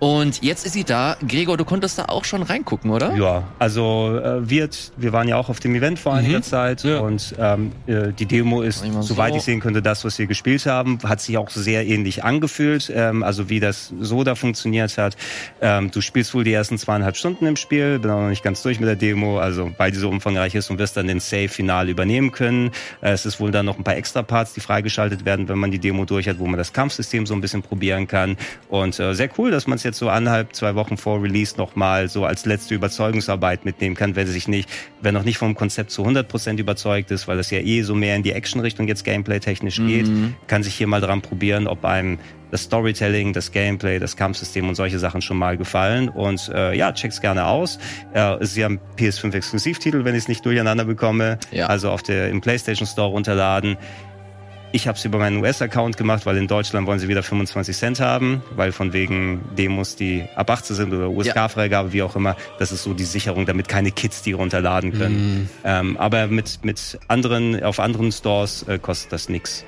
Und jetzt ist sie da. Gregor, du konntest da auch schon reingucken, oder? Ja, also äh, wird, wir waren ja auch auf dem Event vor einiger Zeit Ja. und ähm, äh, die Demo ist, so. soweit ich sehen könnte, das, was wir gespielt haben, hat sich auch sehr ähnlich angefühlt, ähm, also wie das so da funktioniert hat. Ähm, du spielst wohl die ersten zweieinhalb Stunden im Spiel, bin auch noch nicht ganz durch mit der Demo, also weil die so umfangreich ist und wirst dann den Save final übernehmen können. Äh, es ist wohl dann noch ein paar extra Parts, die freigeschaltet werden, wenn man die Demo durch hat, wo man das Kampfsystem so ein bisschen probieren kann. Und äh, sehr cool, dass man es jetzt so anderthalb, zwei Wochen vor Release nochmal so als letzte Überzeugungsarbeit mitnehmen kann, wer sich nicht, wer noch nicht vom Konzept zu 100% überzeugt ist, weil es ja eh so mehr in die Action-Richtung jetzt Gameplay-technisch geht, kann sich hier mal dran probieren, ob einem das Storytelling, das Gameplay, das Kampfsystem und solche Sachen schon mal gefallen. Und äh, ja, check's gerne aus. Äh, ist ja ein PS5-Exklusivtitel, wenn ich es nicht durcheinander bekomme. Ja. Also auf der im PlayStation Store runterladen. Ich habe es über meinen US-Account gemacht, weil in Deutschland wollen sie wieder 25 Cent haben, weil von wegen Demos, die ab 18 sind oder USK-Freigabe, wie auch immer, das ist so die Sicherung, damit keine Kids die runterladen können. Ähm, aber Mhm. mit, mit anderen, auf anderen Stores äh, kostet das nix.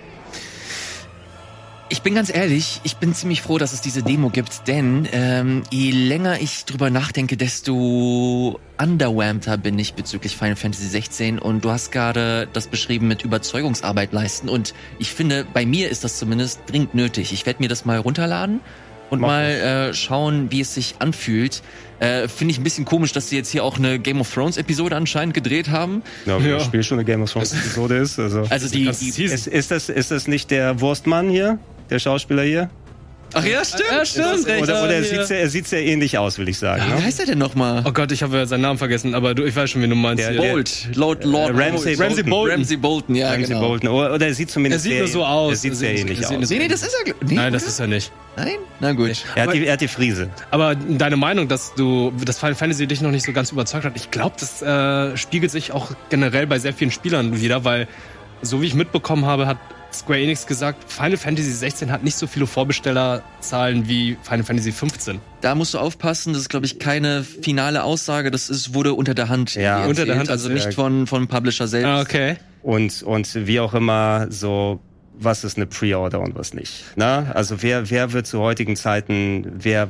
Ich bin ganz ehrlich, ich bin ziemlich froh, dass es diese Demo gibt, denn ähm, je länger ich drüber nachdenke, desto underwhelmter bin ich bezüglich Final Fantasy 16 und du hast gerade das beschrieben mit Überzeugungsarbeit leisten und ich finde, bei mir ist das zumindest dringend nötig. Ich werde mir das mal runterladen und Mach mal äh, schauen, wie es sich anfühlt. Äh, finde ich ein bisschen komisch, dass sie jetzt hier auch eine Game of Thrones Episode anscheinend gedreht haben. Ja, wenn Ja. das Spiel schon eine Game of Thrones Episode ist. Also. Also die, die ist, ist, das, ist das nicht der Wurstmann hier? Der Schauspieler hier? Ach ja, stimmt. Ja, stimmt. Recht. Oder, oder er, sieht sehr, er sieht sehr ähnlich aus, will ich sagen. Wie Ne? heißt er denn nochmal? Oh Gott, ich habe seinen Namen vergessen, aber du, ich weiß schon, wie du meinst. Der- der- Bolt, Lord, Lord Äh, Ramsay Bolt. Ramsay Bolton. Ramsay Bolton, ja, Ramsay genau. Bolton. Oder, er sieht zumindest Er sieht nur so aus. Er sieht sehr ähnlich sieht aus. Nee, nee, das ist er. Nee, Nein, das ist er nicht. Nein? Na gut. Er hat, die, er hat die Frise. Aber deine Meinung, dass du, dass Final Fantasy dich noch nicht so ganz überzeugt hat, ich glaube, das äh, spiegelt sich auch generell bei sehr vielen Spielern wieder, weil so wie ich mitbekommen habe, hat Square Enix gesagt, Final Fantasy 16 hat nicht so viele Vorbestellerzahlen wie Final Fantasy 15. Da musst du aufpassen, das ist, glaube ich, keine finale Aussage, das ist, wurde unter der Hand. Ja, erzählt, unter der Hand Also nicht von, von Publisher selbst. Ah, okay. Und, und wie auch immer, so, was ist eine Pre-Order und was nicht. Na? Also wer, wer wird zu heutigen Zeiten, wer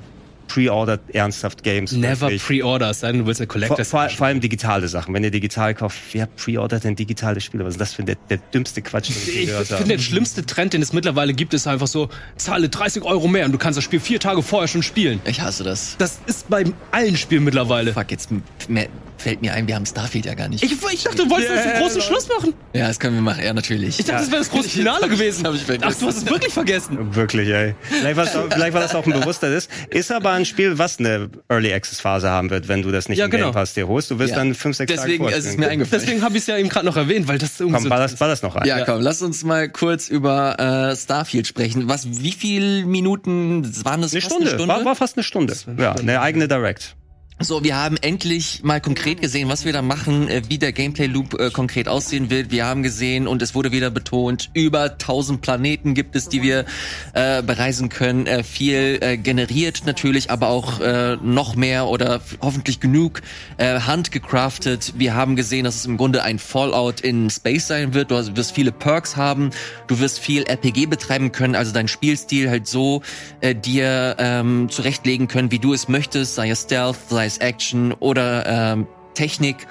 pre-ordert ernsthaft Games? Never pre-order, es sei denn, du willst eine Vor, Collector's vor, Edition. vor allem digitale Sachen. Wenn ihr digital kauft, wer pre-ordert denn digitale Spiele? Was ist das für der, der dümmste Quatsch, den ich Ich gehört finde, der schlimmste Trend, den es mittlerweile gibt, ist einfach so, zahle 30 Euro mehr und du kannst das Spiel vier Tage vorher schon spielen. Ich hasse das. Das ist bei allen Spielen mittlerweile. Fuck, jetzt mehr, fällt mir ein, wir haben Starfield ja gar nicht. Ich, ich dachte, du wolltest jetzt einen großen Schluss machen. ja, das können wir machen, ja, natürlich. Ich dachte, das wäre das große Finale gewesen. hab ich vergessen. Ach, du hast es wirklich vergessen. Wirklich, ey. Vielleicht, auch, vielleicht war das auch ein bewusster ist. Ist aber ein Spiel, was eine Early Access Phase haben wird, wenn du das nicht Ja, im Game genau. Pass dir holst. Du wirst Ja. dann fünf, sechs Deswegen Tage ist mir eingefallen. Deswegen habe ich es ja eben gerade noch erwähnt, weil das irgendwie Komm, so... war das, war das noch rein? Ja, komm, lass uns mal kurz über äh, Starfield sprechen. Was, wie viel Minuten waren das? Eine Fast Stunde. War, war fast eine Stunde. Ja, eine eigene Direct. So, wir haben endlich mal konkret gesehen, was wir da machen, äh, wie der Gameplay-Loop äh, konkret aussehen wird. Wir haben gesehen, und es wurde wieder betont, über 1000 Planeten gibt es, die wir äh, bereisen können. Äh, viel äh, generiert natürlich, aber auch äh, noch mehr oder hoffentlich genug äh, handgecraftet. Wir haben gesehen, dass es im Grunde ein Fallout in Space sein wird. Du wirst viele Perks haben, du wirst viel RPG betreiben können, also deinen Spielstil halt so äh, dir ähm, zurechtlegen können, wie du es möchtest, sei es Stealth, sei es Action oder ähm, Technik.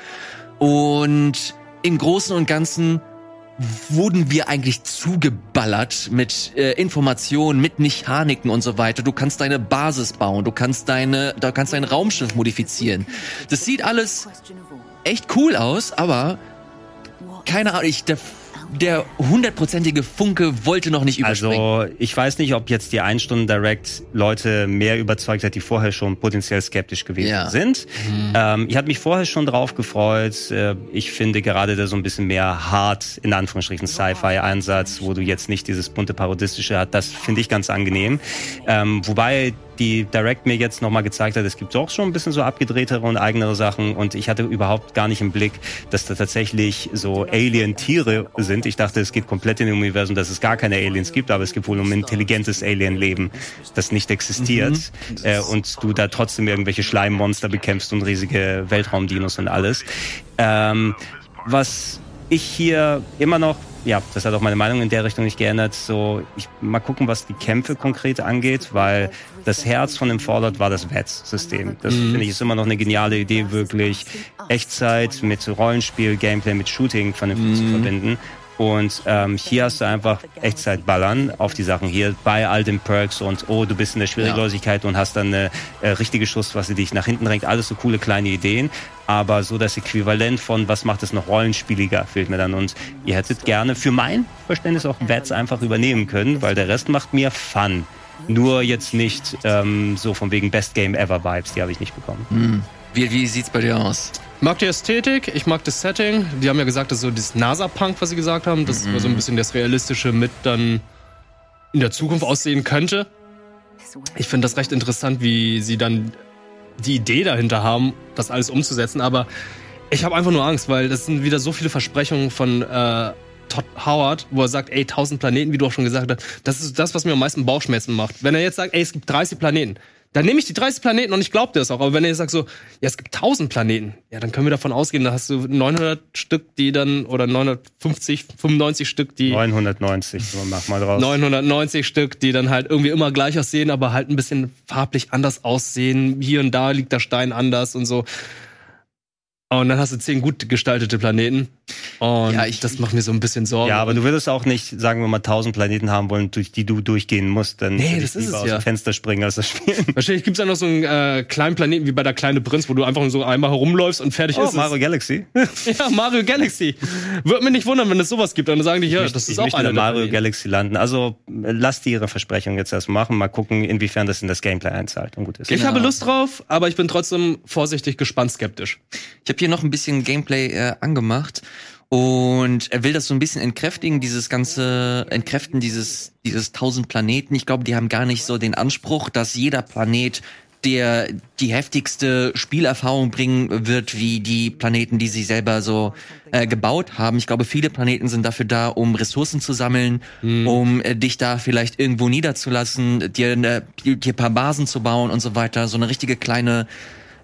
Und im Großen und Ganzen wurden wir eigentlich zugeballert mit äh, Informationen, mit Mechaniken und so weiter. Du kannst deine Basis bauen, du kannst deine, du kannst dein Raumschiff modifizieren. Das sieht alles echt cool aus, aber keine Ahnung, ich, der, der hundertprozentige Funke wollte noch nicht überspringen. Also, ich weiß nicht, ob jetzt die 1 Stunden Direct Leute mehr überzeugt hat, die vorher schon potenziell skeptisch gewesen Ja. sind. Ähm, ich hatte mich vorher schon drauf gefreut. Äh, ich finde gerade da so ein bisschen mehr hart, in Anführungsstrichen, Sci-Fi-Einsatz, wo du jetzt nicht dieses bunte Parodistische hast, das finde ich ganz angenehm. Ähm, wobei die Direct mir jetzt nochmal gezeigt hat, es gibt auch schon ein bisschen so abgedrehtere und eigenere Sachen und ich hatte überhaupt gar nicht im Blick, dass da tatsächlich so Alien-Tiere sind. Ich dachte, es geht komplett in dem Universum, dass es gar keine Aliens gibt, aber es gibt wohl um intelligentes Alien-Leben, das nicht existiert äh, und du da trotzdem irgendwelche Schleimmonster bekämpfst und riesige Weltraumdinos und alles. Ähm, was ich hier immer noch, ja, das hat auch meine Meinung in der Richtung nicht geändert, so, ich mal gucken, was die Kämpfe konkret angeht, weil das Herz von dem Fallout war das VETS-System. Das finde ich ist immer noch eine geniale Idee, wirklich Echtzeit mit Rollenspiel, Gameplay, mit Shooting vernünftig zu verbinden. Und ähm, hier hast du einfach Echtzeitballern auf die Sachen hier bei all den Perks und oh, du bist in der Schwieriglosigkeit und hast dann eine äh, richtige Schusswaffe, die dich nach hinten drängt. Alles so coole kleine Ideen. Aber so das Äquivalent von was macht es noch rollenspieliger fehlt mir dann. Und ihr hättet gerne für mein Verständnis auch Bats einfach übernehmen können, weil der Rest macht mir Fun. Nur jetzt nicht ähm, so von wegen Best Game Ever Vibes, die habe ich nicht bekommen. Wie, wie sieht's bei dir aus? Ich mag die Ästhetik, ich mag das Setting. Die haben ja gesagt, dass so dieses NASA-Punk, was sie gesagt haben, das war so ein bisschen das Realistische mit dann in der Zukunft aussehen könnte. Ich finde das recht interessant, wie sie dann die Idee dahinter haben, das alles umzusetzen. Aber ich habe einfach nur Angst, weil das sind wieder so viele Versprechungen von äh, Todd Howard, wo er sagt, ey, 1000 Planeten, wie du auch schon gesagt hast. Das ist das, was mir am meisten Bauchschmerzen macht. Wenn er jetzt sagt, ey, es gibt 30 Planeten, dann nehme ich die 30 Planeten und ich glaube dir das auch. Aber wenn ihr sagt so, ja, es gibt 1000 Planeten, ja, dann können wir davon ausgehen, da hast du 900 Stück, die dann, oder 950, 95 Stück, die 990, so mach mal draus. 990 Stück, die dann halt irgendwie immer gleich aussehen, aber halt ein bisschen farblich anders aussehen. Hier und da liegt der Stein anders und so. Und dann hast du zehn gut gestaltete Planeten. Und Ja, ich- das macht mir so ein bisschen Sorgen. Ja, aber du würdest auch nicht, sagen wir mal, 1000 Planeten haben wollen, durch die du durchgehen musst. Dann Nee, das ich ist lieber es aus ja. dem Fenster springen, als das spielen. Wahrscheinlich gibt's ja noch so einen äh, kleinen Planeten wie bei der kleine Prinz, wo du einfach so einmal herumläufst und fertig Oh, ist Mario Galaxy. es. Ja, Mario Galaxy. Würde mich nicht wundern, wenn es sowas gibt. Dann sagen die, ja, das ich ist auch möchte einer Mario Planeten. Galaxy landen. Also lass die ihre Versprechungen jetzt erst machen. Mal gucken, inwiefern das in das Gameplay einzahlt und gut ist. Ich Genau. habe Lust drauf, aber ich bin trotzdem vorsichtig gespannt skeptisch. Ich habe hier noch ein bisschen Gameplay äh, angemacht und er will das so ein bisschen entkräftigen, dieses ganze Entkräften dieses dieses tausend Planeten. Ich glaube, die haben gar nicht so den Anspruch, dass jeder Planet der die heftigste Spielerfahrung bringen wird, wie die Planeten, die sie selber so äh, gebaut haben. Ich glaube, viele Planeten sind dafür da, um Ressourcen zu sammeln, um äh, dich da vielleicht irgendwo niederzulassen, dir, eine, dir ein paar Basen zu bauen und so weiter. So eine richtige kleine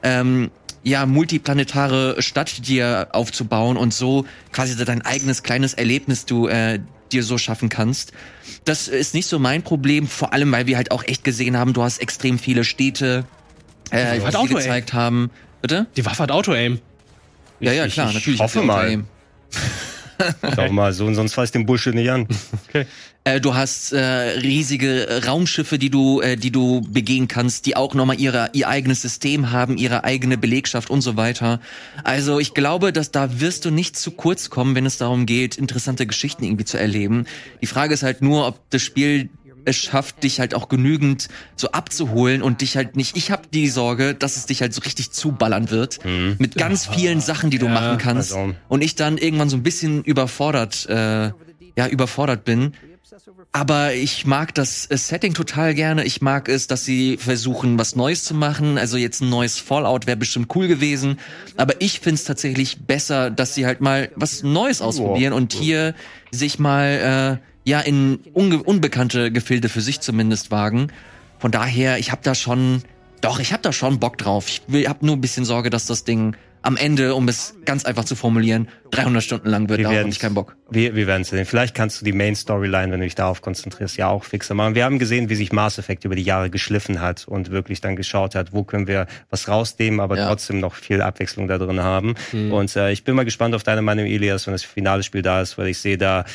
ähm, ja, multiplanetare Stadt dir aufzubauen und so quasi dein eigenes kleines Erlebnis du äh, dir so schaffen kannst. Das ist nicht so mein Problem, vor allem weil wir halt auch echt gesehen haben, du hast extrem viele Städte, äh, hat die Auto, gezeigt haben. Bitte? Die Waffe hat Auto-Aim. Ja, ja, ich- klar, ich natürlich. hoffe hat sie mal. Schau mal, so, sonst fass den Bullshit nicht an. Äh, du hast äh, riesige Raumschiffe, die du, äh, die du begehen kannst, die auch nochmal ihre, ihr eigenes System haben, ihre eigene Belegschaft und so weiter. Also ich glaube, dass da wirst du nicht zu kurz kommen, wenn es darum geht, interessante Geschichten irgendwie zu erleben. Die Frage ist halt nur, ob das Spiel es schafft, dich halt auch genügend so abzuholen und dich halt nicht. Ich habe die Sorge, dass es dich halt so richtig zuballern wird mit ganz vielen Sachen, die du machen kannst also- und ich dann irgendwann so ein bisschen überfordert, äh, ja überfordert bin. Aber ich mag das äh, Setting total gerne. Ich mag es, dass sie versuchen, was Neues zu machen. Also jetzt ein neues Fallout wäre bestimmt cool gewesen. Aber ich find's tatsächlich besser, dass sie halt mal was Neues ausprobieren und hier sich mal äh, ja in unbekannte Gefilde für sich zumindest wagen. Von daher, ich habe da schon, doch, ich habe da schon Bock drauf. Ich will, hab nur ein bisschen Sorge, dass das Ding am Ende, um es ganz einfach zu formulieren, 300 Stunden lang wird. Wir Darauf habe ich keinen Bock. Wir, wir werden sehen. Vielleicht kannst du die Main Storyline, wenn du dich darauf konzentrierst, ja auch fixer machen. Wir haben gesehen, wie sich Mass Effect über die Jahre geschliffen hat und wirklich dann geschaut hat, wo können wir was rausnehmen, aber Ja. trotzdem noch viel Abwechslung da drin haben. Und äh, ich bin mal gespannt auf deine Meinung, Elias, wenn das finale Spiel da ist, weil ich sehe da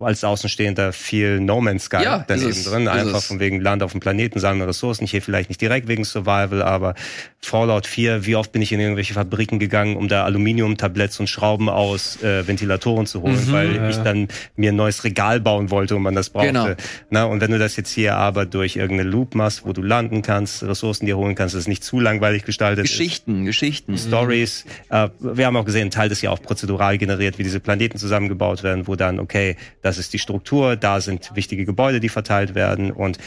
als Außenstehender viel No Man's Sky Ja, daneben es, drin. Einfach von wegen Land auf dem Planeten, sammeln Ressourcen. Hier vielleicht nicht direkt wegen Survival, aber Fallout 4, wie oft bin ich in irgendwelche Fabriken gegangen, um da Aluminiumtabletts und Schrauben aus äh, Ventilatoren zu holen, Mhm. weil ich dann mir ein neues Regal bauen wollte und man das brauchte. Genau. Na, und wenn du das jetzt hier aber durch irgendeine Loop machst, wo du landen kannst, Ressourcen dir holen kannst, das ist nicht zu langweilig gestaltet. ist. Geschichten, Geschichten. Stories. Äh, wir haben auch gesehen, ein Teil ist ja auch prozedural generiert, wie diese Planeten zusammengebaut werden, wo dann, okay, das ist die Struktur, da sind wichtige Gebäude, die verteilt werden und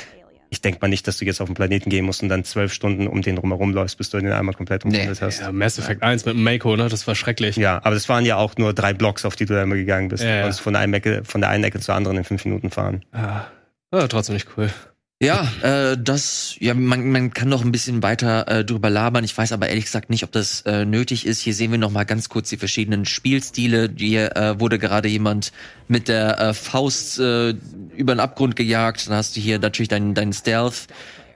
ich denke mal nicht, dass du jetzt auf den Planeten gehen musst und dann zwölf Stunden um den drumherum läufst, bis du den einmal komplett umrundet hast. Ja, Mass Effect 1 mit dem Mako, ne? Das war schrecklich. Ja, aber das waren ja auch nur drei Blocks, auf die du da immer gegangen bist. Ja, Du ja. konntest von, einer Ecke, von der einen Ecke zur anderen in fünf Minuten fahren. Ah, ah, trotzdem nicht cool. Ja, äh, das, ja, man, man kann noch ein bisschen weiter äh, drüber labern. Ich weiß aber ehrlich gesagt nicht, ob das äh, nötig ist. Hier sehen wir noch mal ganz kurz die verschiedenen Spielstile. Hier äh, wurde gerade jemand mit der äh, Faust äh, über den Abgrund gejagt. Dann hast du hier natürlich deinen deinen Stealth.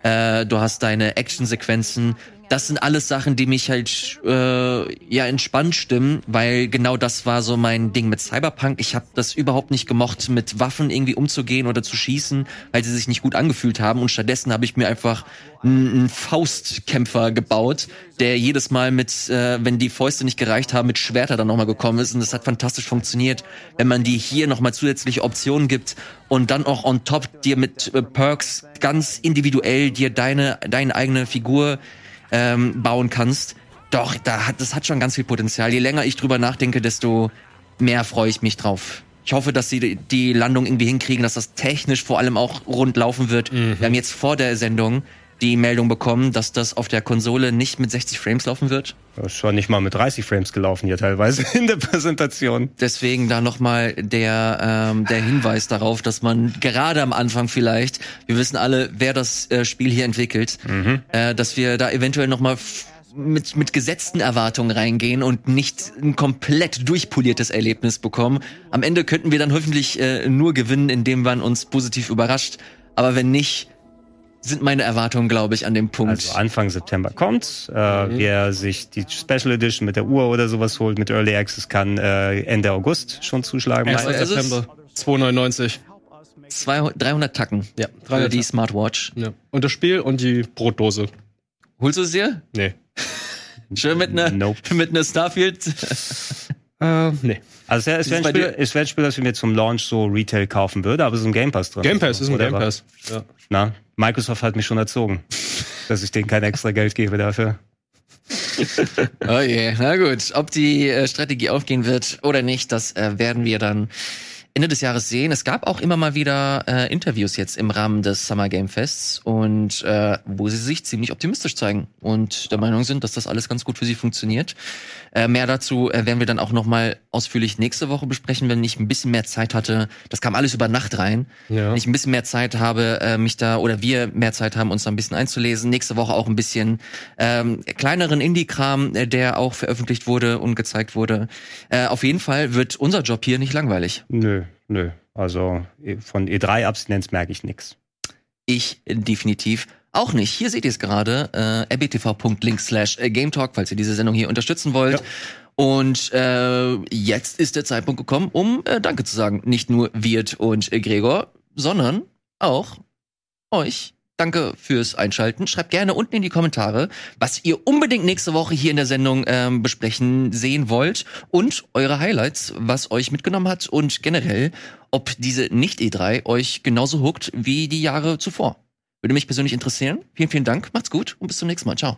Äh, du hast deine Actionsequenzen. Das sind alles Sachen, die mich halt äh, ja entspannt stimmen, weil genau das war so mein Ding mit Cyberpunk. Ich habe das überhaupt nicht gemocht, mit Waffen irgendwie umzugehen oder zu schießen, weil sie sich nicht gut angefühlt haben. Und stattdessen habe ich mir einfach einen Faustkämpfer gebaut, der jedes Mal mit, äh, wenn die Fäuste nicht gereicht haben, mit Schwerter dann nochmal gekommen ist. Und das hat fantastisch funktioniert, wenn man die hier nochmal zusätzliche Optionen gibt und dann auch on top dir mit äh, Perks ganz individuell dir deine, deine eigene Figur ähm, bauen kannst. Doch, da hat, das hat schon ganz viel Potenzial. Je länger ich drüber nachdenke, desto mehr freue ich mich drauf. Ich hoffe, dass sie die- die Landung irgendwie hinkriegen, dass das technisch vor allem auch rund laufen wird. Wir haben jetzt vor der Sendung die Meldung bekommen, dass das auf der Konsole nicht mit 60 Frames laufen wird. Das ist schon nicht mal mit 30 Frames gelaufen hier teilweise in der Präsentation. Deswegen da nochmal der, ähm, der Hinweis darauf, dass man gerade am Anfang vielleicht, wir wissen alle, wer das äh, Spiel hier entwickelt, äh, dass wir da eventuell nochmal mit, mit gesetzten Erwartungen reingehen und nicht ein komplett durchpoliertes Erlebnis bekommen. Am Ende könnten wir dann hoffentlich äh, nur gewinnen, indem man uns positiv überrascht. Aber wenn nicht, sind meine Erwartungen, glaube ich, an dem Punkt. Also Anfang September kommt. Äh, Wer sich die Special Edition mit der Uhr oder sowas holt, mit Early Access, kann äh, Ende August schon zuschlagen. 1. ist es? September. 2,99. 200, 300 Tacken Ja, für 300 die Smartwatch. Ja. Und das Spiel und die Brotdose. Holst du es dir? Nee. Schön mit einer Nope. mit einer Starfield. Äh, nee. Also es wäre ein, Spiel, es wär ein Spiel, das ich mir zum Launch so Retail kaufen würde, aber so ein Game Pass drin. Game Pass ist ein Game? Pass. Ja. Na, Microsoft hat mich schon erzogen, dass ich denen kein extra Geld gebe dafür. Oh je, na gut. Ob die äh, Strategie aufgehen wird oder nicht, das äh, werden wir dann Ende des Jahres sehen. Es gab auch immer mal wieder äh, Interviews jetzt im Rahmen des Summer Game Fests und äh, wo sie sich ziemlich optimistisch zeigen und der Meinung sind, dass das alles ganz gut für sie funktioniert. Äh, mehr dazu äh, werden wir dann auch noch mal ausführlich nächste Woche besprechen, wenn ich ein bisschen mehr Zeit hatte. Das kam alles über Nacht rein. Ja. Wenn ich ein bisschen mehr Zeit habe, äh, mich da oder wir mehr Zeit haben, uns da ein bisschen einzulesen. Nächste Woche auch ein bisschen ähm, kleineren Indie-Kram, äh, der auch veröffentlicht wurde und gezeigt wurde. Äh, auf jeden Fall wird unser Job hier nicht langweilig. Nö, nö. Also eh, von E3-Abstinenz merke ich nix. Ich definitiv auch nicht. Hier seht ihr es gerade, äh, rbtv.link slash äh, gametalk, falls ihr diese Sendung hier unterstützen wollt. Ja. Und äh, jetzt ist der Zeitpunkt gekommen, um äh, Danke zu sagen. Nicht nur Wirt und äh, Gregor, sondern auch euch. Danke fürs Einschalten. Schreibt gerne unten in die Kommentare, was ihr unbedingt nächste Woche hier in der Sendung ähm, besprechen sehen wollt und eure Highlights, was euch mitgenommen hat und generell, ob diese Nicht-E3 euch genauso huckt wie die Jahre zuvor. Würde mich persönlich interessieren. Vielen, vielen Dank. Macht's gut und bis zum nächsten Mal. Ciao.